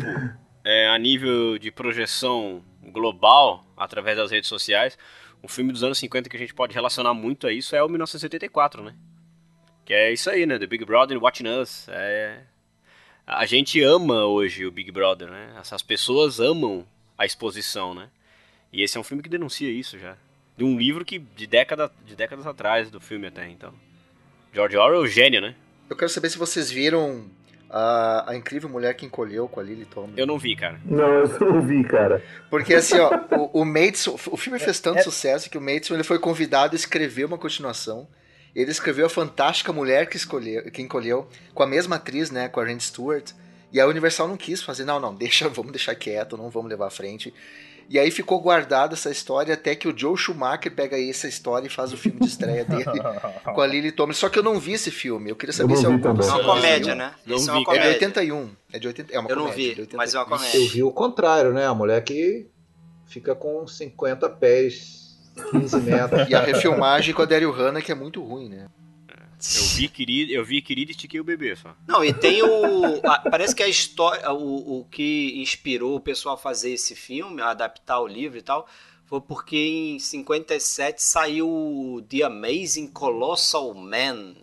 é, a nível de projeção global, através das redes sociais, um filme dos anos 50 que a gente pode relacionar muito a isso é o 1974, né? Que é isso aí, né? The Big Brother Watching Us. É... A gente ama hoje o Big Brother, né? Essas pessoas amam a exposição, né? E esse é um filme que denuncia isso já. De um livro que de, década, de décadas atrás do filme até, então. George Orwell, gênio, né? Eu quero saber se vocês viram a, a Incrível Mulher que Encolheu com a Lily Tomlin. Eu não vi, cara. Não, eu não vi, cara. Porque assim, ó, o, o o filme fez tanto é, é... sucesso que o Maidson ele foi convidado a escrever uma continuação. Ele escreveu a Fantástica Mulher que, escolheu, que Encolheu, com a mesma atriz, né, com a Rand Stewart. E a Universal não quis fazer, não, não, deixa, vamos deixar quieto, não vamos levar à frente. E aí ficou guardada essa história até que o Joe Schumacher pega aí essa história e faz o filme de estreia dele com a Lily Tomlin. Só que eu não vi esse filme. Eu queria saber eu se é. É uma comédia, né? Não Esse é, uma comédia. é de 81. É de 80... É uma eu comédia, não vi, mas é uma comédia. Eu vi o contrário, né? A mulher que fica com 50 pés, 15 metros. e a refilmagem com a Daryl Hannah, que é muito ruim, né? Eu vi querido, eu vi querido e estiquei o bebê só. Não, e tem o. A, parece que a história. O, o que inspirou o pessoal a fazer esse filme, a adaptar o livro e tal, foi porque em 57 saiu The Amazing Colossal Man.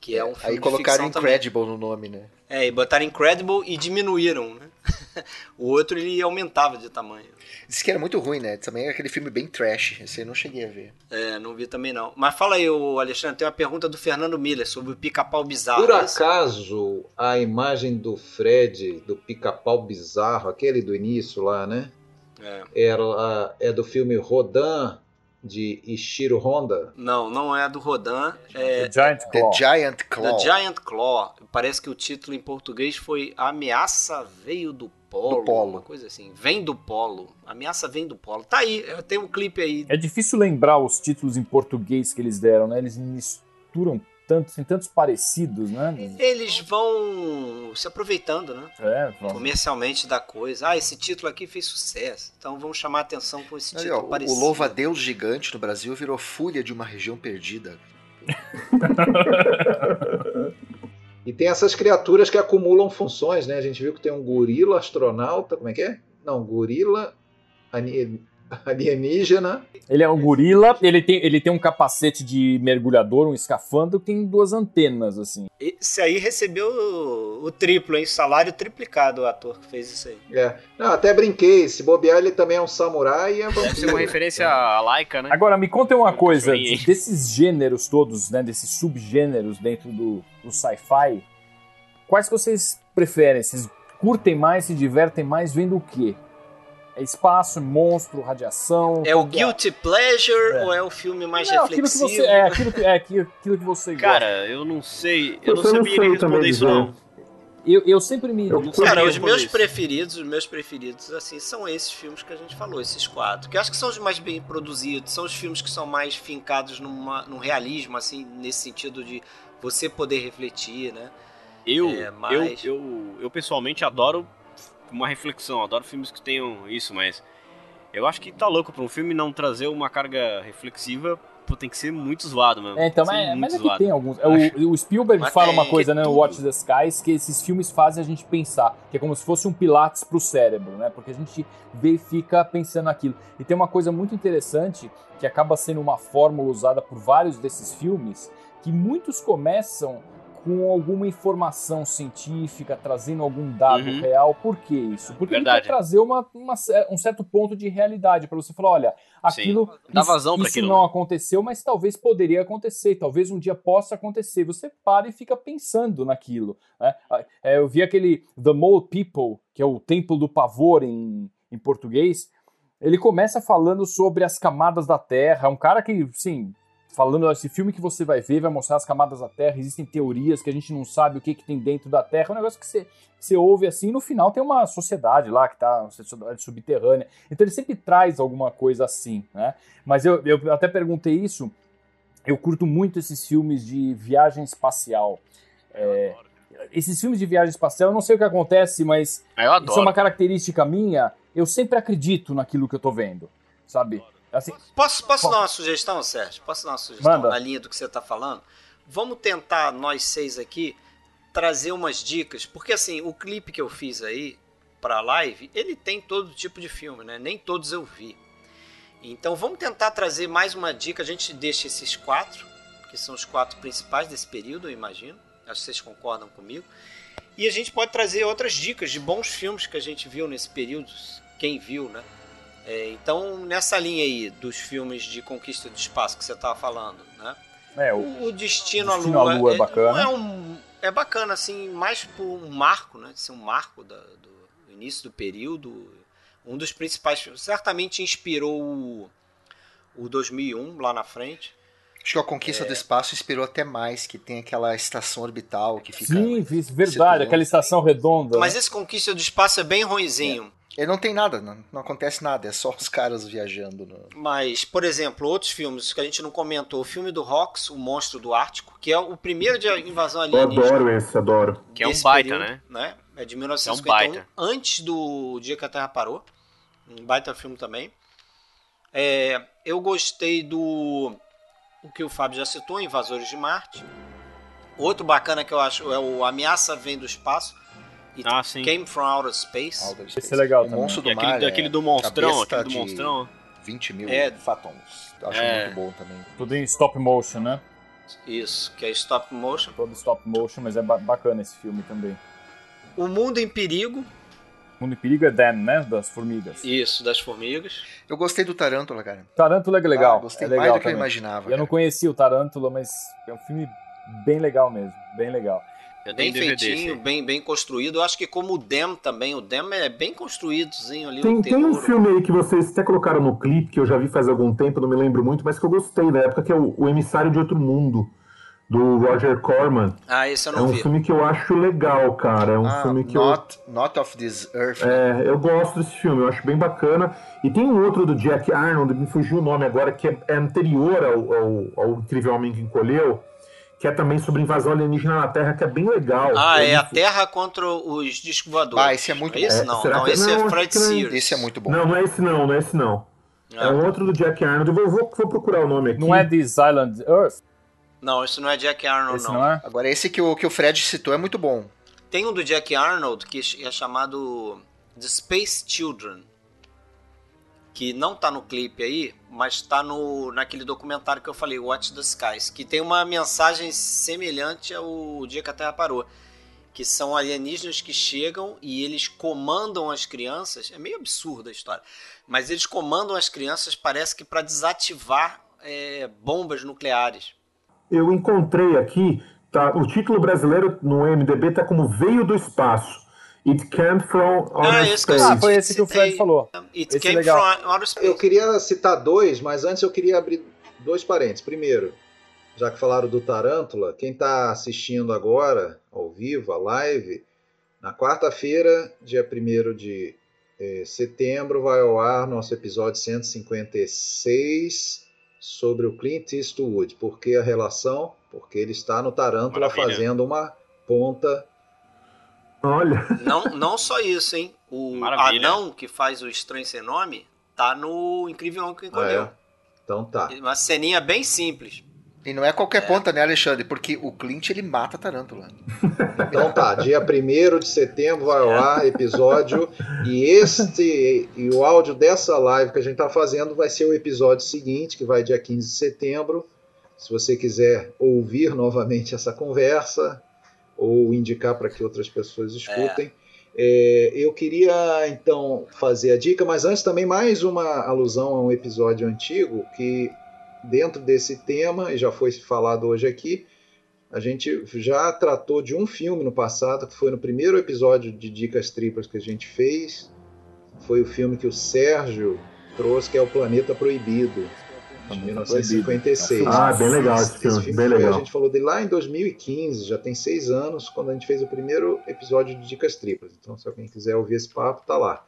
Que é um filme Aí colocaram Incredible também. no nome, né? É, e botaram Incredible e diminuíram, né? o outro ele aumentava de tamanho. Diz que era muito ruim, né? Também é aquele filme bem trash. Esse aí eu não cheguei a ver. É, não vi também não. Mas fala aí, Alexandre, tem uma pergunta do Fernando Miller sobre o pica-pau bizarro. Por acaso, a imagem do Fred, do pica-pau bizarro, aquele do início lá, né? É. Era, é do filme Rodan, de Ishiro Honda? Não, não é do Rodan. É The Giant Claw. The Giant Claw. The Giant Claw. Parece que o título em português foi A Ameaça Veio do Polo. Do polo. Uma coisa assim. Vem do Polo. A ameaça vem do Polo. Tá aí, tem um clipe aí. É difícil lembrar os títulos em português que eles deram, né? Eles misturam tantos, tem tantos parecidos, né? Eles vão se aproveitando, né? É, vamos. Comercialmente da coisa. Ah, esse título aqui fez sucesso. Então vamos chamar a atenção com esse título Aí, parecido. O Louva-Deus Gigante no Brasil virou Fúria de uma Região Perdida. e tem essas criaturas que acumulam funções, né? A gente viu que tem um gorila astronauta, como é que é? Não, gorila alienígena. Ele é um gorila, ele tem, ele tem um capacete de mergulhador, um escafandro, que tem duas antenas, assim. Esse aí recebeu o, o, triplo, hein? Salário triplicado o ator que fez isso aí. É. Não, até brinquei, se bobear ele também é um samurai e é Deve ser uma referência à Laika, né? Agora, me conta uma coisa, desses gêneros todos, né, desses subgêneros dentro do, do sci-fi, quais que vocês preferem? Vocês curtem mais, se divertem mais vendo o quê? É espaço, monstro, radiação. É o guilty pleasure é. ou é o filme mais não, reflexivo? Aquilo que você, é, aquilo que, é aquilo, que você Cara, eu não sei. Eu, eu não sabia responder isso, não. Eu, eu sempre me. Eu cara, os meus isso. preferidos, os meus preferidos, assim, são esses filmes que a gente falou, esses quatro. Que eu acho que são os mais bem produzidos, são os filmes que são mais fincados numa, num realismo, assim, nesse sentido de você poder refletir, né? Eu, é, mas... eu, eu, eu pessoalmente adoro uma reflexão. Adoro filmes que tenham isso, mas eu acho que tá louco pra um filme não trazer uma carga reflexiva. Pô, tem que ser muito zoado, mano. É, então, mas, mas é que tem alguns. O, o Spielberg mas fala uma coisa, né, no Watch the Skies, que esses filmes fazem a gente pensar, que é como se fosse um pilates pro cérebro, né? Porque a gente vê e fica pensando aquilo. E tem uma coisa muito interessante, que acaba sendo uma fórmula usada por vários desses filmes, que muitos começam com alguma informação científica, trazendo algum dado uhum. real. Por que isso? Porque Verdade. ele quer trazer uma, uma, um certo ponto de realidade para você falar, olha, aquilo, Dá vazão isso, isso não né? aconteceu, mas talvez poderia acontecer, talvez um dia possa acontecer. Você para e fica pensando naquilo. Né? É, eu vi aquele The Mole People, que é o Templo do Pavor em, em português. Ele começa falando sobre as camadas da Terra, um cara que, sim, falando esse filme que você vai ver vai mostrar as camadas da Terra, existem teorias que a gente não sabe o que, que tem dentro da Terra, é um negócio que você, você ouve assim, no final tem uma sociedade lá que está uma sociedade subterrânea. Então ele sempre traz alguma coisa assim, né? Mas eu, eu até perguntei isso, eu curto muito esses filmes de viagem espacial. É, esses filmes de viagem espacial, eu não sei o que acontece, mas isso é uma característica minha. Eu sempre acredito naquilo que eu tô vendo, sabe? Assim, posso posso dar uma sugestão, Sérgio? Posso dar uma sugestão Manda. na linha do que você está falando? Vamos tentar, nós seis aqui, trazer umas dicas, porque assim, o clipe que eu fiz aí para live, ele tem todo tipo de filme, né? Nem todos eu vi. Então vamos tentar trazer mais uma dica. A gente deixa esses quatro, que são os quatro principais desse período, eu imagino. Acho que vocês concordam comigo. E a gente pode trazer outras dicas de bons filmes que a gente viu nesse período. Quem viu, né? É, então, nessa linha aí dos filmes de conquista do espaço que você estava falando, né? É, o, o Destino, Destino à Lua, à Lua é, é, bacana. É, um, é bacana, assim, mais por um marco, né? Ser um marco da, do início do período. Um dos principais. Certamente inspirou o, o 2001 lá na frente. Acho que a conquista é... do espaço inspirou até mais, que tem aquela estação orbital que fica. Sim, verdade, aquela estação redonda. Mas esse conquista do espaço é bem ruinzinho. Ele não tem nada, não, não, acontece nada, é só os caras viajando. No... Mas, por exemplo, outros filmes que a gente não comentou, o filme do Rox, O Monstro do Ártico, que é o primeiro de invasão alienígena. Eu adoro esse, adoro. Que é um baita, período, né? né? É de 1951, é um antes do dia que a Terra parou. Um baita filme também. É, eu gostei do o que o Fábio já citou, Invasores de Marte. Outro bacana que eu acho é o Ameaça Vem do Espaço. It ah, sim. Came from Outer Space. Outer Space. Esse é legal o Monstro do Mar. Aquele, é aquele do monstrão, aquele do monstrão. 20 mil é. fatons. Acho é. muito bom também. Tudo em stop motion, né? Isso, que é stop motion. Todo stop motion, mas é bacana esse filme também. O Mundo em Perigo, Mundo em Perigo é Dan, né? Das formigas. Isso, das formigas. Eu gostei do Tarântula, cara. Tarântula é legal. Ah, gostei é legal mais do que eu imaginava. Eu cara. não conhecia o Tarântula, mas é um filme bem legal mesmo. Bem legal. É bem feitinho, bem, bem construído. Eu acho que como o Dem também, o Dem é bem construídozinho ali. Tem, tem um filme aí que vocês até colocaram no clipe, que eu já vi faz algum tempo, não me lembro muito, mas que eu gostei da época, que é o, o Emissário de Outro Mundo do Roger Corman. Ah, esse eu não vi. É um vi. filme que eu acho legal, cara. É um ah, filme que not, eu... Not of This Earth. É, eu gosto desse filme, eu acho bem bacana. E tem um outro do Jack Arnold, me fugiu o nome agora, que é, é anterior ao, ao, ao, Incrível Homem que Encolheu, que é também sobre invasão alienígena na Terra, que é bem legal. Ah, é, é a Terra contra os discos voadores. Ah, esse é muito é esse? bom. Não, não, esse não, é Fred Sears. Esse é muito bom. Não, não é esse não, não é esse não. Ah. É um outro do Jack Arnold. Eu vou, vou, vou procurar o nome aqui. Não é This Island Earth? Não, isso não é Jack Arnold, esse não. não é? Agora, esse que o, que o Fred citou é muito bom. Tem um do Jack Arnold que é chamado The Space Children. Que não tá no clipe aí, mas tá no, naquele documentário que eu falei, Watch the Skies. Que tem uma mensagem semelhante ao Dia que a Terra Parou. Que são alienígenas que chegam e eles comandam as crianças. É meio absurda a história. Mas eles comandam as crianças, parece que para desativar é, bombas nucleares eu encontrei aqui, tá, o título brasileiro no MDB tá como Veio do Espaço. It Came From Outer ah, Space. Ah, foi esse que o Fred falou. It esse Came From Outer Space. Eu queria citar dois, mas antes eu queria abrir dois parênteses. Primeiro, já que falaram do Tarântula, quem está assistindo agora, ao vivo, a live, na quarta-feira, dia 1 de eh, setembro, vai ao ar nosso episódio 156 sobre o Clint Eastwood. Por que a relação? Porque ele está no Tarântula Maravilha. fazendo uma ponta. Olha. Não, não só isso, hein? O Maravilha. anão que faz o Estranho Sem Nome tá no Incrível Homem que Encolheu. É? Então tá. Uma ceninha bem simples. E não é qualquer é. ponta, né, Alexandre? Porque o Clint ele mata a tarântula. Então tá, dia 1 de setembro vai ao ar episódio. E este e o áudio dessa live que a gente tá fazendo vai ser o episódio seguinte, que vai dia 15 de setembro. Se você quiser ouvir novamente essa conversa ou indicar para que outras pessoas escutem. É. É, eu queria então fazer a dica, mas antes também mais uma alusão a um episódio antigo que dentro desse tema, e já foi falado hoje aqui, a gente já tratou de um filme no passado, que foi no primeiro episódio de Dicas Triplas que a gente fez. Foi o filme que o Sérgio trouxe, que é O Planeta Proibido, de 1956. Ah, bem legal esse filme, esse filme bem legal. A gente falou dele lá em 2015, já tem seis anos, quando a gente fez o primeiro episódio de Dicas Triplas. Então, se alguém quiser ouvir esse papo, tá lá.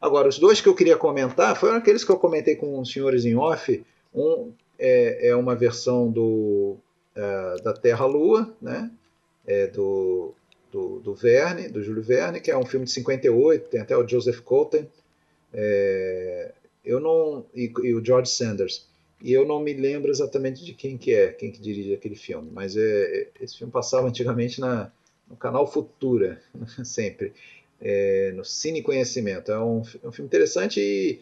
Agora, os dois que eu queria comentar foram aqueles que eu comentei com os senhores em off. Um é, é uma versão do, uh, da Terra-Lua, né? É do, do, do, Verne, do Júlio Verne, que é um filme de 58, tem até o Joseph Cotten, é, eu não e, e, o George Sanders. E eu não me lembro exatamente de quem que é, quem que dirige aquele filme, mas é, é esse filme passava antigamente na, no canal Futura, sempre, é, no Cine Conhecimento. É um, é um filme interessante e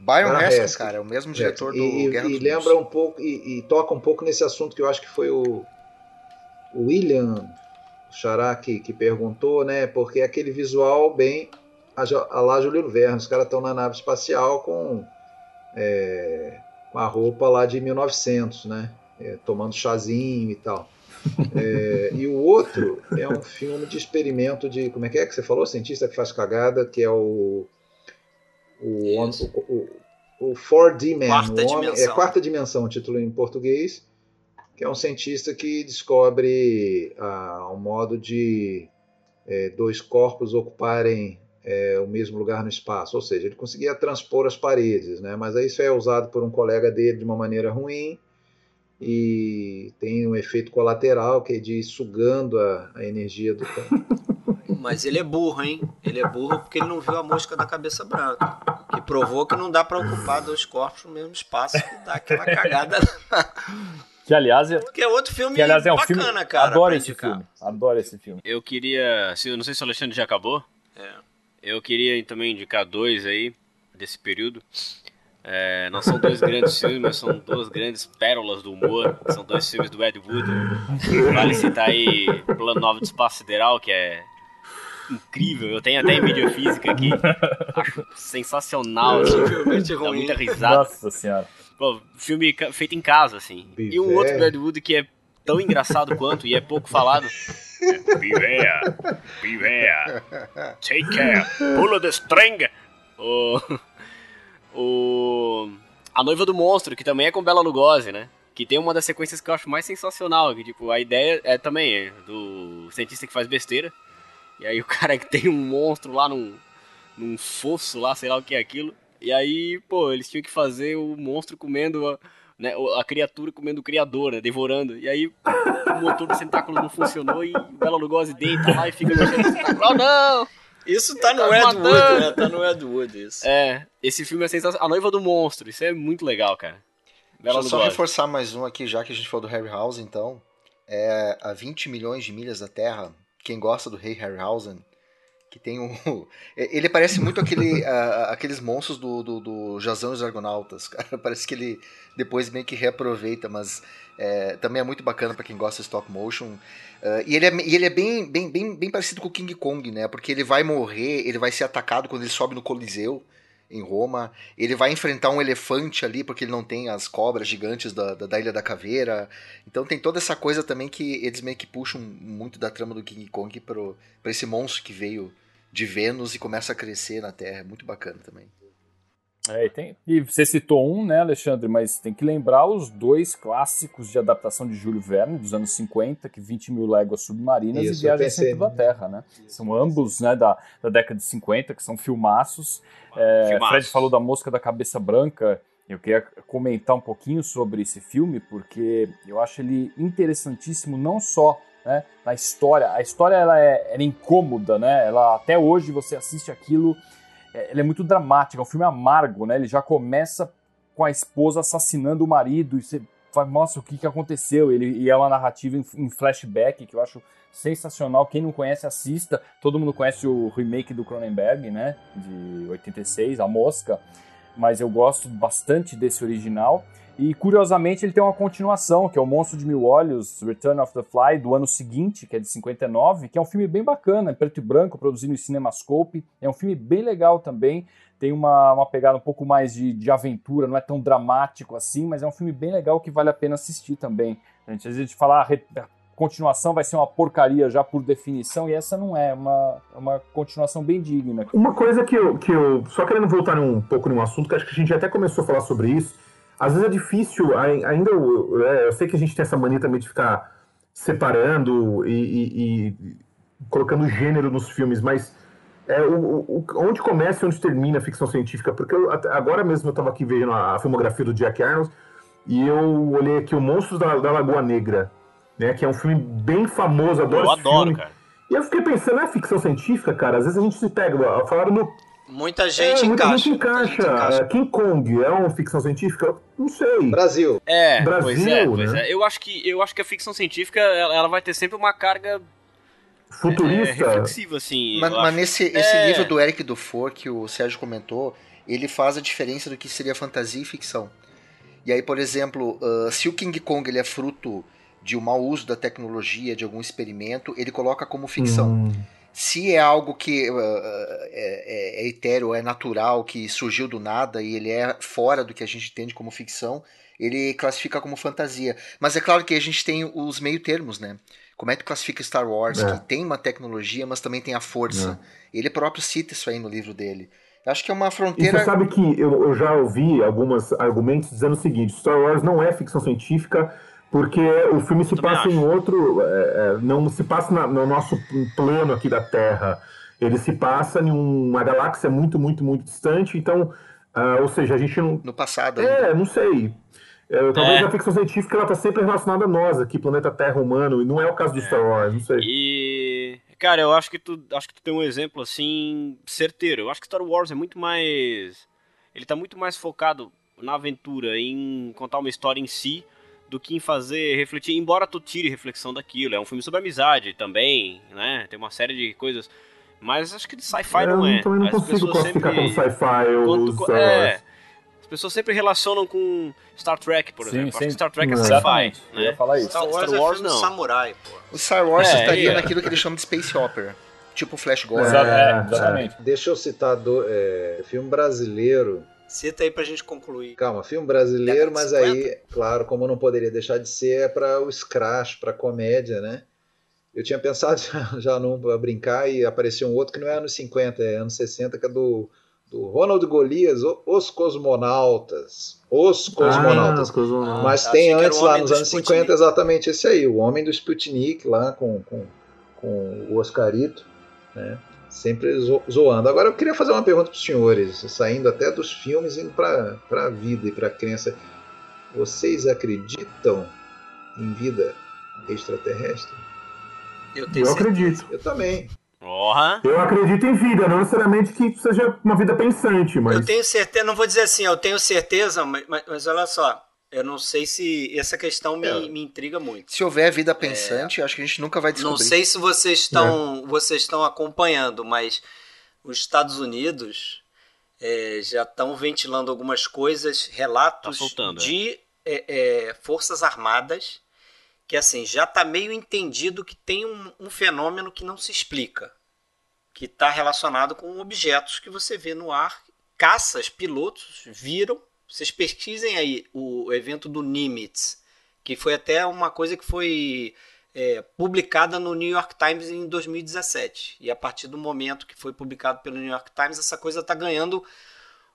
Byron cara, é o mesmo diretor do e, Guerra e, e lembra um pouco e, e, toca um pouco nesse assunto que eu acho que foi o, o William Xará que, que perguntou, né? Porque é aquele visual bem a, a lá Júlio Verne, os caras estão na nave espacial com é, com a roupa lá de 1900, né? É, tomando chazinho e tal. É, e o outro é um filme de experimento de. Como é que é que você falou? Cientista que faz cagada, que é o. O, o, o, o 4D Man. Quarta homem, é quarta dimensão, o título em português. Que é um cientista que descobre ah, um modo de é, dois corpos ocuparem é, o mesmo lugar no espaço. Ou seja, ele conseguia transpor as paredes, né? mas aí isso é usado por um colega dele de uma maneira ruim e tem um efeito colateral que é de ir sugando a, a energia do campo. Mas ele é burro, hein? Ele é burro porque ele não viu a mosca da cabeça branca. Que provou que não dá para ocupar dois corpos no mesmo espaço que dá aquela cagada. Que aliás é. Que é outro filme que, aliás, é um bacana, filme... cara. Adoro esse filme. Adoro esse filme. Eu queria. Eu não sei se o Alexandre já acabou. É. Eu queria também indicar dois aí desse período. É, não são dois grandes filmes, mas são duas grandes pérolas do humor. São dois filmes do Ed Wood. Vale citar aí Plano Novo de Espaço Sideral, que é incrível. Eu tenho até em mídia física aqui. Acho sensacional. Assim, dá muita risada. Nossa senhora. Pô, filme feito em casa, assim. E um outro do Ed Wood que é tão engraçado quanto e é pouco falado. Beware, beware, take care, pull the string. Oh o A Noiva do Monstro, que também é com Bela Lugosi, né? Que tem uma das sequências que eu acho mais sensacional, que tipo, a ideia é também é do cientista que faz besteira. E aí o cara que tem um monstro lá num, num fosso lá, sei lá o que é aquilo. E aí, pô, eles tinham que fazer o monstro comendo a, né, a criatura comendo o criador, né, devorando. E aí o motor do tentáculo não funcionou e o Bela Lugosi deita lá e fica mexendo no tentáculo. Oh, não! Isso tá no tá Ed Wood, né? Tá no Ed Wood, isso. É, esse filme é sensacional. A Noiva do Monstro, isso é muito legal, cara. Bela Deixa eu só reforçar mais um aqui, já que a gente falou do Harryhausen, então. É a 20 milhões de milhas da Terra. Quem gosta do Rei Harryhausen, que tem um. Ele parece muito aquele, uh, aqueles monstros do, do, do Jazão e os Argonautas, cara. Parece que ele depois meio que reaproveita, mas é, também é muito bacana para quem gosta de stop motion. Uh, e ele é, e ele é bem, bem, bem, bem parecido com o King Kong, né? Porque ele vai morrer, ele vai ser atacado quando ele sobe no Coliseu em Roma. Ele vai enfrentar um elefante ali, porque ele não tem as cobras gigantes da, da, da, Ilha da Caveira. Então tem toda essa coisa também que eles meio que puxam muito da trama do King Kong para esse monstro que veio de Vênus e começa a crescer na Terra. É muito bacana também. É, e, tem, e você citou um, né, Alexandre, mas tem que lembrar os dois clássicos de adaptação de Júlio Verne, dos anos 50, que 20 mil léguas submarinas Isso, e Viagem ao Centro da Terra, né? São ambos né, da, da década de 50, que são filmaços. É, Fred falou da Mosca da Cabeça Branca, eu queria comentar um pouquinho sobre esse filme, porque eu acho ele interessantíssimo, não só né, na história. A história ela é, ela é incômoda, né? Ela, até hoje você assiste aquilo, é, ela é muito dramática, é um filme amargo, né? Ele já começa com a esposa assassinando o marido e você fala, nossa, o que, que aconteceu? Ele, e é uma narrativa em, em flashback que eu acho sensacional. Quem não conhece, assista. Todo mundo conhece o remake do Cronenberg, né? De 86, A Mosca. Mas eu gosto bastante desse original. E curiosamente ele tem uma continuação, que é o Monstro de Mil Olhos, Return of the Fly, do ano seguinte, que é de 59, que é um filme bem bacana, em preto e branco, produzido em Cinemascope. É um filme bem legal também, tem uma, uma pegada um pouco mais de, de aventura, não é tão dramático assim, mas é um filme bem legal que vale a pena assistir também. A gente, às vezes falar a continuação vai ser uma porcaria já por definição, e essa não é, é uma, é uma continuação bem digna. Uma coisa que eu, que eu só querendo voltar um pouco num assunto, que acho que a gente até começou a falar sobre isso, às vezes é difícil, ainda eu, é, eu sei que a gente tem essa mania também de ficar separando e, e, e colocando gênero nos filmes, mas é, o, o, onde começa e onde termina a ficção científica? Porque eu, agora mesmo eu estava aqui vendo a, a, filmografia do Jack Arnold e eu olhei aqui o Monstros da, da Lagoa Negra, né, que é um filme bem famoso, adoro Eu adoro, filme. cara. E eu fiquei pensando, é ficção científica, cara? Às vezes a gente se pega, falaram no Muita gente é, muita encaixa. Gente encaixa. Gente encaixa. King Kong é uma ficção científica? Não sei. Brasil. É, Brasil, pois é, pois né? é. Eu acho que eu acho que a ficção científica ela, ela vai ter sempre uma carga futurista, é, reflexiva assim. Mas, mas nesse esse é... livro do Eric Dufour que o Sérgio comentou, ele faz a diferença do que seria fantasia e ficção. E aí, por exemplo, uh, se o King Kong ele é fruto de um mau uso da tecnologia, de algum experimento, ele coloca como ficção. Hum. Se é algo que uh, é, é, é etéreo, é natural, que surgiu do nada e ele é fora do que a gente entende como ficção, ele classifica como fantasia. Mas é claro que a gente tem os meio termos, né? Como é que classifica Star Wars, é. que tem uma tecnologia, mas também tem a força. É. Ele próprio cita isso aí no livro dele. Acho que é uma fronteira. E você sabe que eu, eu já ouvi alguns argumentos dizendo o seguinte: Star Wars não é ficção científica porque o filme se passa em outro, é, é, não se passa na, no nosso plano aqui da Terra. Ele se passa em uma galáxia muito, muito, muito distante. Então, uh, ou seja, a gente não. No passado. É, ainda. não sei. É, talvez é. a ficção científica ela tá sempre relacionada a nós aqui, planeta Terra humano, e não é o caso de é. Star Wars, não sei. E cara, eu acho que tu acho que tu tem um exemplo assim certeiro. Eu acho que Star Wars é muito mais ele tá muito mais focado na aventura, em contar uma história em si, do que em fazer refletir, embora tu tire reflexão daquilo. É um filme sobre amizade também, né? Tem uma série de coisas. Mas acho que de sci-fi não é. Eu também não As consigo classificar como sci-fi ou é, As pessoas sempre relacionam com Star Trek, por exemplo. Sim, acho que Star Trek é sci-fi. Né? Eu ia falar isso. Star Wars, Star Wars é não. samurai, pô. O Star Wars é, estaria é. naquilo que eles chamam de Space Opera. Tipo Flash Gordon. É, exatamente. Deixa eu citar do, é, filme brasileiro Cita aí pra gente concluir. Calma, filme brasileiro, mas aí, claro, como não poderia deixar de ser, é para o scratch, para comédia, né? Eu tinha pensado já, já num pra brincar e apareceu um outro que não é anos 50, é anos 60, que é do, do Ronald Golias, Os Cosmonautas. Os Cosmonautas. Ah, cosmonautas. Mas ah, tem antes, lá nos anos Sputnik. 50, exatamente esse aí, o Homem do Sputnik, lá com, com, com o Oscarito, né? Sempre zo zoando. Agora eu queria fazer uma pergunta para os senhores, saindo até dos filmes indo para a vida e para a crença. Vocês acreditam em vida extraterrestre? Eu, eu acredito. Eu também. Porra. Eu acredito em vida, não necessariamente que seja uma vida pensante, mas. Eu tenho certeza, não vou dizer assim, eu tenho certeza, mas, mas, mas olha só. Eu não sei se essa questão me, é. me intriga muito. Se houver vida pensante, é, acho que a gente nunca vai descobrir. Não sei se vocês estão, é. vocês estão acompanhando, mas os Estados Unidos é, já estão ventilando algumas coisas, relatos tá é. de é, forças armadas que assim já está meio entendido que tem um, um fenômeno que não se explica, que está relacionado com objetos que você vê no ar. Caças, pilotos viram vocês pesquisem aí o evento do Nimitz, que foi até uma coisa que foi é, publicada no New York Times em 2017. E a partir do momento que foi publicado pelo New York Times, essa coisa está ganhando,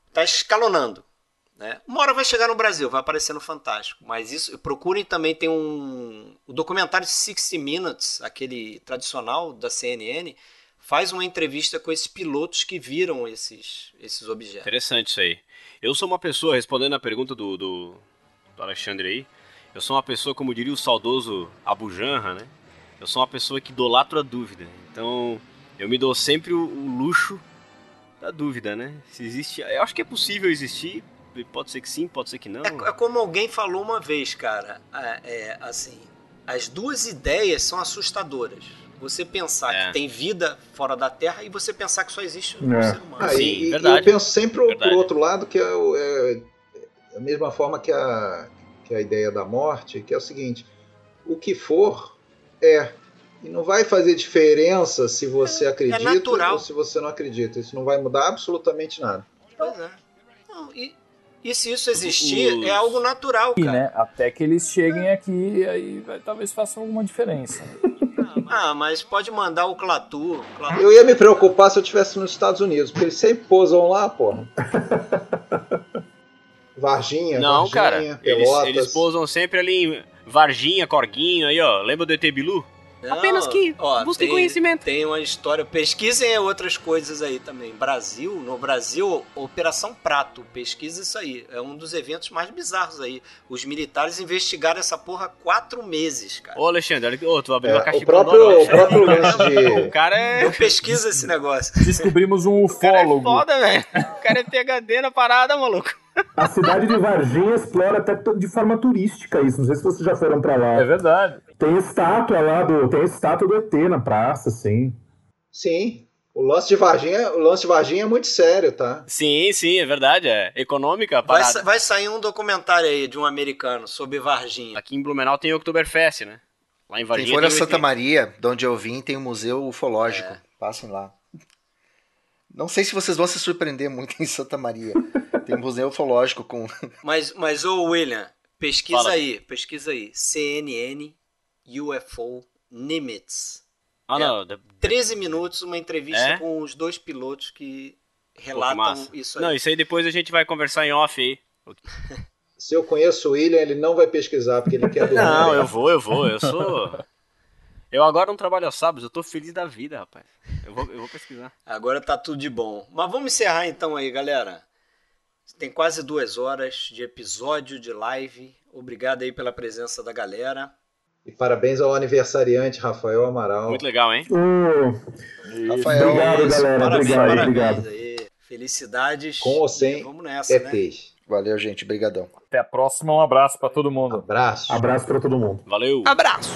está escalonando. Né? Uma hora vai chegar no Brasil, vai aparecer no Fantástico. Mas isso, procurem também, tem um. O documentário 60 Minutes, aquele tradicional da CNN, faz uma entrevista com esses pilotos que viram esses, esses objetos. Interessante isso aí. Eu sou uma pessoa, respondendo a pergunta do, do, do Alexandre aí, eu sou uma pessoa, como diria o saudoso Abu Janra, né? Eu sou uma pessoa que idolatro a dúvida. Então, eu me dou sempre o, o, luxo da dúvida, né? Se existe. Eu acho que é possível existir. Pode ser que sim, pode ser que não. É, é como alguém falou uma vez, cara. É, é, assim, as duas ideias são assustadoras. Você pensar é. que tem vida fora da Terra e você pensar que só existe um é. ser humano. Ah, Sim, e, verdade. eu penso sempre verdade. por outro lado que é, é, a mesma forma que a, que a ideia da morte, que é o seguinte: o que for é. E não vai fazer diferença se você é, é acredita ou se você não acredita. Isso não vai mudar absolutamente nada. Pois é. Não, e, e se isso existir, Os... é algo natural, cara. E, né, até que eles cheguem aqui, aí vai, talvez façam alguma diferença. Ah, mas pode mandar o Clatu. Clatu. Eu ia me preocupar se eu estivesse nos Estados Unidos, porque eles sempre posam lá, porra. Varginha, Não, Varginha, cara, eles, eles posam sempre ali em Varginha, Corguinho, aí ó, lembra do ET Bilu? Não, Apenas que ó, busque tem, conhecimento. Tem uma história, pesquisem outras coisas aí também. Brasil, no Brasil, Operação Prato, pesquisa isso aí. É um dos eventos mais bizarros aí. Os militares investigaram essa porra quatro meses, cara. Ô, Alexandre, ô, tu abriu é, a caixa o próprio, o próprio lance de... O cara é... Eu pesquisa esse negócio. Descobrimos um ufólogo. O cara é foda, velho. O cara é PHD na parada, maluco. A cidade de Varginha explora até de forma turística isso. Não sei se vocês já foram para lá. É verdade. Tem estátua lá do, tem estátua do ET na praça, sim. Sim. O lance de Varginha, o lance de Varginha é muito sério, tá? Sim, sim, é verdade, é econômica vai, vai, sair um documentário aí de um americano sobre Varginha. Aqui em Blumenau tem o Oktoberfest, né? Lá em Varginha. Quem for a Santa Maria, de onde eu vim, tem um museu ufológico. É. Passem lá. Não sei se vocês vão se surpreender muito em Santa Maria. Tem um museu ufológico com. Mas, mas ô William, pesquisa Fala. aí, pesquisa aí. CNN UFO Nimitz. Ah, é, não. 13 minutos, uma entrevista é? com os dois pilotos que relatam Pô, isso aí. Não, isso aí depois a gente vai conversar em off aí. Se eu conheço o William, ele não vai pesquisar, porque ele quer dormir. Não, eu vou, eu vou. Eu sou. Eu agora não trabalho aos sábados, eu tô feliz da vida, rapaz. Eu vou, eu vou pesquisar. Agora tá tudo de bom. Mas vamos encerrar então aí, galera. Tem quase duas horas de episódio de live. Obrigado aí pela presença da galera. E parabéns ao aniversariante Rafael Amaral. Muito legal, hein? Uh, Rafael, obrigado, galera. Parabéns, obrigado, parabéns obrigado. Aí. Felicidades. Com ou sem vamos nessa, ETs. Né? Valeu, gente. Obrigadão. Até a próxima. Um abraço para todo mundo. Abraço. Abraço para todo mundo. Valeu. Abraço.